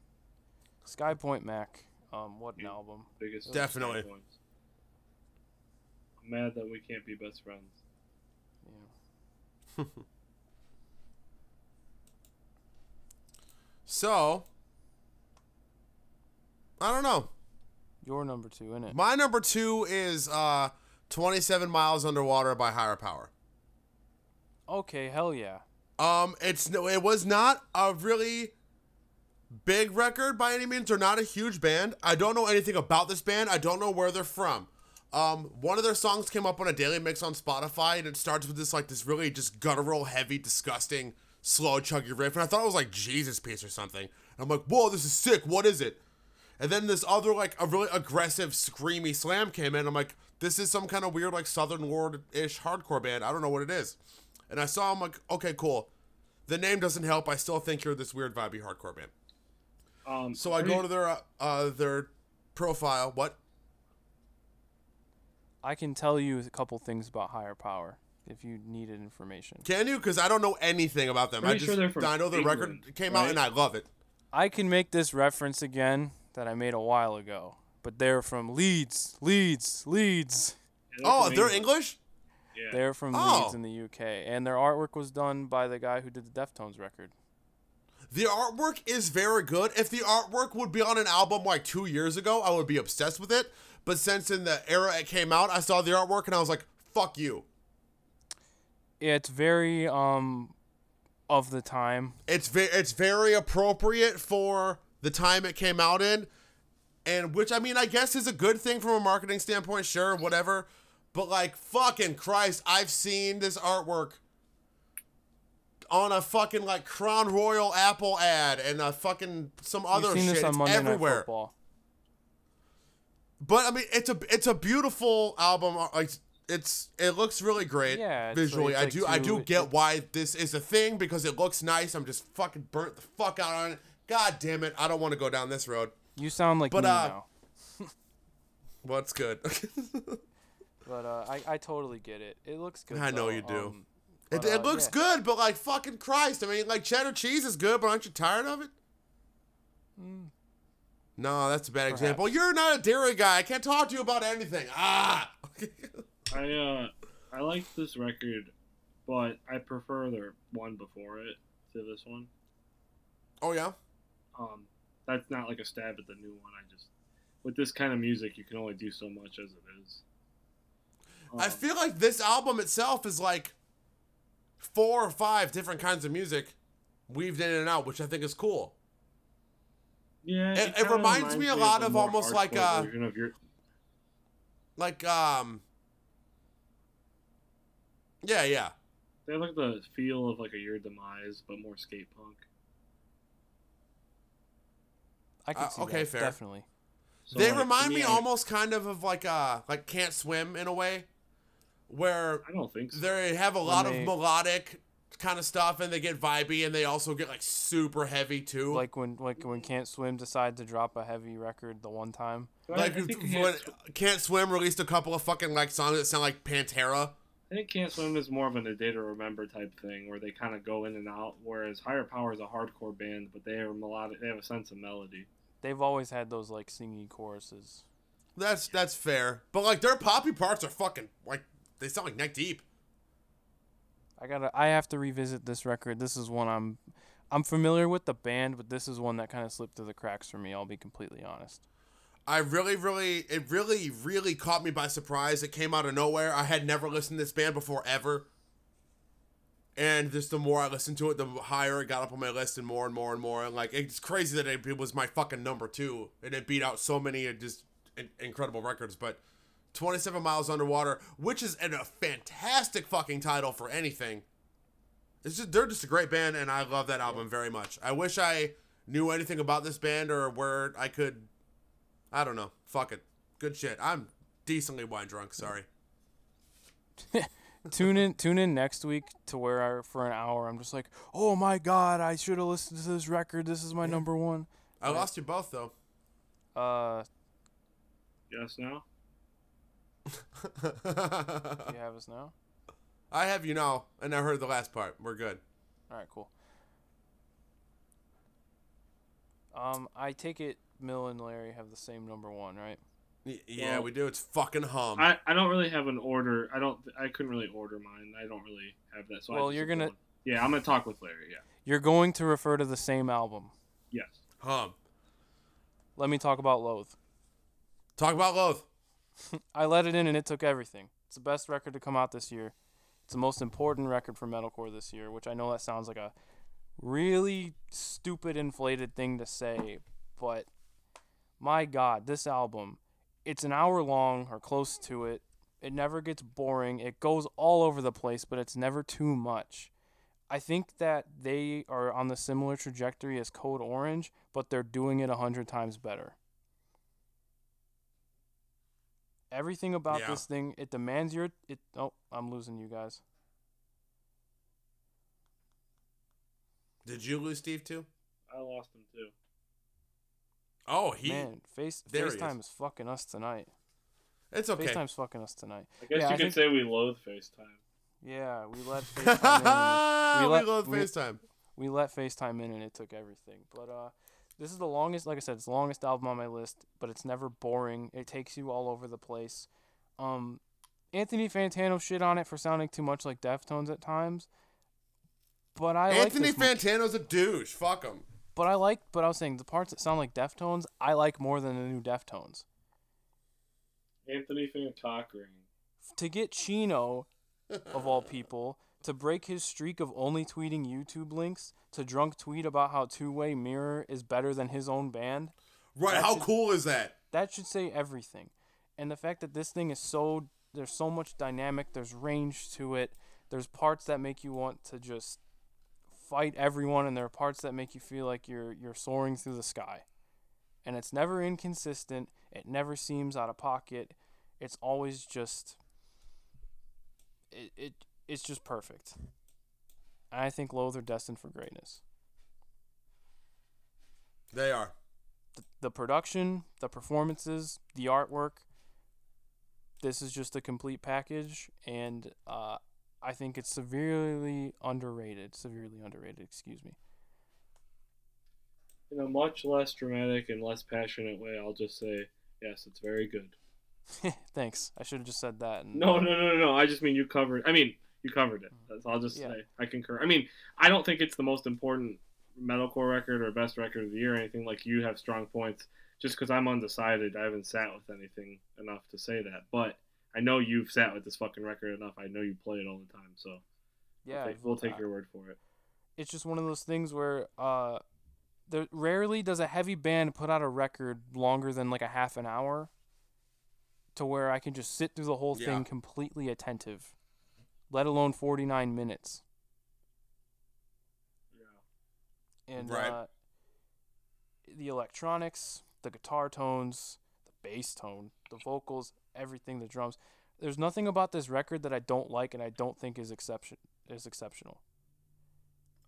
Skypoint Mac. Um, what an Yeah. album. Biggest Definitely. points. I'm mad that we can't be best friends. Yeah. <laughs> So, I don't know. Your number two, innit? My number two is uh, 27 Miles Underwater by Higher Power. Okay, hell yeah. Um, it's no, it was not a really big record by any means. They're not a huge band. I don't know anything about this band. I don't know where they're from. Um, one of their songs came up on a daily mix on Spotify, and it starts with this like this really just guttural, heavy, disgusting, slow, chuggy riff, and I thought it was like Jesus piece or something. And I'm like, whoa, this is sick. What is it? And then this other like a really aggressive, screamy slam came in. I'm like, this is some kind of weird like Southern Ward ish hardcore band. I don't know what it is. And I saw him like, okay, cool. The name doesn't help. I still think you're this weird vibey hardcore band. Um, So I go to their uh, uh their profile. What? I can tell you a couple things about higher power if you needed information. Can you? Because I don't know anything about them. I Pretty just sure they're from I know the record England, came out and I love it. I can make this reference again that I made a while ago, but they're from Leeds, Leeds, Leeds. Yeah, Oh, they're England. English. Yeah. They're from Oh. Leeds in the UK, and their artwork was done by the guy who did the Deftones record. The artwork is very good. If the artwork would be on an album like two years ago, I would be obsessed with it. But since in the era it came out, I saw the artwork and I was like, "Fuck you." It's very um of the time. It's ve- it's very appropriate for the time it came out in, and which I mean I guess is a good thing from a marketing standpoint. Sure, whatever. But like fucking Christ, I've seen this artwork on a fucking like Crown Royal Apple ad and a fucking some other shit. this on It's Monday everywhere. But I mean, it's a it's a beautiful album. uh, Like it's it looks really great Yeah, visually. like- I do like I do get why this is a thing because it looks nice. I'm just fucking burnt the fuck out on it. God damn it! I don't want to go down this road. You sound like But, me uh, now. <laughs> What's good? <laughs> But uh, I I totally get it. It looks good. I know though. you do. Um, it, but, it uh, looks yeah. good, but like fucking Christ! I mean, like cheddar cheese is good, but aren't you tired of it? Mm. No, that's a bad Perhaps. example. You're not a dairy guy. I can't talk to you about anything. Ah. <laughs> I uh I like this record, but I prefer their one before it to this one. oh yeah. Um, that's not like a stab at the new one. I just with this kind of music, you can only do so much as it is. I Um, feel like this album itself is like four or five different kinds of music weaved in and out, which I think is cool. yeah, it- it kinda reminds me a lot of more almost like, uh, of your Like, um, yeah, yeah. They have like the feel of like a Your Demise, but more skate punk. I can Uh, see okay, that, fair. definitely. So, they like, remind me I- almost kind of of like uh like Can't Swim in a way, where I don't think so. they have a lot they- of melodic kind of stuff and they get vibey and they also get like super heavy too. Like when like when Can't Swim decided to drop a heavy record the one time. But I- like I when Can't Can't Swim released a couple of fucking like songs that sound like Pantera. I think Can't Swim is more of an a day to remember type thing where they kind of go in and out. Whereas Higher Power is a hardcore band, but they are melodic. They have a sense of melody. They've always had those like singing choruses. That's that's fair. But like their poppy parts are fucking like they sound like neck deep. I gotta. I have to revisit this record. This is one I'm. I'm familiar with the band, but this is one that kind of slipped through the cracks for me. I'll be completely honest. I really, really, it really, really caught me by surprise. It came out of nowhere. I had never listened to this band before ever. And just the more I listened to it, the higher it got up on my list, and more and more and more. And like, it's crazy that it, it was my fucking number two, and it beat out so many just incredible records. But 27 Miles Underwater, which is an, a fantastic fucking title for anything. It's just they're just a great band, and I love that album very much. I wish I knew anything about this band or where I could. I don't know. Fuck it. Good shit. I'm decently wine drunk. Sorry. <laughs> tune in. Tune in next week to where I, for an hour I'm just like, oh my god, I should have listened to this record. This is my number one. I lost you both though. Uh, Yes, now. do you have us now? I have you now, and I heard the last part. We're good. All right, cool. Um, I take it Mill and Larry have the same number one, right? Yeah, Well- we do. It's fucking hum. I, I don't really have an order. I don't. I couldn't really order mine. I don't really have that. So Well, just you're gonna- one. Yeah, I'm gonna talk with Larry. Yeah. You're going to refer to the same album. Yes. hum. Let me talk about Loathe. Talk about Loathe. <laughs> I let it in and it took everything. It's the best record to come out this year. It's the most important record for metalcore this year, which I know that sounds like a really stupid inflated thing to say, but my god, this album, it's an hour long or close to it. It never gets boring. It goes all over the place, but it's never too much. I think that they are on the similar trajectory as Code Orange, but they're doing it a hundred times better. Everything about Yeah. this thing, it demands your it oh, I'm losing you guys. Did you lose Steve too? I lost him too. Oh, he. Man, face there he is. FaceTime is. fucking us tonight. It's okay. FaceTime's fucking us tonight. I guess Yeah, you I could think- say we loathe FaceTime. Yeah, we let <laughs> FaceTime in. we, let- love we- FaceTime. we let FaceTime in and it took everything. But uh this is the longest like I said, it's the longest album on my list, but it's never boring. It takes you all over the place. Um Anthony Fantano shit on it for sounding too much like Deftones at times. But I Anthony like this Fantano's a douche. Fuck him. But I like but I was saying the parts that sound like Deftones, I like more than the new Deftones. Anthony Van Cockring. To get Chino of all <laughs> people, to break his streak of only tweeting YouTube links, to drunk tweet about how Two Way Mirror is better than his own band. Right? How should- cool is that? that should say everything. And the fact that this thing is so there's so much dynamic, there's range to it. There's parts that make you want to just fight everyone and there are parts that make you feel like you're you're soaring through the sky. And it's never inconsistent. It never seems out of pocket. It's always just it, it it's just perfect. I think Loathe are destined for greatness. They are. the, the production, the performances, the artwork. This is just a complete package, and uh, I think it's severely underrated. Severely underrated, excuse me. In a much less dramatic and less passionate way, I'll just say yes, it's very good. <laughs> Thanks. I should have just said that. And, No, no, no, no, no. I just mean you covered. I mean, you covered it. That's I'll just Yeah. say. I concur. I mean, I don't think it's the most important metalcore record or best record of the year or anything. Like you have strong points. Just because I'm undecided, I haven't sat with anything enough to say that. But I know you've sat with this fucking record enough. I know you play it all the time. So Yeah, we'll take, we'll take your word for it. It's just one of those things where uh, there rarely does a heavy band put out a record longer than like a half an hour, to where I can just sit through the whole Yeah. thing completely attentive, let alone 49 minutes. Yeah. and Right. uh, the electronics, the guitar tones, the bass tone, the vocals, everything, the drums. There's nothing about this record that I don't like and I don't think is exception is exceptional.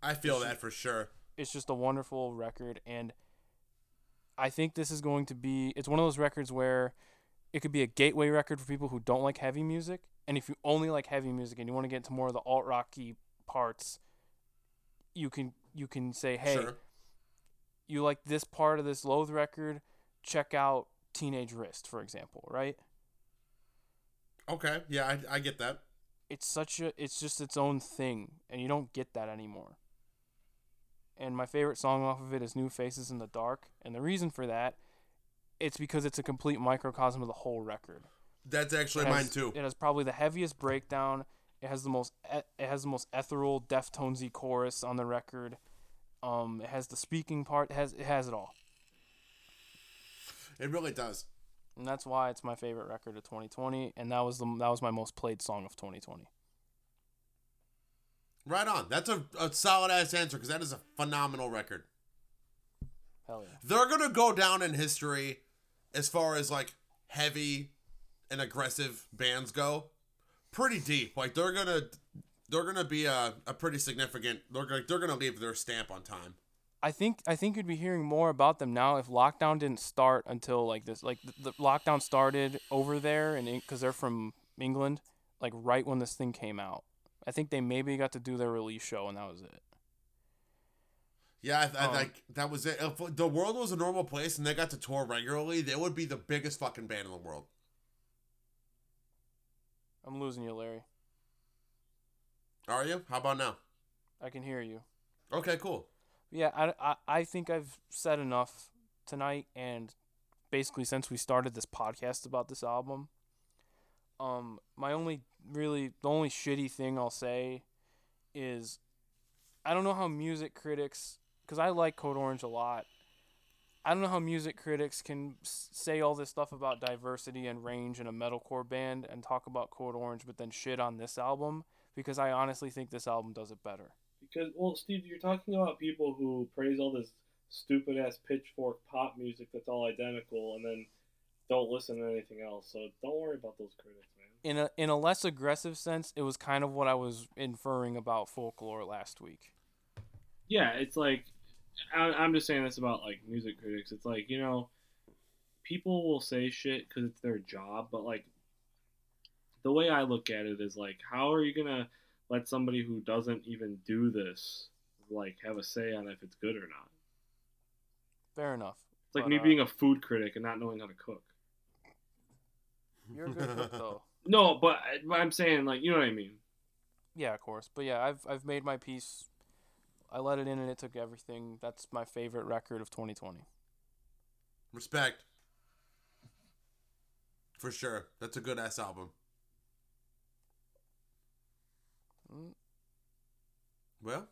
I feel It's that for sure. It's just a wonderful record and I think this is going to be it's one of those records where it could be a gateway record for people who don't like heavy music And if you only like heavy music and you want to get into more of the alt rocky parts, you can you can say, hey, Sure. you like this part of this Loathe record, check out Teenage Wrist, for example, right? Okay. Yeah, I, I get that. It's such a it's just its own thing, and you don't get that anymore. And my favorite song off of it is New Faces in the Dark, and the reason for that, it's because it's a complete microcosm of the whole record. That's actually It mine too. It has probably the heaviest breakdown. It has the most it has the most ethereal, Deftonesy chorus on the record. Um, it has the speaking part. It has it has it all, It really does. And that's why it's my favorite record of 2020. And that was the that was my most played song of 2020. Right on. That's a, a solid ass answer because that is a phenomenal record. Hell yeah. They're gonna go down in history as far as like heavy and aggressive bands go. Pretty deep. Like they're gonna they're gonna be a, a pretty significant. They're gonna they're gonna leave their stamp on time. I think I think you'd be hearing more about them now if lockdown didn't start until like this. Like the, the lockdown started over there, and because they're from England, like right when this thing came out. I think they maybe got to do their release show, and that was it. Yeah, I, I Um, like that was it. If the world was a normal place and they got to tour regularly, they would be the biggest fucking band in the world. I'm losing you, Larry. Are you? How about now? I can hear you. Okay, cool. Yeah, I, I, I think I've said enough tonight, and basically since we started this podcast about this album, um, my only really the only shitty thing I'll say is I don't know how music critics, because I like Code Orange a lot. I don't know how music critics can say all this stuff about diversity and range in a metalcore band and talk about Code Orange, but then shit on this album because I honestly think this album does it better. Because well, Steve, you're talking about people who praise all this stupid ass pitchfork pop music that's all identical, and then don't listen to anything else. So don't worry about those critics, man. in a in a less aggressive sense, it was kind of what I was inferring about folklore last week. Yeah, it's like I, I'm just saying this about like music critics. It's like you know, people will say shit because it's their job, but like the way I look at it is like, how are you gonna let somebody who doesn't even do this like have a say on if it's good or not? Fair enough. It's like But, me uh, being a food critic and not knowing how to cook. <laughs> You're a good cook though. No, but, but I'm saying like you know what I mean. Yeah, of course. But yeah, I've I've made my piece. I let it in and it took everything. That's my favorite record of 2020. Respect. For sure. That's a good ass album. Mm, Well,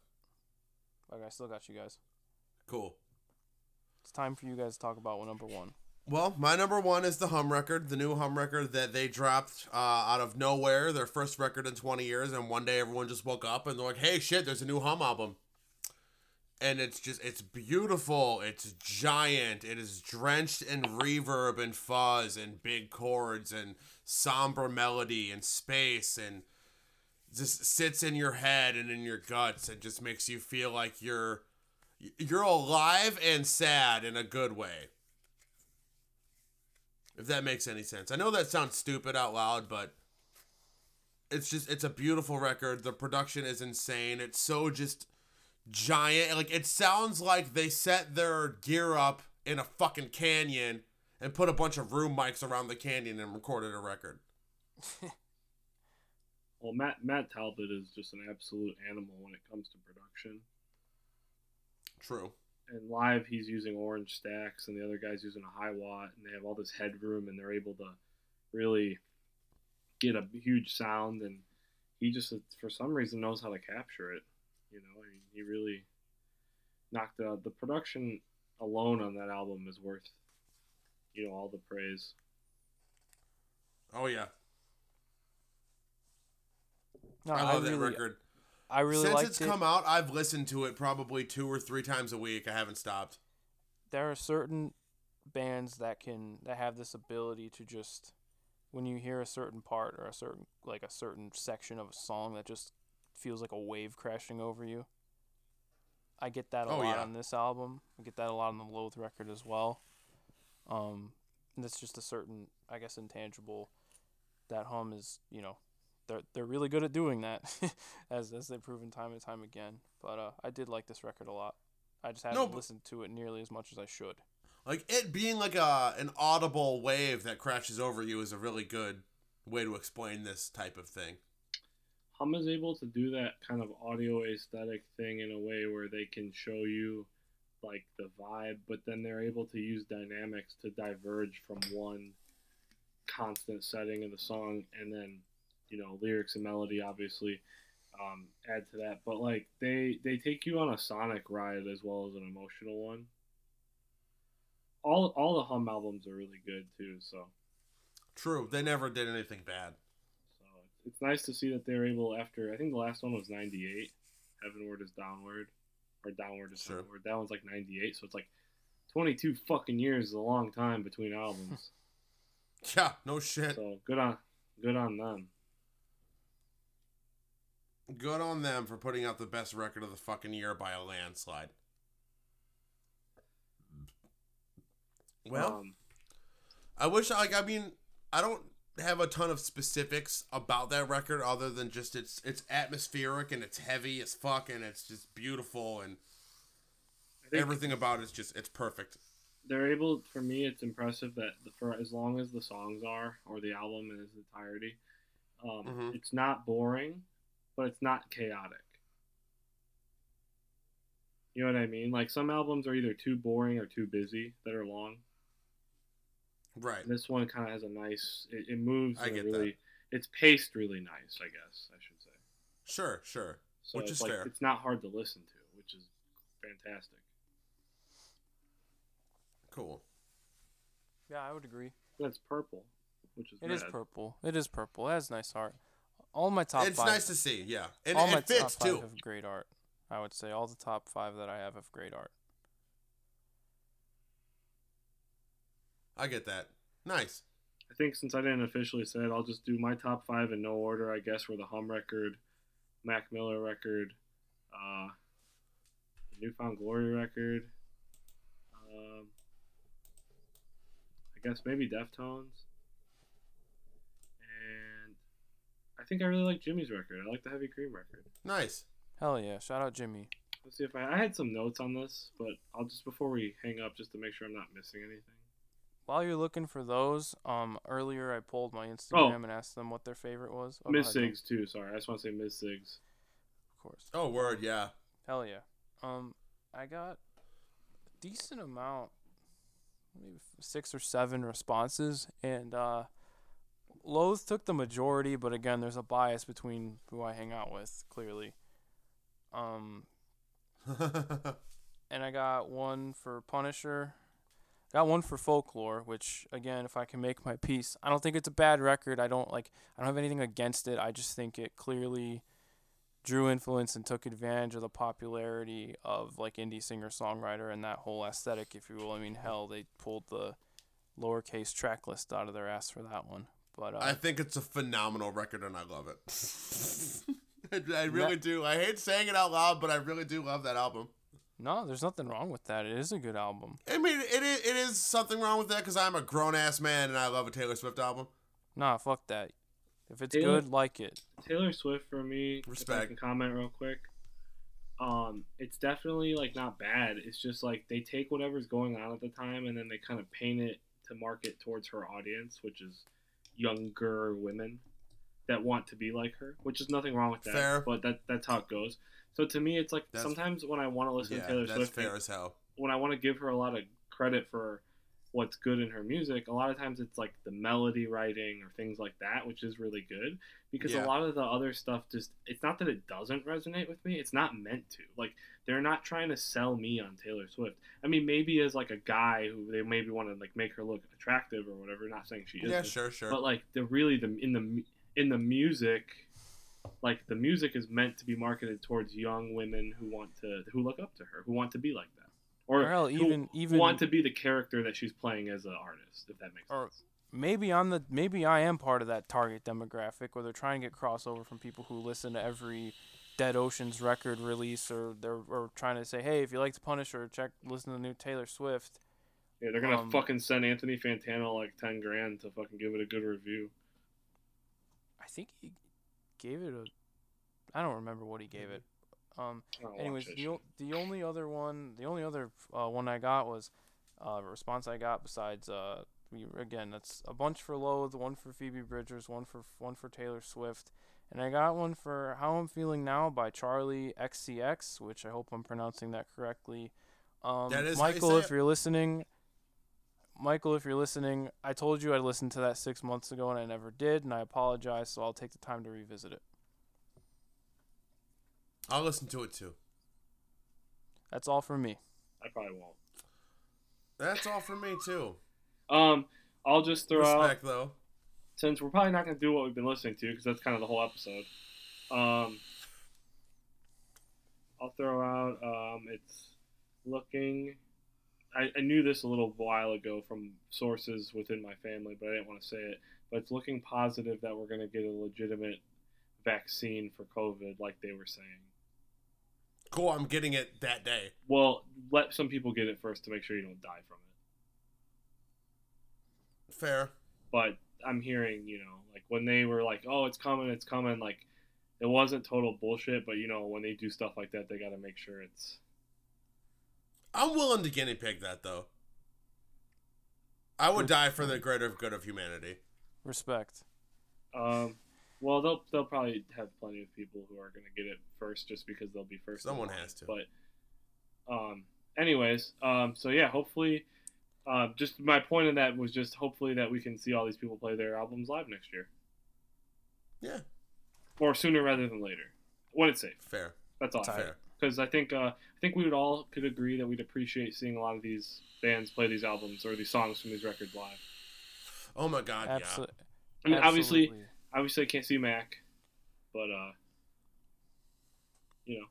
Like I still got you guys. cool. It's time for you guys to talk about one number one. Well, my number one is the Hum record, the new Hum record that they dropped uh, out of nowhere, their first record in 20 years, and one day everyone just woke up and they're like, hey, shit, there's a new Hum album. And it's just, it's beautiful, it's giant, it is drenched in reverb and fuzz and big chords and somber melody and space and just sits in your head and in your guts and just makes you feel like you're you're alive and sad in a good way. If that makes any sense. I know that sounds stupid out loud, but it's just it's a beautiful record. The production is insane. It's so just giant. Like it sounds like they set their gear up in a fucking canyon and put a bunch of room mics around the canyon and recorded a record. <laughs> Well, Matt Matt Talbot is just an absolute animal when it comes to production. True. And live, he's using orange stacks, and the other guy's using a Hiwatt, and they have all this headroom, and they're able to really get a huge sound. And he just, for some reason, knows how to capture it. You know, I mean, he really knocked out. The production alone on that album is worth, you know, all the praise. Oh yeah. No, I love that really, record. I really Since it's it. come out, I've listened to it probably two or three times a week. I haven't stopped. there are certain bands that can that have this ability to just when you hear a certain part or a certain like a certain section of a song that just feels like a wave crashing over you. I get that a Oh, lot yeah. on this album. I get that a lot on the Loathe record as well. Um, and it's just a certain, I guess, intangible that hum is, you know, they're they're really good at doing that, <laughs> as as they've proven time and time again. But uh, I did like this record a lot. I just haven't No, listened to it nearly as much as I should. Like it being like a an audible wave that crashes over you is a really good way to explain this type of thing. Hum is able to do that kind of audio aesthetic thing in a way where they can show you like the vibe, but then they're able to use dynamics to diverge from one constant setting of the song and then you know lyrics and melody obviously um, add to that. But like they they take you on a sonic ride as well as an emotional one. All all the hum albums are really good too so. True, they never did anything bad. so it's, it's nice to see that they're able after I think the last one was 98 heavenward is downward or downward is Sure. heavenward. That one's like 98 so it's like 22 fucking years is a long time between albums. <laughs> Yeah, no shit. so good on good on them Good on them for putting out the best record of the fucking year by a landslide. Well, um, I wish like I mean I don't have a ton of specifics about that record other than just it's it's atmospheric and it's heavy as fuck and it's just beautiful and everything about it's just it's perfect. they're able for me it's impressive that the, for as long as the songs are or the album in its entirety um, Mhm. it's not boring but it's not chaotic you know what i mean like some albums are either too boring or too busy that are long Right. and this one kind of has a nice it, it moves I in a get that. it's paced really nice i guess i should say Sure, sure. so Which it's is like fair. it's not hard to listen to which is fantastic Cool. Yeah, I would agree. that's purple which is It is red. purple. It is purple. It has nice art. All my top it's five. nice to see, yeah. And all my it fits top five too. have great art. I would say all the top five that I have have great art. I get that. Nice. I think since I didn't officially say it, I'll just do my top five in no order. I guess were the Hum record, Mac Miller record, uh, the New Found Glory record. Um, I guess maybe Deftones, and I think I really like Jimmy's record. I like the Heavy Cream record. Nice. Hell yeah! Shout out Jimmy. Let's see if I I had some notes on this, but I'll just before we hang up just to make sure I'm not missing anything. While you're looking for those, um, earlier I pulled my Instagram Oh. and asked them what their favorite was. Oh, Mis. Sigs too. Sorry, I just want to say Mis Sigs. of course. Oh word, yeah. Hell yeah. Um, I got a decent amount, maybe six or seven responses, and uh, Loathe took the majority, but again, there's a bias between who I hang out with, clearly. Um, <laughs> and I got one for Punisher. Got one for Folklore, which again, if I can make my piece, I don't think it's a bad record. I don't like. I don't have anything against it. I just think it clearly drew influence and took advantage of the popularity of like indie singer songwriter and that whole aesthetic, if you will. I mean, hell, they pulled the lowercase track list out of their ass for that one. But uh, I think it's a phenomenal record and I love it. <laughs> I, I really do. I hate saying it out loud, but I really do love that album. no, there's nothing wrong with that. It is a good album. I mean, it is, it is something wrong with that because I'm a grown ass man and I love a Taylor Swift album. Nah, fuck that. If it's Taylor- good, like it. Taylor Swift for me. If I Respect. can comment real quick. Um, it's definitely like not bad. It's just like they take whatever's going on at the time and then they kind of paint it to market towards her audience, which is younger women that want to be like her, which is nothing wrong with that. Fair. But that that's how it goes. So to me, it's like That's- sometimes when I want to listen Yeah, to Taylor Swift, fair as hell. when I want to give her a lot of credit for what's good in her music, a lot of times it's like the melody writing or things like that, which is really good. Because Yeah. a lot of the other stuff just it's not that it doesn't resonate with me, it's not meant to. Like they're not trying to sell me on Taylor Swift. I mean maybe as like a guy who they maybe want to like make her look attractive or whatever, not saying she is. Yeah, sure, sure. But like the really the in the in the music like the music is meant to be marketed towards young women who want to who look up to her, who want to be like that. Or Or hell, even even want to be the character that she's playing as an artist, if that makes Or- sense. maybe I'm the maybe I am part of that target demographic where they're trying to get crossover from people who listen to every Dead Oceans record release or they're or trying to say, hey, if you like the Punisher, check listen to the new Taylor Swift. Yeah, they're gonna um, fucking send Anthony Fantano like ten grand to fucking give it a good review. I think he gave it a. I don't remember what he gave it. Um. I don't watch Anyways, the, the only other one, the only other uh, one I got was uh, a response I got besides uh, we again that's a bunch for Loathe, one for Phoebe Bridgers, one for one for Taylor Swift, and I got one for How I'm Feeling Now by Charli XCX, which I hope I'm pronouncing that correctly. Um, That is Michael, if you're listening. Michael, if you're listening, I told you I'd listened to that six months ago and I never did, and I apologize, so I'll take the time to revisit it. I'll listen to it too. That's all from me. I probably won't. That's all for me too. Um, I'll just throw out though. since we're probably not gonna do what we've been listening to because that's kind of the whole episode. Um, I'll throw out. Um, it's looking. I, I knew this a little while ago from sources within my family, but I didn't want to say it. But it's looking positive that we're gonna get a legitimate vaccine for COVID, like they were saying. Cool. I'm getting it that day. Well, let some people get it first to make sure you don't die from it. Fair. but I'm hearing, you know, like when they were like, "Oh, it's coming, it's coming," like it wasn't total bullshit, but you know, when they do stuff like that, they got to make sure it's I'm willing to guinea pig that though. I would die for the greater good of humanity. Respect. um well, they'll they'll probably have plenty of people who are going to get it first just because they'll be first. Someone has to. But um anyways, um so yeah, hopefully uh, just my point in that was just hopefully that we can see all these people play their albums live next year Yeah. or sooner rather than later when it's safe. Fair. That's all. Fair. because I think uh, I think we would all could agree that we'd appreciate seeing a lot of these bands play these albums or these songs from these records live. Oh my god, Absolutely. I mean, obviously, obviously, I can't see Mac, but uh, you know,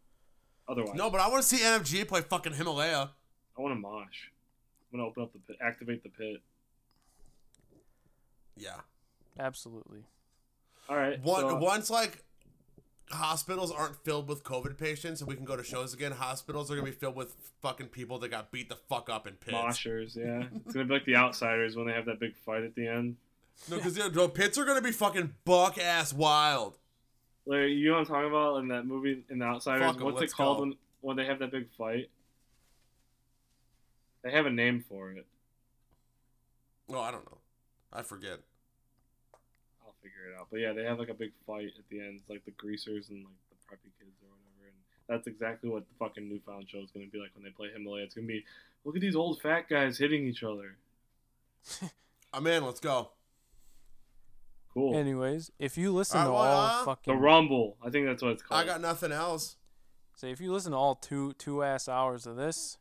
otherwise. No, but I want to see NFG play fucking Himalaya. I want to mosh. I'm gonna open up the pit, activate the pit. Yeah. Absolutely. All right, One, so- once like hospitals aren't filled with COVID patients and we can go to shows again, hospitals are gonna be filled with fucking people that got beat the fuck up in pits. moshers. Yeah, it's gonna be like the Outsiders when they have that big fight at the end. No, because yeah, the pits are gonna be fucking buck ass wild. Like, you know what I'm talking about in that movie in the Outsiders? Fuck 'em, What's let's it called go. when when they have that big fight? They have a name for it. Oh, I don't know. I forget. I'll figure it out. But yeah, they have like a big fight at the end. It's like the greasers and like the preppy kids or whatever. And that's exactly what the fucking New Found show is gonna be like when they play Himalaya. It's gonna be look at these old fat guys hitting each other. <laughs> I'm in. Let's go. Cool. Anyways, if you listen I to wanna- all the Rumble. I think that's what it's called. I got nothing else. say if you listen to all two two ass hours of this,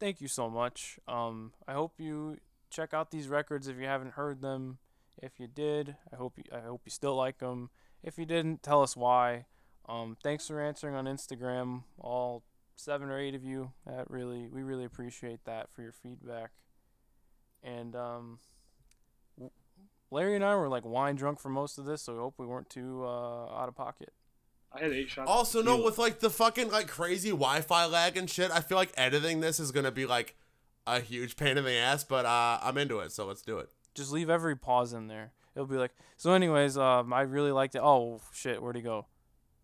thank you so much. Um, I hope you check out these records if you haven't heard them. If you did, I hope you I hope you still like them. If you didn't, tell us why. Um, thanks for answering on Instagram, all seven or eight of you. That really we really appreciate that for your feedback. And um, w- Larry and I were like wine drunk for most of this, so we hope we weren't too uh, out of pocket. I had eight shots. Also, no, with like the fucking like crazy Wi-Fi lag and shit, I feel like editing this is gonna be like a huge pain in the ass. But uh, I'm into it, so let's do it. just leave every pause in there. It'll be like so. Anyways, um, I really liked it. Oh shit, where'd he go?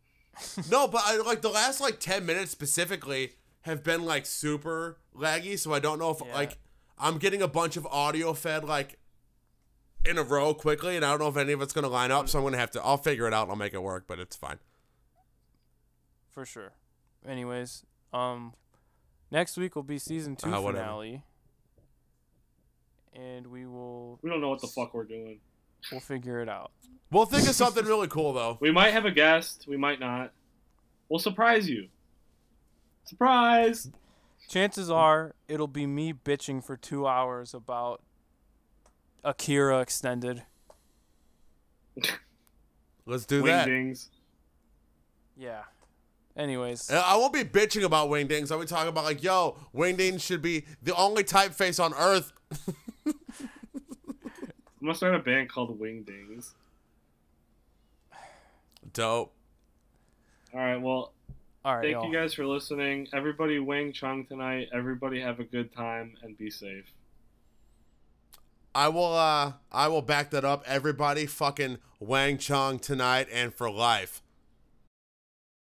<laughs> no, but I like the last like ten minutes specifically have been like super laggy, so I don't know if Yeah. like I'm getting a bunch of audio fed like in a row quickly, and I don't know if any of it's gonna line up. So I'm gonna have to. I'll figure it out. and I'll make it work, but it's fine. For sure. Anyways, um, next week will be season two Uh, finale, and we will we don't know what the fuck we're doing. we'll figure it out. We'll think of <laughs> something really cool though. We might have a guest. We might not. We'll surprise you. Surprise! Chances are it'll be me bitching for two hours about Akira extended. Let's do that. Wingdings. Yeah. Anyways, I won't be bitching about wingdings. I'll be talking about like, yo, wingdings should be the only typeface on Earth. <laughs> I'm gonna start a band called Wingdings. Dope. All right. Well, all right, thank y'all. you guys for listening. Everybody, Wing Chung tonight. Everybody have a good time and be safe. I will uh I will back that up. Everybody fucking Wang Chung tonight and for life.